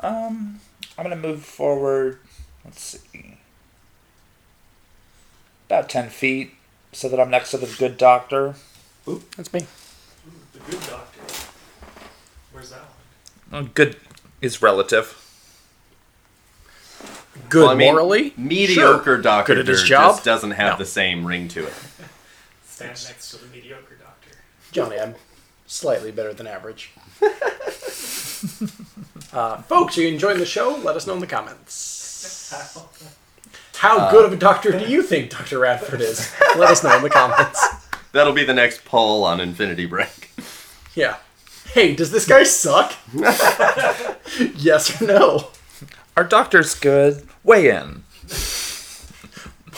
Speaker 4: Um, I'm gonna move forward. Let's see. About ten feet, so that I'm next to the good doctor.
Speaker 2: Ooh, that's me.
Speaker 3: Ooh, the good doctor. Where's that one?
Speaker 4: Uh, Good is relative.
Speaker 2: Good
Speaker 1: Well, I mean,
Speaker 2: morally.
Speaker 1: Mediocre
Speaker 2: Sure.
Speaker 1: doctor
Speaker 2: Good at his job.
Speaker 1: just doesn't have
Speaker 2: No.
Speaker 1: the same ring to it.
Speaker 3: Stand next to the mediocre doctor.
Speaker 2: Johnny, I'm slightly better than average. uh, folks, are you enjoying the show? Let us know in the comments. How good of a doctor do you think Dr. Radford is? Let us know in the comments.
Speaker 1: That'll be the next poll on Infinity Break.
Speaker 2: Yeah. Hey, does this guy suck? yes or no?
Speaker 4: Our doctor's good. Weigh in.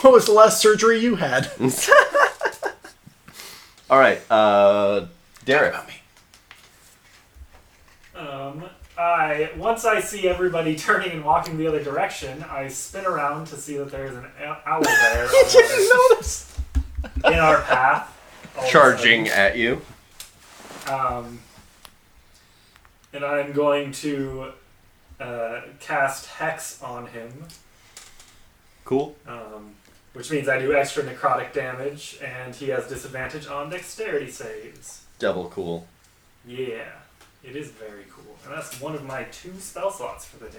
Speaker 2: What was the last surgery you had?
Speaker 1: All right, uh, Derreth.
Speaker 2: About me.
Speaker 3: Um, I once I see everybody turning and walking the other direction, I spin around to see that there's an owl there.
Speaker 2: You didn't notice.
Speaker 3: in our path. all of a
Speaker 1: Charging at you.
Speaker 3: Um, and I'm going to uh, cast Hex on him,
Speaker 1: Cool.
Speaker 3: um, which means I do extra necrotic damage, and he has disadvantage on dexterity saves.
Speaker 1: Double cool.
Speaker 3: Yeah, it is very cool, and that's one of my two spell slots for the day.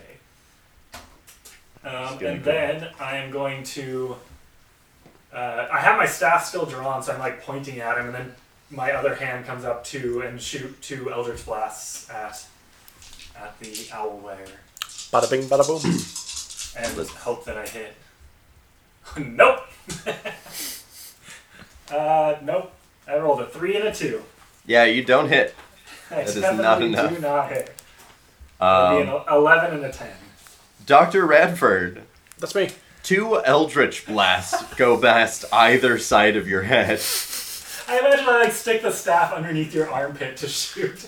Speaker 3: Um,
Speaker 1: gonna
Speaker 3: and
Speaker 1: go.
Speaker 3: then I am going to. Uh, I have my staff still drawn, so I'm like pointing at him, and then my other hand comes up too and shoot two Eldritch blasts at at the owlbear,
Speaker 2: Bada bing, bada boom.
Speaker 3: and
Speaker 1: Let's-
Speaker 3: hope that I hit. nope. uh, nope. I rolled a three and a two.
Speaker 1: Yeah, you don't hit.
Speaker 3: I
Speaker 1: is
Speaker 3: definitely
Speaker 1: not
Speaker 3: do
Speaker 1: enough.
Speaker 3: not hit. It'd be an
Speaker 1: Um,
Speaker 3: eleven and a ten.
Speaker 1: Dr. Radford,
Speaker 2: That's me.
Speaker 1: two Eldritch blasts go past either side of your head.
Speaker 3: I imagine I like stick the staff underneath your armpit to shoot.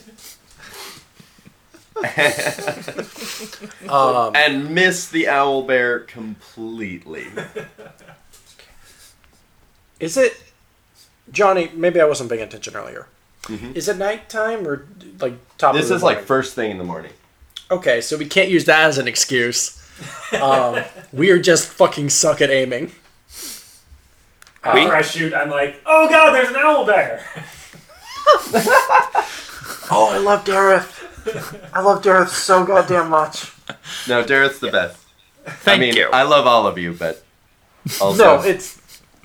Speaker 2: Um,
Speaker 1: and miss the owl bear completely.
Speaker 2: is it, Johnny? Maybe I wasn't paying attention earlier.
Speaker 1: Mhm.
Speaker 2: Is it nighttime or like top?
Speaker 1: This
Speaker 2: of the
Speaker 1: is like
Speaker 2: morning?
Speaker 1: first thing in the morning.
Speaker 2: Okay, so we can't use that as an excuse. Um, we are just fucking suck at aiming.
Speaker 3: After I shoot, I'm like, oh god, there's an owl bear.
Speaker 2: Oh, I love Derreth. I love Derreth so goddamn much.
Speaker 1: No, Derreth's the best.
Speaker 4: Thank
Speaker 1: I mean,
Speaker 4: you.
Speaker 1: I love all of you, but also,
Speaker 2: no, it's.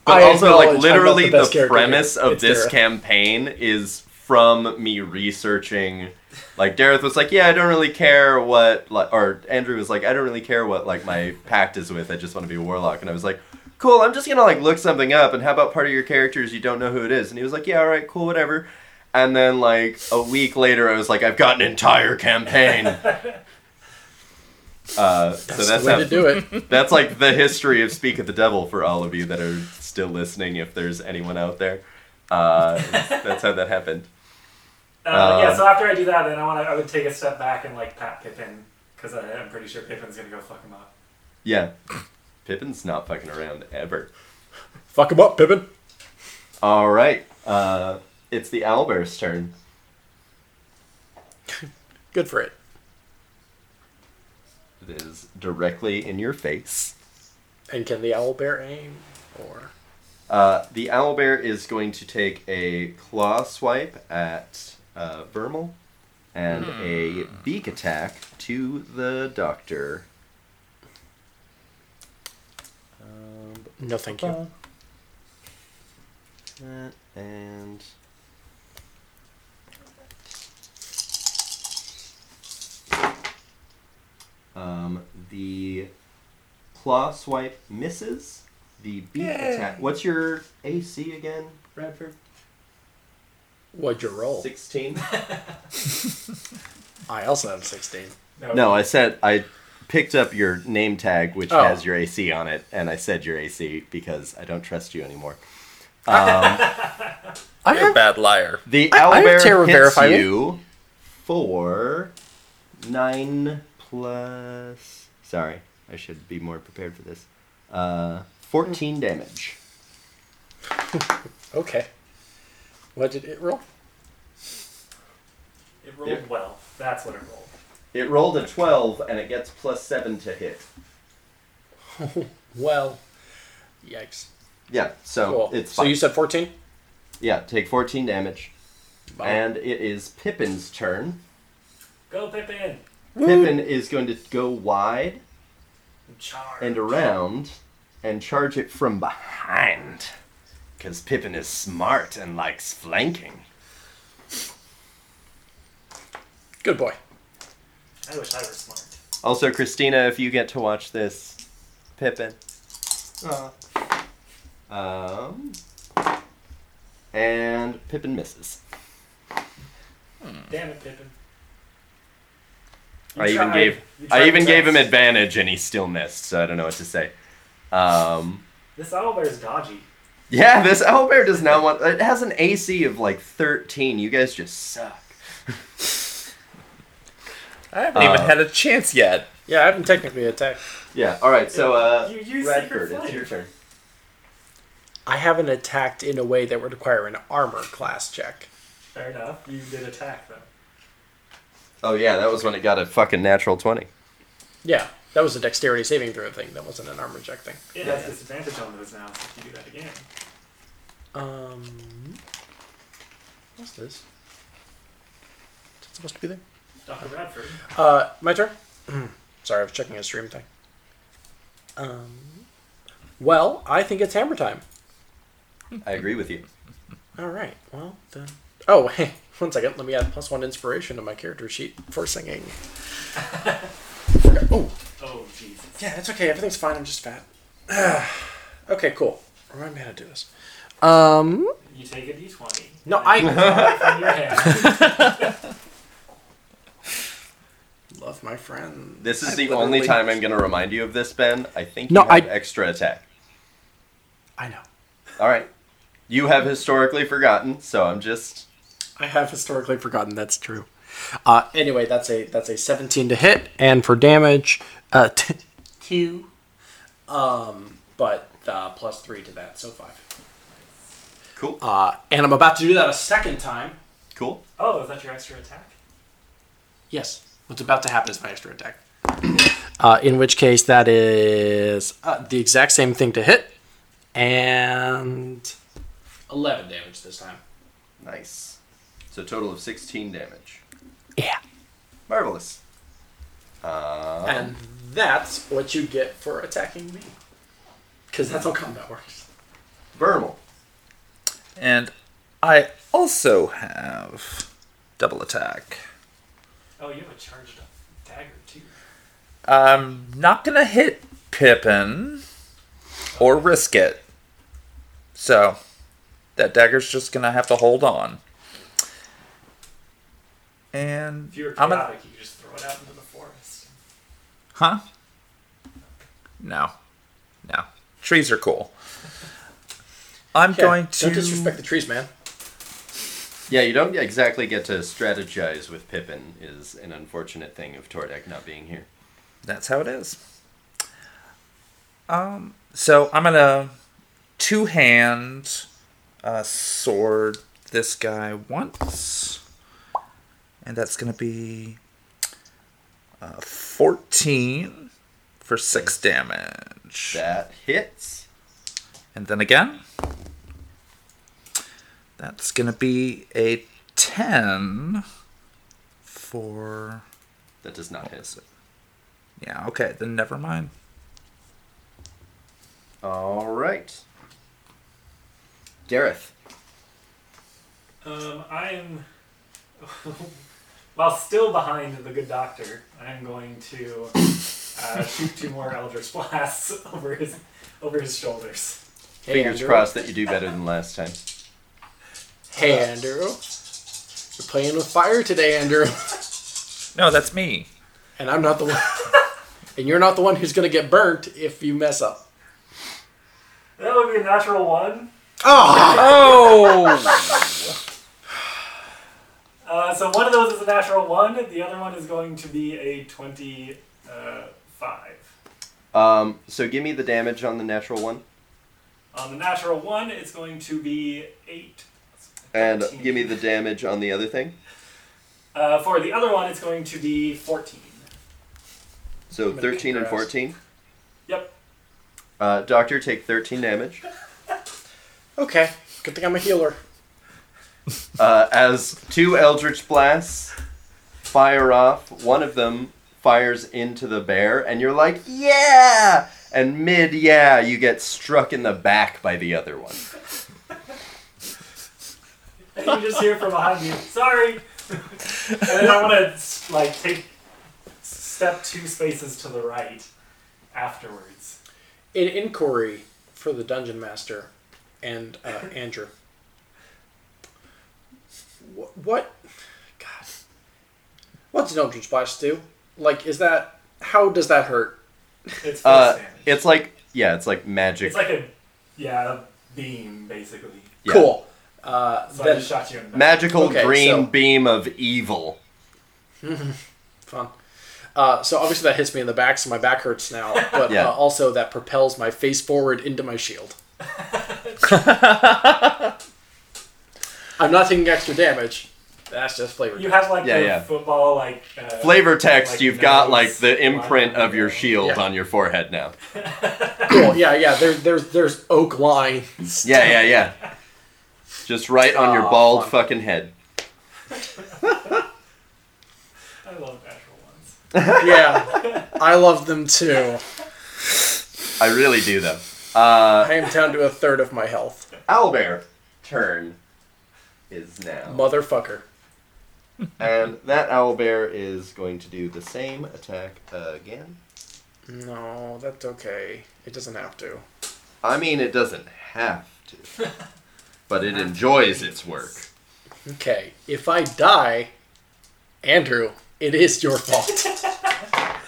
Speaker 1: but
Speaker 2: I
Speaker 1: also like
Speaker 2: acknowledge I'm not
Speaker 1: literally
Speaker 2: the
Speaker 1: the, premise
Speaker 2: here.
Speaker 1: of
Speaker 2: It's
Speaker 1: this
Speaker 2: Derreth.
Speaker 1: campaign is from me researching. Like Derreth was like, yeah, I don't really care what, like, or Andrew was like, I don't really care what like my pact is with. I just want to be a warlock, and I was like. Cool, I'm just gonna like look something up and how about part of your characters you don't know who it is? And he was like, Yeah, alright, cool, whatever. And then like a week later I was like, I've got an entire campaign. Uh, so
Speaker 2: That's,
Speaker 1: that's
Speaker 2: the way
Speaker 1: how,
Speaker 2: to do it.
Speaker 1: that's like the history of Speak of the Devil for all of you that are still listening, if there's anyone out there. Uh, that's how that happened.
Speaker 3: Uh, yeah,
Speaker 1: Um,
Speaker 3: so after I do that, then I want to. I would take a step back and like pat Pippin because I'm pretty sure Pippin's gonna go fuck him up.
Speaker 1: Yeah. Pippin's not fucking around ever.
Speaker 2: Fuck him up, Pippin.
Speaker 1: All right. Uh, it's the owlbear's turn.
Speaker 2: Good for it.
Speaker 1: It is directly in your face.
Speaker 2: And can the owl bear aim? Or
Speaker 1: Uh, the owlbear is going to take a claw swipe at uh, Verml and a beak attack to the doctor. Um,
Speaker 2: no, thank you.
Speaker 1: That and um, the claw swipe misses. The beak attack. What's your AC again, Radford?
Speaker 2: What'd you roll?
Speaker 1: Sixteen.
Speaker 2: I also have sixteen.
Speaker 1: No, I said I picked up your name tag, which
Speaker 2: Oh.
Speaker 1: has your AC on it, and I said your AC because I don't trust you anymore. Um,
Speaker 2: I
Speaker 4: You're a
Speaker 2: have
Speaker 4: bad liar.
Speaker 1: the
Speaker 2: I- I have
Speaker 1: owlbear
Speaker 2: Terra
Speaker 1: hits
Speaker 2: Verify me.
Speaker 1: you for nine plus. Sorry, I should be more prepared for this. Uh, Fourteen damage.
Speaker 2: okay. What did it roll?
Speaker 3: It rolled
Speaker 1: Yeah.
Speaker 3: well. That's what it rolled.
Speaker 1: It rolled a twelve, and it gets plus seven to hit.
Speaker 2: Well, yikes.
Speaker 1: Yeah, so
Speaker 2: Cool.
Speaker 1: it's
Speaker 2: so
Speaker 1: fine.
Speaker 2: you said fourteen.
Speaker 1: yeah, take fourteen damage,
Speaker 2: Wow.
Speaker 1: and it is Pippin's turn.
Speaker 3: Go Pippin.
Speaker 1: Pippin is going to go wide
Speaker 3: Charge.
Speaker 1: and around and charge it from behind. Because Pippin is smart and likes flanking.
Speaker 2: Good boy.
Speaker 3: I wish I were smart.
Speaker 1: Also, Christina, if you get to watch this, Pippin. Um, and Pippin misses.
Speaker 3: Damn it, Pippin. You
Speaker 1: I even
Speaker 3: tried.
Speaker 1: gave
Speaker 3: You
Speaker 1: I even
Speaker 3: your
Speaker 1: gave him
Speaker 3: best.
Speaker 1: advantage and he still missed, so I don't know what to say. Um,
Speaker 3: This owlbear's dodgy.
Speaker 1: Yeah, this owlbear does not want. It has an AC of like 13. You guys just suck.
Speaker 4: I haven't even
Speaker 1: Uh,
Speaker 4: had a chance yet.
Speaker 2: Yeah, I haven't technically attacked.
Speaker 1: Yeah. All right. So, uh,
Speaker 3: You use
Speaker 1: Radford,
Speaker 3: Secret
Speaker 1: it's your turn.
Speaker 2: I haven't attacked in a way that would require an armor class check.
Speaker 3: Fair enough. You did attack though.
Speaker 1: Oh yeah, that was when it got a fucking natural twenty.
Speaker 2: Yeah, that was a dexterity saving throw thing. That wasn't an armor check thing.
Speaker 3: It has disadvantage on those now, if you do that again.
Speaker 2: Um, what's this? Is it supposed to be there?
Speaker 3: Dr. Radford.
Speaker 2: Uh, my turn. Sorry, I was checking a stream thing. Um, well, I think it's hammer time.
Speaker 1: I agree with you.
Speaker 2: All right. Well then. Oh, hey, one second. Let me add plus one inspiration to my character sheet for singing. Forgot- Oh,
Speaker 3: Jesus.
Speaker 2: yeah, it's okay. Everything's fine. I'm just fat. okay, cool. Remind me how to do this. Um,
Speaker 3: You take a d20.
Speaker 2: no, I
Speaker 3: From your hand.
Speaker 2: love my friend.
Speaker 1: This is
Speaker 4: I
Speaker 1: the only time I'm going to remind you of this, Ben. I think
Speaker 2: No,
Speaker 1: you have
Speaker 2: I-
Speaker 1: extra attack.
Speaker 2: I know.
Speaker 1: All right. You have historically forgotten, so I'm just.
Speaker 2: I have historically forgotten that's true. Uh, anyway, that's a that's a 17 to hit, and for damage, uh, t- two. Um, but uh, plus three to that, so five.
Speaker 1: Cool.
Speaker 2: Uh, and I'm about to do that a second time.
Speaker 1: Cool.
Speaker 3: Oh, is that your extra attack?
Speaker 2: Yes, what's about to happen is my extra attack. Uh, in which case, that is uh, the exact same thing to hit, and 11 damage this time.
Speaker 1: Nice. So total of 16 damage.
Speaker 2: Yeah.
Speaker 1: Marvelous. Uh,
Speaker 2: And that's what you get for attacking me. Because that's how combat works.
Speaker 1: Verml.
Speaker 4: And I also have double attack.
Speaker 3: Oh, you have a charged up dagger, too.
Speaker 4: I'm not gonna hit Pippin or risk it. So that dagger's just gonna have to hold on. And
Speaker 3: If you were
Speaker 4: I'm
Speaker 3: chaotic,
Speaker 4: gonna,
Speaker 3: you could just throw it out into the forest.
Speaker 4: Huh? No, no. Trees are cool. I'm
Speaker 2: Yeah,
Speaker 4: going to
Speaker 2: Don't disrespect the trees, man.
Speaker 1: Yeah, you don't exactly get to strategize with Pippin, is an unfortunate thing of Tordek not being here.
Speaker 4: That's how it is. Um, so I'm gonna two hand uh, sword this guy once, and that's gonna be uh, 14 for six damage,
Speaker 1: That hits.
Speaker 4: and then again. That's gonna be a 10 for
Speaker 1: That does not hit.
Speaker 4: it? Yeah, okay, then never mind.
Speaker 1: All right. Derreth.
Speaker 3: Um, I am, while still behind the good doctor, I am going to uh, shoot two more Eldritch blasts over his over his shoulders.
Speaker 2: Hey,
Speaker 1: Fingers
Speaker 2: Andrew.
Speaker 1: crossed that you do better than last time.
Speaker 2: Hey, Andrew. You're playing with fire today, Andrew.
Speaker 4: No, that's me.
Speaker 2: And I'm not the one. and you're not the one who's going to get burnt if you mess up.
Speaker 3: That would be a natural one.
Speaker 2: Oh!
Speaker 4: Oh!
Speaker 3: Uh, so one of those is a natural one. The other one is going to be a twenty-five.
Speaker 1: Um, so give me the damage on the natural one,
Speaker 3: On the natural one, it's going to be eight.
Speaker 1: and
Speaker 3: 13.
Speaker 1: give me the damage on the other thing.
Speaker 3: Uh, for the other one, it's going to be fourteen.
Speaker 1: So 13 and 14.
Speaker 3: Yep.
Speaker 1: Uh, doctor, take 13 damage.
Speaker 2: okay. Good thing I'm a healer.
Speaker 1: Uh, as two Eldritch blasts fire off, one of them fires into the bear, and you're like, yeah! And mid, yeah, you get struck in the back by the other one.
Speaker 3: And you just hear from behind you, sorry. and then I want to like take step two spaces to the right afterwards.
Speaker 2: An inquiry for the dungeon master and uh, Andrew. What, what? God. What's an Eldritch Blast do? Like, is that. How does that hurt?
Speaker 3: It's force
Speaker 1: Uh,
Speaker 3: damage.
Speaker 1: it's like, yeah, it's like magic.
Speaker 3: It's like a yeah a beam basically.
Speaker 1: Yeah.
Speaker 2: Cool. Uh,
Speaker 3: So I
Speaker 2: then,
Speaker 3: just shot you in the back.
Speaker 1: Magical
Speaker 2: Okay,
Speaker 1: green
Speaker 2: so-
Speaker 1: beam of evil.
Speaker 2: fun. Uh, so obviously that hits me in the back, so my back hurts now. But
Speaker 1: Yeah.
Speaker 2: uh, also that propels my face forward into my shield. I'm not taking extra damage, That's just flavor.
Speaker 3: You have like
Speaker 1: Yeah,
Speaker 3: the
Speaker 1: yeah.
Speaker 3: football like uh,
Speaker 1: Flavor text,
Speaker 3: like
Speaker 1: you've got like the imprint of your shield
Speaker 2: Yeah.
Speaker 1: on your forehead now.
Speaker 2: cool. Yeah, yeah. There, there's there's oak lines.
Speaker 1: Yeah, yeah, yeah. Just right on your bald
Speaker 2: fun.
Speaker 1: fucking head.
Speaker 3: I love natural ones.
Speaker 2: Yeah, I love them too.
Speaker 1: I really do though. Uh,
Speaker 2: I am down to a third of my health,
Speaker 1: Owlbear turn is now.
Speaker 2: motherfucker.
Speaker 1: And that owl bear is going to do the same attack again.
Speaker 2: No, that's okay. It doesn't have to.
Speaker 1: I mean, it doesn't have to, but it enjoys its work.
Speaker 2: Okay, if I die, Andrew, it is your fault.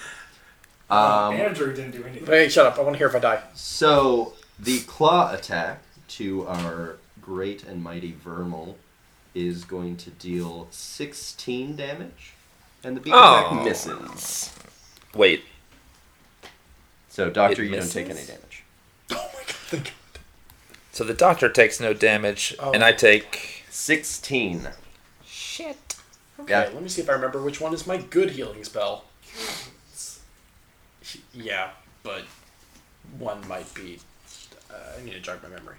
Speaker 1: Um,
Speaker 3: Andrew didn't do anything.
Speaker 2: hey, shut up. I want to hear if I die.
Speaker 1: so the claw attack to our great and mighty Verml is going to deal 16 damage, and the beak
Speaker 4: Oh.
Speaker 1: attack misses.
Speaker 4: Wait,
Speaker 1: So, Doctor, you don't take any damage.
Speaker 2: Oh my god. Thank
Speaker 4: so the doctor takes no damage,
Speaker 2: Oh.
Speaker 4: and I take.
Speaker 1: 16.
Speaker 4: Shit.
Speaker 2: Okay,
Speaker 1: Yeah.
Speaker 2: let me see if I remember which one is my good healing spell. Yeah, but one might be. Uh, I need to jog my memory.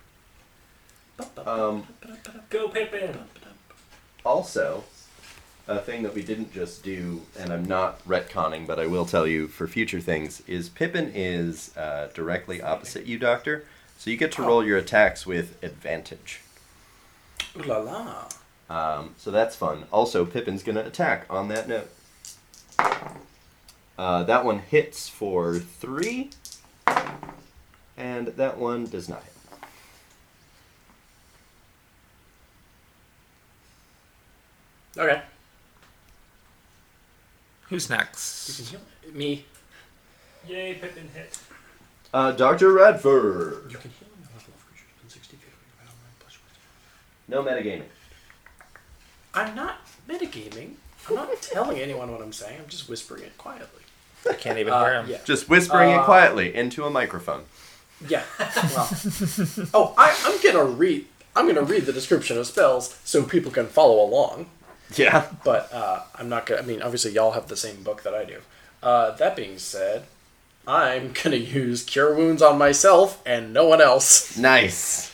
Speaker 1: Um,
Speaker 3: Go Pippin.
Speaker 1: Also, a thing that we didn't just do, and I'm not retconning, but I will tell you for future things, is Pippin is uh, directly opposite you, Doctor. So you get to roll your attacks with advantage.
Speaker 2: Ooh la la.
Speaker 1: Um, so that's fun. Also, Pippin's going to attack on that note. Uh, that one hits for three, and that one does not hit.
Speaker 2: Okay.
Speaker 4: Who's
Speaker 2: You
Speaker 4: next?
Speaker 2: can heal. Me.
Speaker 3: Yay, Pippin hit.
Speaker 1: Uh, Dr. Radford!
Speaker 2: You can heal me level of creatures within 60 feet of you. Battle line plus
Speaker 1: No metagaming.
Speaker 2: I'm not metagaming. I'm not telling anyone what I'm saying. I'm just whispering it quietly.
Speaker 4: I can't even
Speaker 2: Uh,
Speaker 4: hear him.
Speaker 2: yeah.
Speaker 1: Just whispering it
Speaker 2: Uh,
Speaker 1: quietly into a microphone.
Speaker 2: Yeah. Well. oh, I, I'm gonna read. I'm gonna read the description of spells so people can follow along.
Speaker 1: Yeah.
Speaker 2: But uh, I'm not gonna. I mean, obviously, y'all have the same book that I do. Uh, that being said, I'm gonna use Cure Wounds on myself and no one else.
Speaker 1: Nice.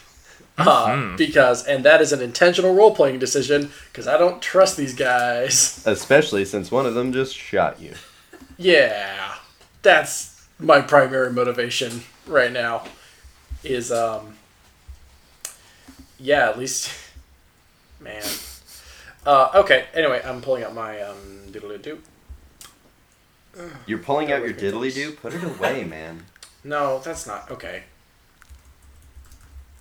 Speaker 2: Uh, Because, and that is an intentional role playing decision because I don't trust these guys.
Speaker 1: Especially since one of them just shot you.
Speaker 2: Yeah, that's my primary motivation right now. Is um, yeah, at least, man. Uh, okay. Anyway, I'm pulling out my um, doodle doo.
Speaker 1: You're pulling out your diddly
Speaker 2: folks.
Speaker 1: doo? Put it away, man.
Speaker 2: No, that's not okay.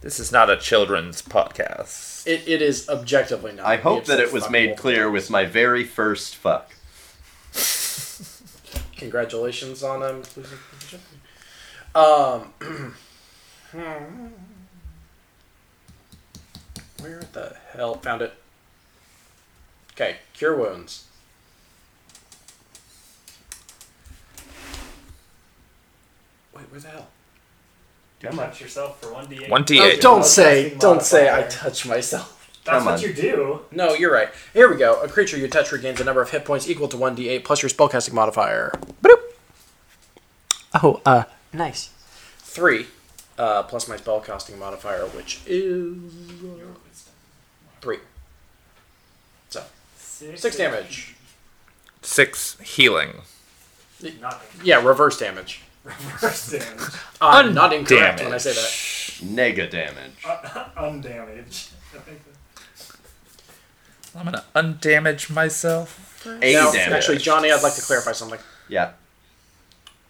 Speaker 4: This is not a children's podcast.
Speaker 2: It, it is objectively not.
Speaker 1: I hope that it was made clear
Speaker 2: times.
Speaker 1: with my very first fuck.
Speaker 2: Congratulations on um. Um. Where the hell found it? Okay, cure wounds. Wait, where the hell?
Speaker 1: Come on.
Speaker 3: Touch yourself for 1d8.
Speaker 4: 1d8.
Speaker 2: Oh, don't say, don't say I touch myself.
Speaker 3: That's
Speaker 1: Come
Speaker 3: what
Speaker 1: on.
Speaker 3: you do.
Speaker 2: No, you're right. Here we go. A creature you touch regains a number of hit points equal to 1d8 plus your spellcasting modifier. Boop. Oh, uh, nice. Three, uh, plus my spellcasting modifier, which is three. So,
Speaker 3: Six,
Speaker 2: six damage.
Speaker 4: Six healing.
Speaker 3: Nothing.
Speaker 2: Yeah, reverse damage.
Speaker 3: Reverse damage.
Speaker 2: I'm not incorrect when I say that.
Speaker 1: Nega damage.
Speaker 3: Undamaged. I think
Speaker 4: I'm gonna undamage myself.
Speaker 1: A
Speaker 2: Now,
Speaker 1: damage.
Speaker 2: actually, Johnny, I'd like to clarify something.
Speaker 1: Yeah.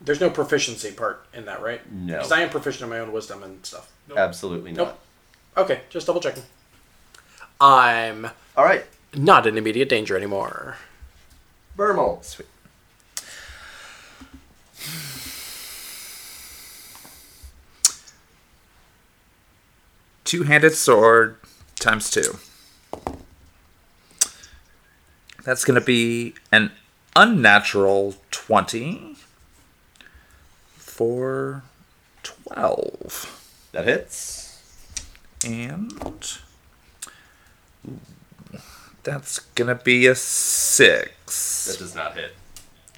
Speaker 2: There's no proficiency part in that, right?
Speaker 1: No.
Speaker 2: Because I am proficient in my own wisdom and stuff.
Speaker 1: Absolutely not.
Speaker 2: Nope. Okay, just double checking. I'm
Speaker 1: All right.
Speaker 2: Not in immediate danger anymore.
Speaker 1: Verml.
Speaker 4: Sweet. Two-handed sword times two. That's gonna be an unnatural twenty for twelve.
Speaker 1: That hits.
Speaker 4: And That's gonna be a six.
Speaker 1: That
Speaker 4: six.
Speaker 1: does not hit.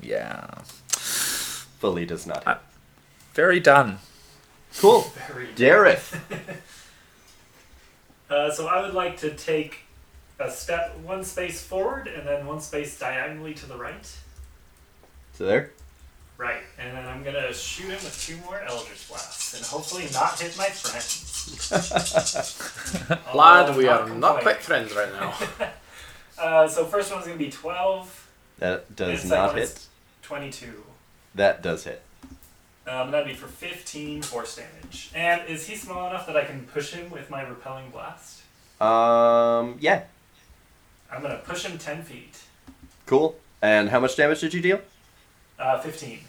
Speaker 4: Yeah.
Speaker 1: Fully does not hit.
Speaker 4: Very done.
Speaker 1: Cool.
Speaker 3: Very
Speaker 1: Derreth.
Speaker 3: Uh, so I would like to take a step one space forward and then one space diagonally to the right.
Speaker 1: So there.
Speaker 3: Right, and then I'm gonna shoot him with two more Eldritch Blasts and hopefully not hit my friends.
Speaker 2: Lad,
Speaker 3: Although
Speaker 2: we
Speaker 3: I'm
Speaker 2: are
Speaker 3: not
Speaker 2: not
Speaker 3: quite.
Speaker 2: quite friends right now.
Speaker 3: Uh, so first one's gonna be 12,
Speaker 1: That does
Speaker 3: second
Speaker 1: not hit.
Speaker 3: 22.
Speaker 1: That does hit.
Speaker 3: Um, that'd be for 15 force damage. And is he small enough that I can push him with my repelling blast?
Speaker 1: Um, yeah.
Speaker 3: I'm gonna push him 10 feet.
Speaker 1: Cool. And how much damage did you deal?
Speaker 3: Uh, 15.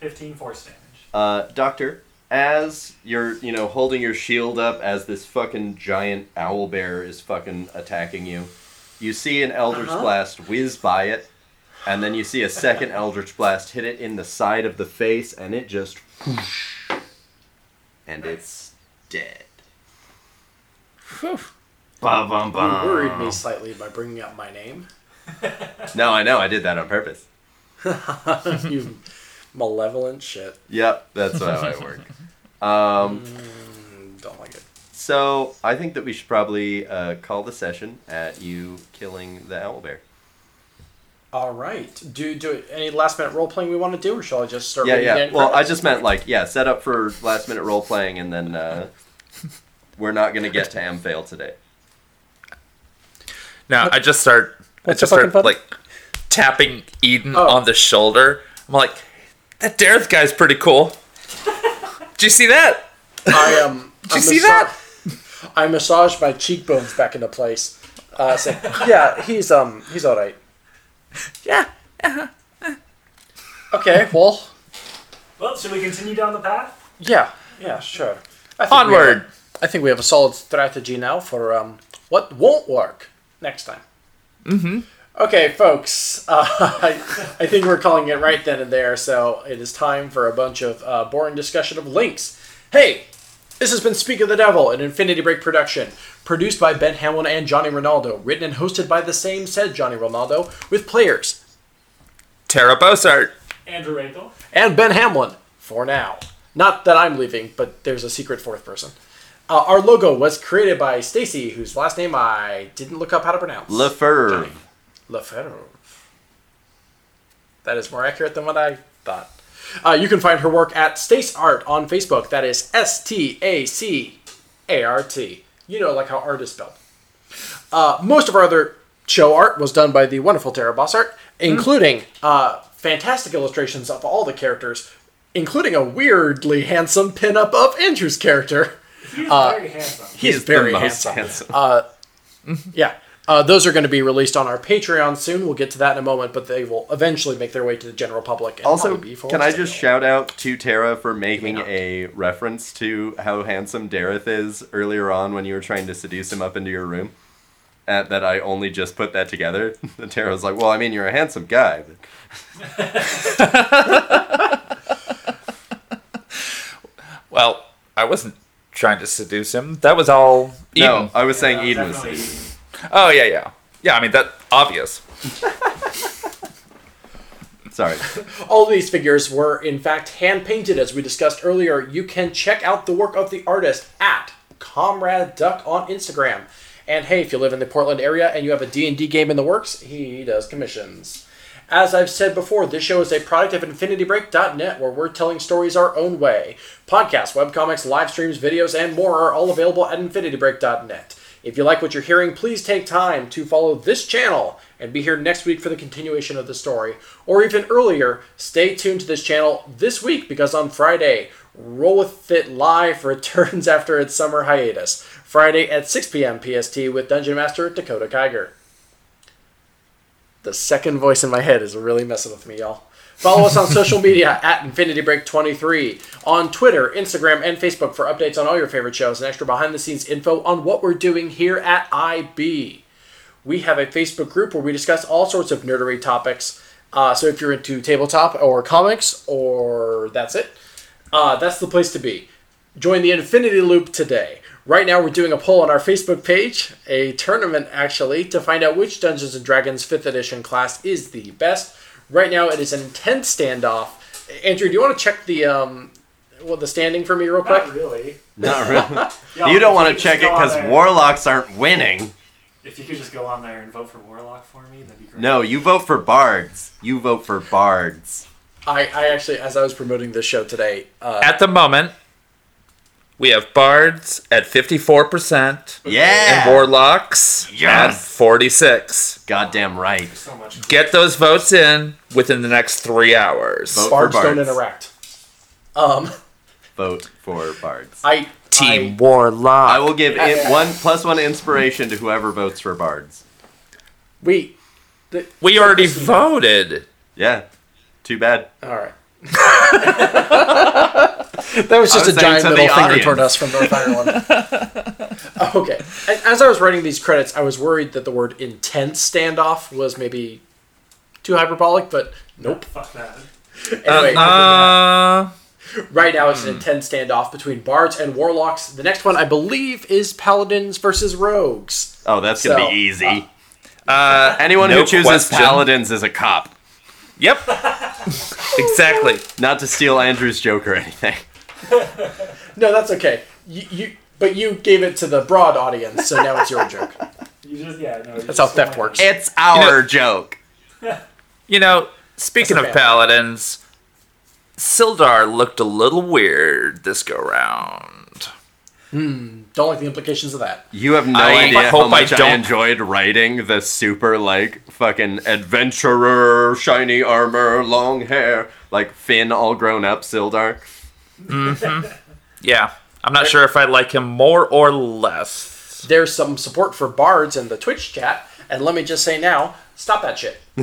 Speaker 3: 15 force damage.
Speaker 1: Uh, Doctor, as you're, you know, holding your shield up as this fucking giant owlbear is fucking attacking you, you see an Eldritch
Speaker 2: Uh-huh.
Speaker 1: Blast whiz by it, and then you see a second Eldritch Blast hit it in the side of the face, and it just. whoosh, and it's dead.
Speaker 2: Whew.
Speaker 1: Bum, bum,
Speaker 2: You worried me slightly by bringing up my name.
Speaker 1: No, I know, I did that on purpose.
Speaker 2: you malevolent shit.
Speaker 1: Yep, that's how I work. Um,
Speaker 2: Mm, don't like it.
Speaker 1: So I think that we should probably uh, call the session at you killing the owlbear.
Speaker 2: All right. Do do any last minute role playing we want to do, or shall I just start?
Speaker 1: Yeah, yeah.
Speaker 2: the
Speaker 1: Well, I just meant like yeah, set up for last minute role playing, and then uh, we're not gonna get to Amphail today.
Speaker 4: Now I just start.
Speaker 2: What's
Speaker 4: I just start
Speaker 2: button?
Speaker 4: like tapping Eden
Speaker 2: Oh.
Speaker 4: on the shoulder. I'm like, that Derreth guy's pretty cool. Do you see that?
Speaker 2: I um.
Speaker 4: Did you see that?
Speaker 2: I massaged my cheekbones back into place. Uh, saying, yeah, he's um, he's all right.
Speaker 4: Yeah.
Speaker 2: Okay, well,
Speaker 3: Well, should we continue down the path?
Speaker 2: yeah, yeah, sure. I think we
Speaker 4: Onward.
Speaker 2: have a- I think we have a solid strategy now for um, what won't work next time. Mm-hmm. Okay, folks. Uh, I, I think we're calling it right then and there. So it is time for a bunch of uh, boring discussion of links. Hey, this has been Speak of the Devil, an Infinity Break production, produced by Ben Hamlin and Johnny Rinaldo, written and hosted by the same said Johnny Rinaldo, with players
Speaker 4: Terra Bosart.
Speaker 3: Andrew Rachel.
Speaker 2: and Ben Hamlin for now. Not that I'm leaving, but there's a secret fourth person. Uh, our logo was created by Stacy, whose last name I didn't look up how to pronounce.
Speaker 1: LeFevre.
Speaker 2: LeFevre. That is more accurate than what I thought. Uh, you can find her work at Stace Art on Facebook. That is S T A C A R T. You know, like how art is spelled. Uh, most of our other show art was done by the wonderful Terra Bosart, including uh, fantastic illustrations of all the characters, including a weirdly handsome pinup of Andrew's character.
Speaker 3: He's
Speaker 2: Uh,
Speaker 3: very handsome.
Speaker 2: He's
Speaker 1: He's
Speaker 2: very
Speaker 1: the most
Speaker 2: handsome.
Speaker 1: handsome.
Speaker 2: Yeah. Uh, those are going to be released on our Patreon soon. We'll get to that in a moment, but they will eventually make their way to the general public. And
Speaker 1: also,
Speaker 2: probably be
Speaker 1: can I just shout out to Terra for making a reference to how handsome Derreth is earlier on when you were trying to seduce him up into your room? Uh, that I only just put that together. And Terra was like, "Well, I mean, you're a handsome guy." But
Speaker 4: Well, I wasn't trying to seduce him. That was all Eden.
Speaker 1: no, I was saying
Speaker 3: Yeah,
Speaker 1: Eden was seducing.
Speaker 4: Oh yeah, yeah, yeah. I mean that obvious.
Speaker 1: Sorry.
Speaker 2: All of these figures were, in fact, hand painted, as we discussed earlier. You can check out the work of the artist at Comrade Duck on Instagram. And hey, if you live in the Portland area and you have a D&D game in the works, he does commissions. As I've said before, this show is a product of InfinityBreak.net, where we're telling stories our own way. Podcasts, webcomics, live streams, videos, and more are all available at InfinityBreak.net. If you like what you're hearing, please take time to follow this channel and be here next week for the continuation of the story. Or even earlier, stay tuned to this channel this week because on Friday, Roll With It Live returns after its summer hiatus. Friday at 6 p.m. PST with Dungeon Master Dakota Kiger. The second voice in my head is really messing with me, y'all. Follow us on social media at InfinityBreak23, on Twitter, Instagram, and Facebook for updates on all your favorite shows and extra behind the scenes info on what we're doing here at IB. We have a Facebook group where we discuss all sorts of nerdery topics. Uh, so if you're into tabletop or comics or that's it, uh, that's the place to be. Join the Infinity Loop today. Right now, we're doing a poll on our Facebook page, a tournament actually, to find out which Dungeons and Dragons 5th edition class is the best. Right now, it is an intense standoff. Andrew, do you want to check the um, well, the standing for me real quick?
Speaker 3: Not really.
Speaker 1: Not really.
Speaker 3: Yo,
Speaker 1: you don't want to check it because warlocks aren't winning.
Speaker 3: If you could just go on there and vote for Warlock for me, that'd be great.
Speaker 1: No, you vote for bards. You vote for bards.
Speaker 2: I, I actually, as I was promoting this show today, uh,
Speaker 4: At the moment, we have bards at 54%
Speaker 1: Yeah.
Speaker 4: and warlocks
Speaker 1: Yes.
Speaker 4: at 46.
Speaker 1: Goddamn right.
Speaker 3: So much.
Speaker 4: Get those votes in within the next three hours.
Speaker 1: Vote.
Speaker 2: bards,
Speaker 1: for
Speaker 2: don't interact. Um,
Speaker 1: Vote for bards.
Speaker 2: I
Speaker 4: Team
Speaker 2: I-
Speaker 4: Warlock.
Speaker 1: I will give it one plus one inspiration to whoever votes for bards.
Speaker 2: we. The,
Speaker 4: we already voted.
Speaker 1: Yeah. Too bad.
Speaker 2: all right. that was just
Speaker 1: was
Speaker 2: a giant
Speaker 1: saying to
Speaker 2: middle finger
Speaker 1: audience.
Speaker 2: toward us from North Ireland. okay. As I was writing these credits, I was worried that the word intense standoff was maybe too hyperbolic, but nope.
Speaker 3: Fuck that.
Speaker 2: Anyway,
Speaker 4: Uh,
Speaker 2: right now it's an intense standoff between bards and warlocks. The next one, I believe, is paladins versus rogues.
Speaker 1: Oh, that's gonna
Speaker 2: So,
Speaker 1: be easy.
Speaker 4: uh,
Speaker 1: Anyone
Speaker 4: no
Speaker 1: who chooses
Speaker 4: question.
Speaker 1: paladins is a cop.
Speaker 4: Yep. exactly.
Speaker 1: Not to steal Andrew's joke or anything.
Speaker 2: No, that's okay. You, you but you gave it to the broad audience, so now it's your joke.
Speaker 3: You just yeah. No, you
Speaker 2: That's how theft
Speaker 3: went-
Speaker 2: works.
Speaker 1: It's our
Speaker 4: know-
Speaker 1: joke.
Speaker 4: You know, speaking of paladins, Sildar looked a little weird this go round.
Speaker 2: Hmm, don't like the implications of that.
Speaker 1: You have no
Speaker 4: I
Speaker 1: idea
Speaker 4: hope
Speaker 1: how much
Speaker 4: I
Speaker 1: I, enjoyed writing the super like fucking adventurer, shiny armor, long hair, like Finn all grown up, Sildar.
Speaker 4: Yeah, I'm not sure if I like him more or less.
Speaker 2: There's some support for bards in the Twitch chat, and let me just say now, stop that shit.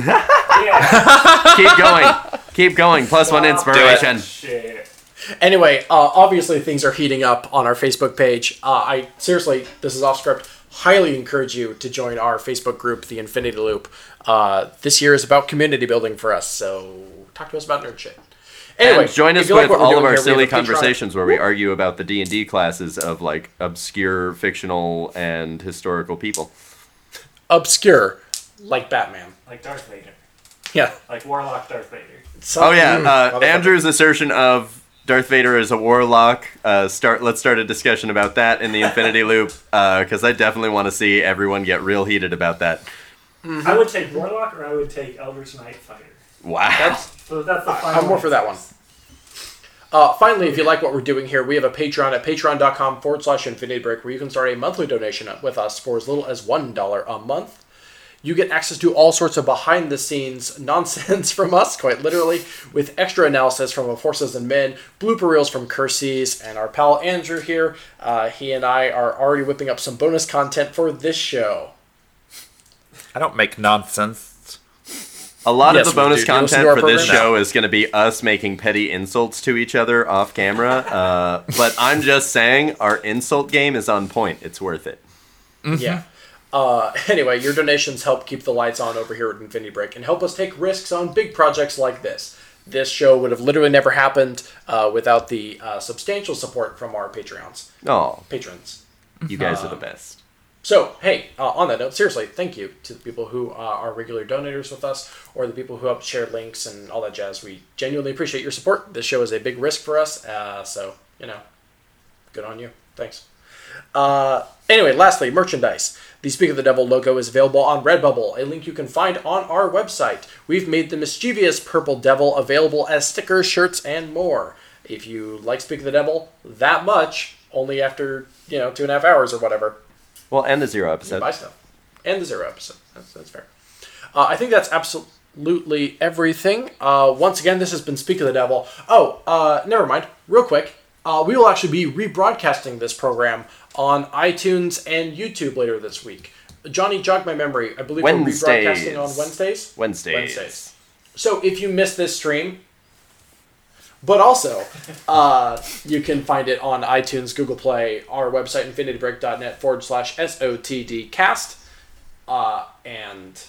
Speaker 1: Keep going. Keep going. Plus one
Speaker 3: Stop
Speaker 1: inspiration.
Speaker 2: Anyway, uh, obviously things are heating up on our Facebook page. Uh, I seriously, this is off script. Highly encourage you to join our Facebook group, the Infinity Loop. Uh, this year is about community building for us, so talk to us about nerd shit. Anyway,
Speaker 1: and join us
Speaker 2: you like
Speaker 1: with all of our
Speaker 2: here,
Speaker 1: silly
Speaker 2: have a Patreon.
Speaker 1: conversations where we argue about the D and D classes of like obscure fictional and historical people.
Speaker 2: Obscure, like Batman.
Speaker 3: Like Darth Vader.
Speaker 2: Yeah.
Speaker 3: Like Warlock Darth Vader.
Speaker 2: Some-
Speaker 1: Oh yeah,
Speaker 2: Mm,
Speaker 1: uh. Andrew's assertion of Darth Vader is a warlock. Uh, start. Let's start a discussion about that in the Infinity Loop because I definitely want to see everyone get real heated about that.
Speaker 2: Mm-hmm.
Speaker 3: I would take Warlock or I would take Eldritch Knight Fighter.
Speaker 1: Wow.
Speaker 3: So that's the final.
Speaker 2: I'm more for that one. Uh, finally, if you like what we're doing here, we have a Patreon at patreon.com forward slash infinity break where you can start a monthly donation with us for as little as $1 a month. You get access to all sorts of behind the scenes nonsense from us, quite literally, with extra analysis from Of Horses and Men, blooper reels from Curses, and our pal Andrew here. Uh, he and I are already whipping up some bonus content for this show.
Speaker 4: I don't make nonsense.
Speaker 1: A lot
Speaker 2: Yes,
Speaker 1: of the bonus
Speaker 2: do. Do you listen
Speaker 1: content for this
Speaker 2: program?
Speaker 1: show is going to be us making petty insults to each other off camera. Uh, but I'm just saying, our insult game is on point. It's worth it.
Speaker 2: Yeah. Uh, anyway, your donations help keep the lights on over here at Infinity Break and help us take risks on big projects like this. This show would have literally never happened uh, without the uh, substantial support from our Patreons,
Speaker 1: Oh,
Speaker 2: patrons.
Speaker 1: you guys
Speaker 2: Uh,
Speaker 1: are the best.
Speaker 2: So, hey, uh, on that note, seriously, thank you to the people who uh, are regular donors with us or the people who help share links and all that jazz. We genuinely appreciate your support. This show is a big risk for us, uh, so, you know, good on you. Thanks. Uh, anyway, lastly, merchandise. The Speak of the Devil logo is available on Redbubble, a link you can find on our website. We've made the mischievous purple devil available as stickers, shirts, and more. If you like Speak of the Devil that much, only after, you know, two and a half hours or whatever,
Speaker 1: Well, and the zero episode.
Speaker 2: buy stuff. And the zero episode. That's, that's fair. Uh, I think that's absolutely everything. Uh, once again, this has been Speak of the Devil. Oh, uh, never mind. Real quick, uh, we will actually be rebroadcasting this program on iTunes and YouTube later this week. Johnny, jog my memory. I believe we're
Speaker 1: Wednesdays.
Speaker 2: rebroadcasting on Wednesdays.
Speaker 1: Wednesdays.
Speaker 2: Wednesdays. So if you missed this stream, but also uh, you can find it on iTunes, Google Play, our website, infinitybreak.net forward slash SOTD cast, uh, and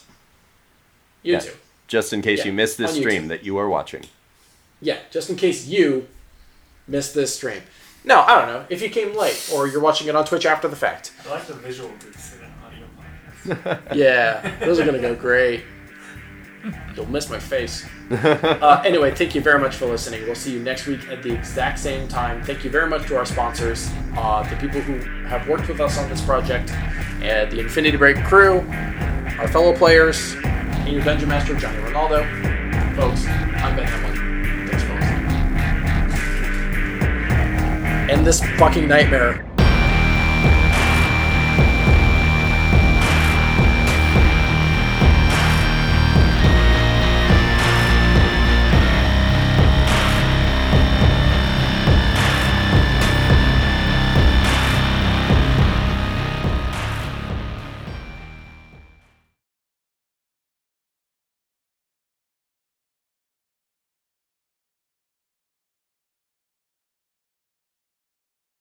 Speaker 1: Yeah.
Speaker 2: YouTube.
Speaker 1: Just in case
Speaker 2: Yeah,
Speaker 1: you missed this stream that you are watching.
Speaker 2: Yeah, just in case you missed this stream. No, I don't know. If you came late or you're watching it on Twitch after the fact.
Speaker 3: I like the visual boosts in an audio podcast.
Speaker 2: Yeah, those are gonna go great. You'll miss my face. Uh, anyway, thank you very much for listening. We'll see you next week at the exact same time. Thank you very much to our sponsors, uh, the people who have worked with us on this project, and the Infinity Break crew, our fellow players, and your Dungeon Master, Johnny Rinaldo. Folks, I'm Ben Hamlin. Thanks for listening. End this fucking nightmare.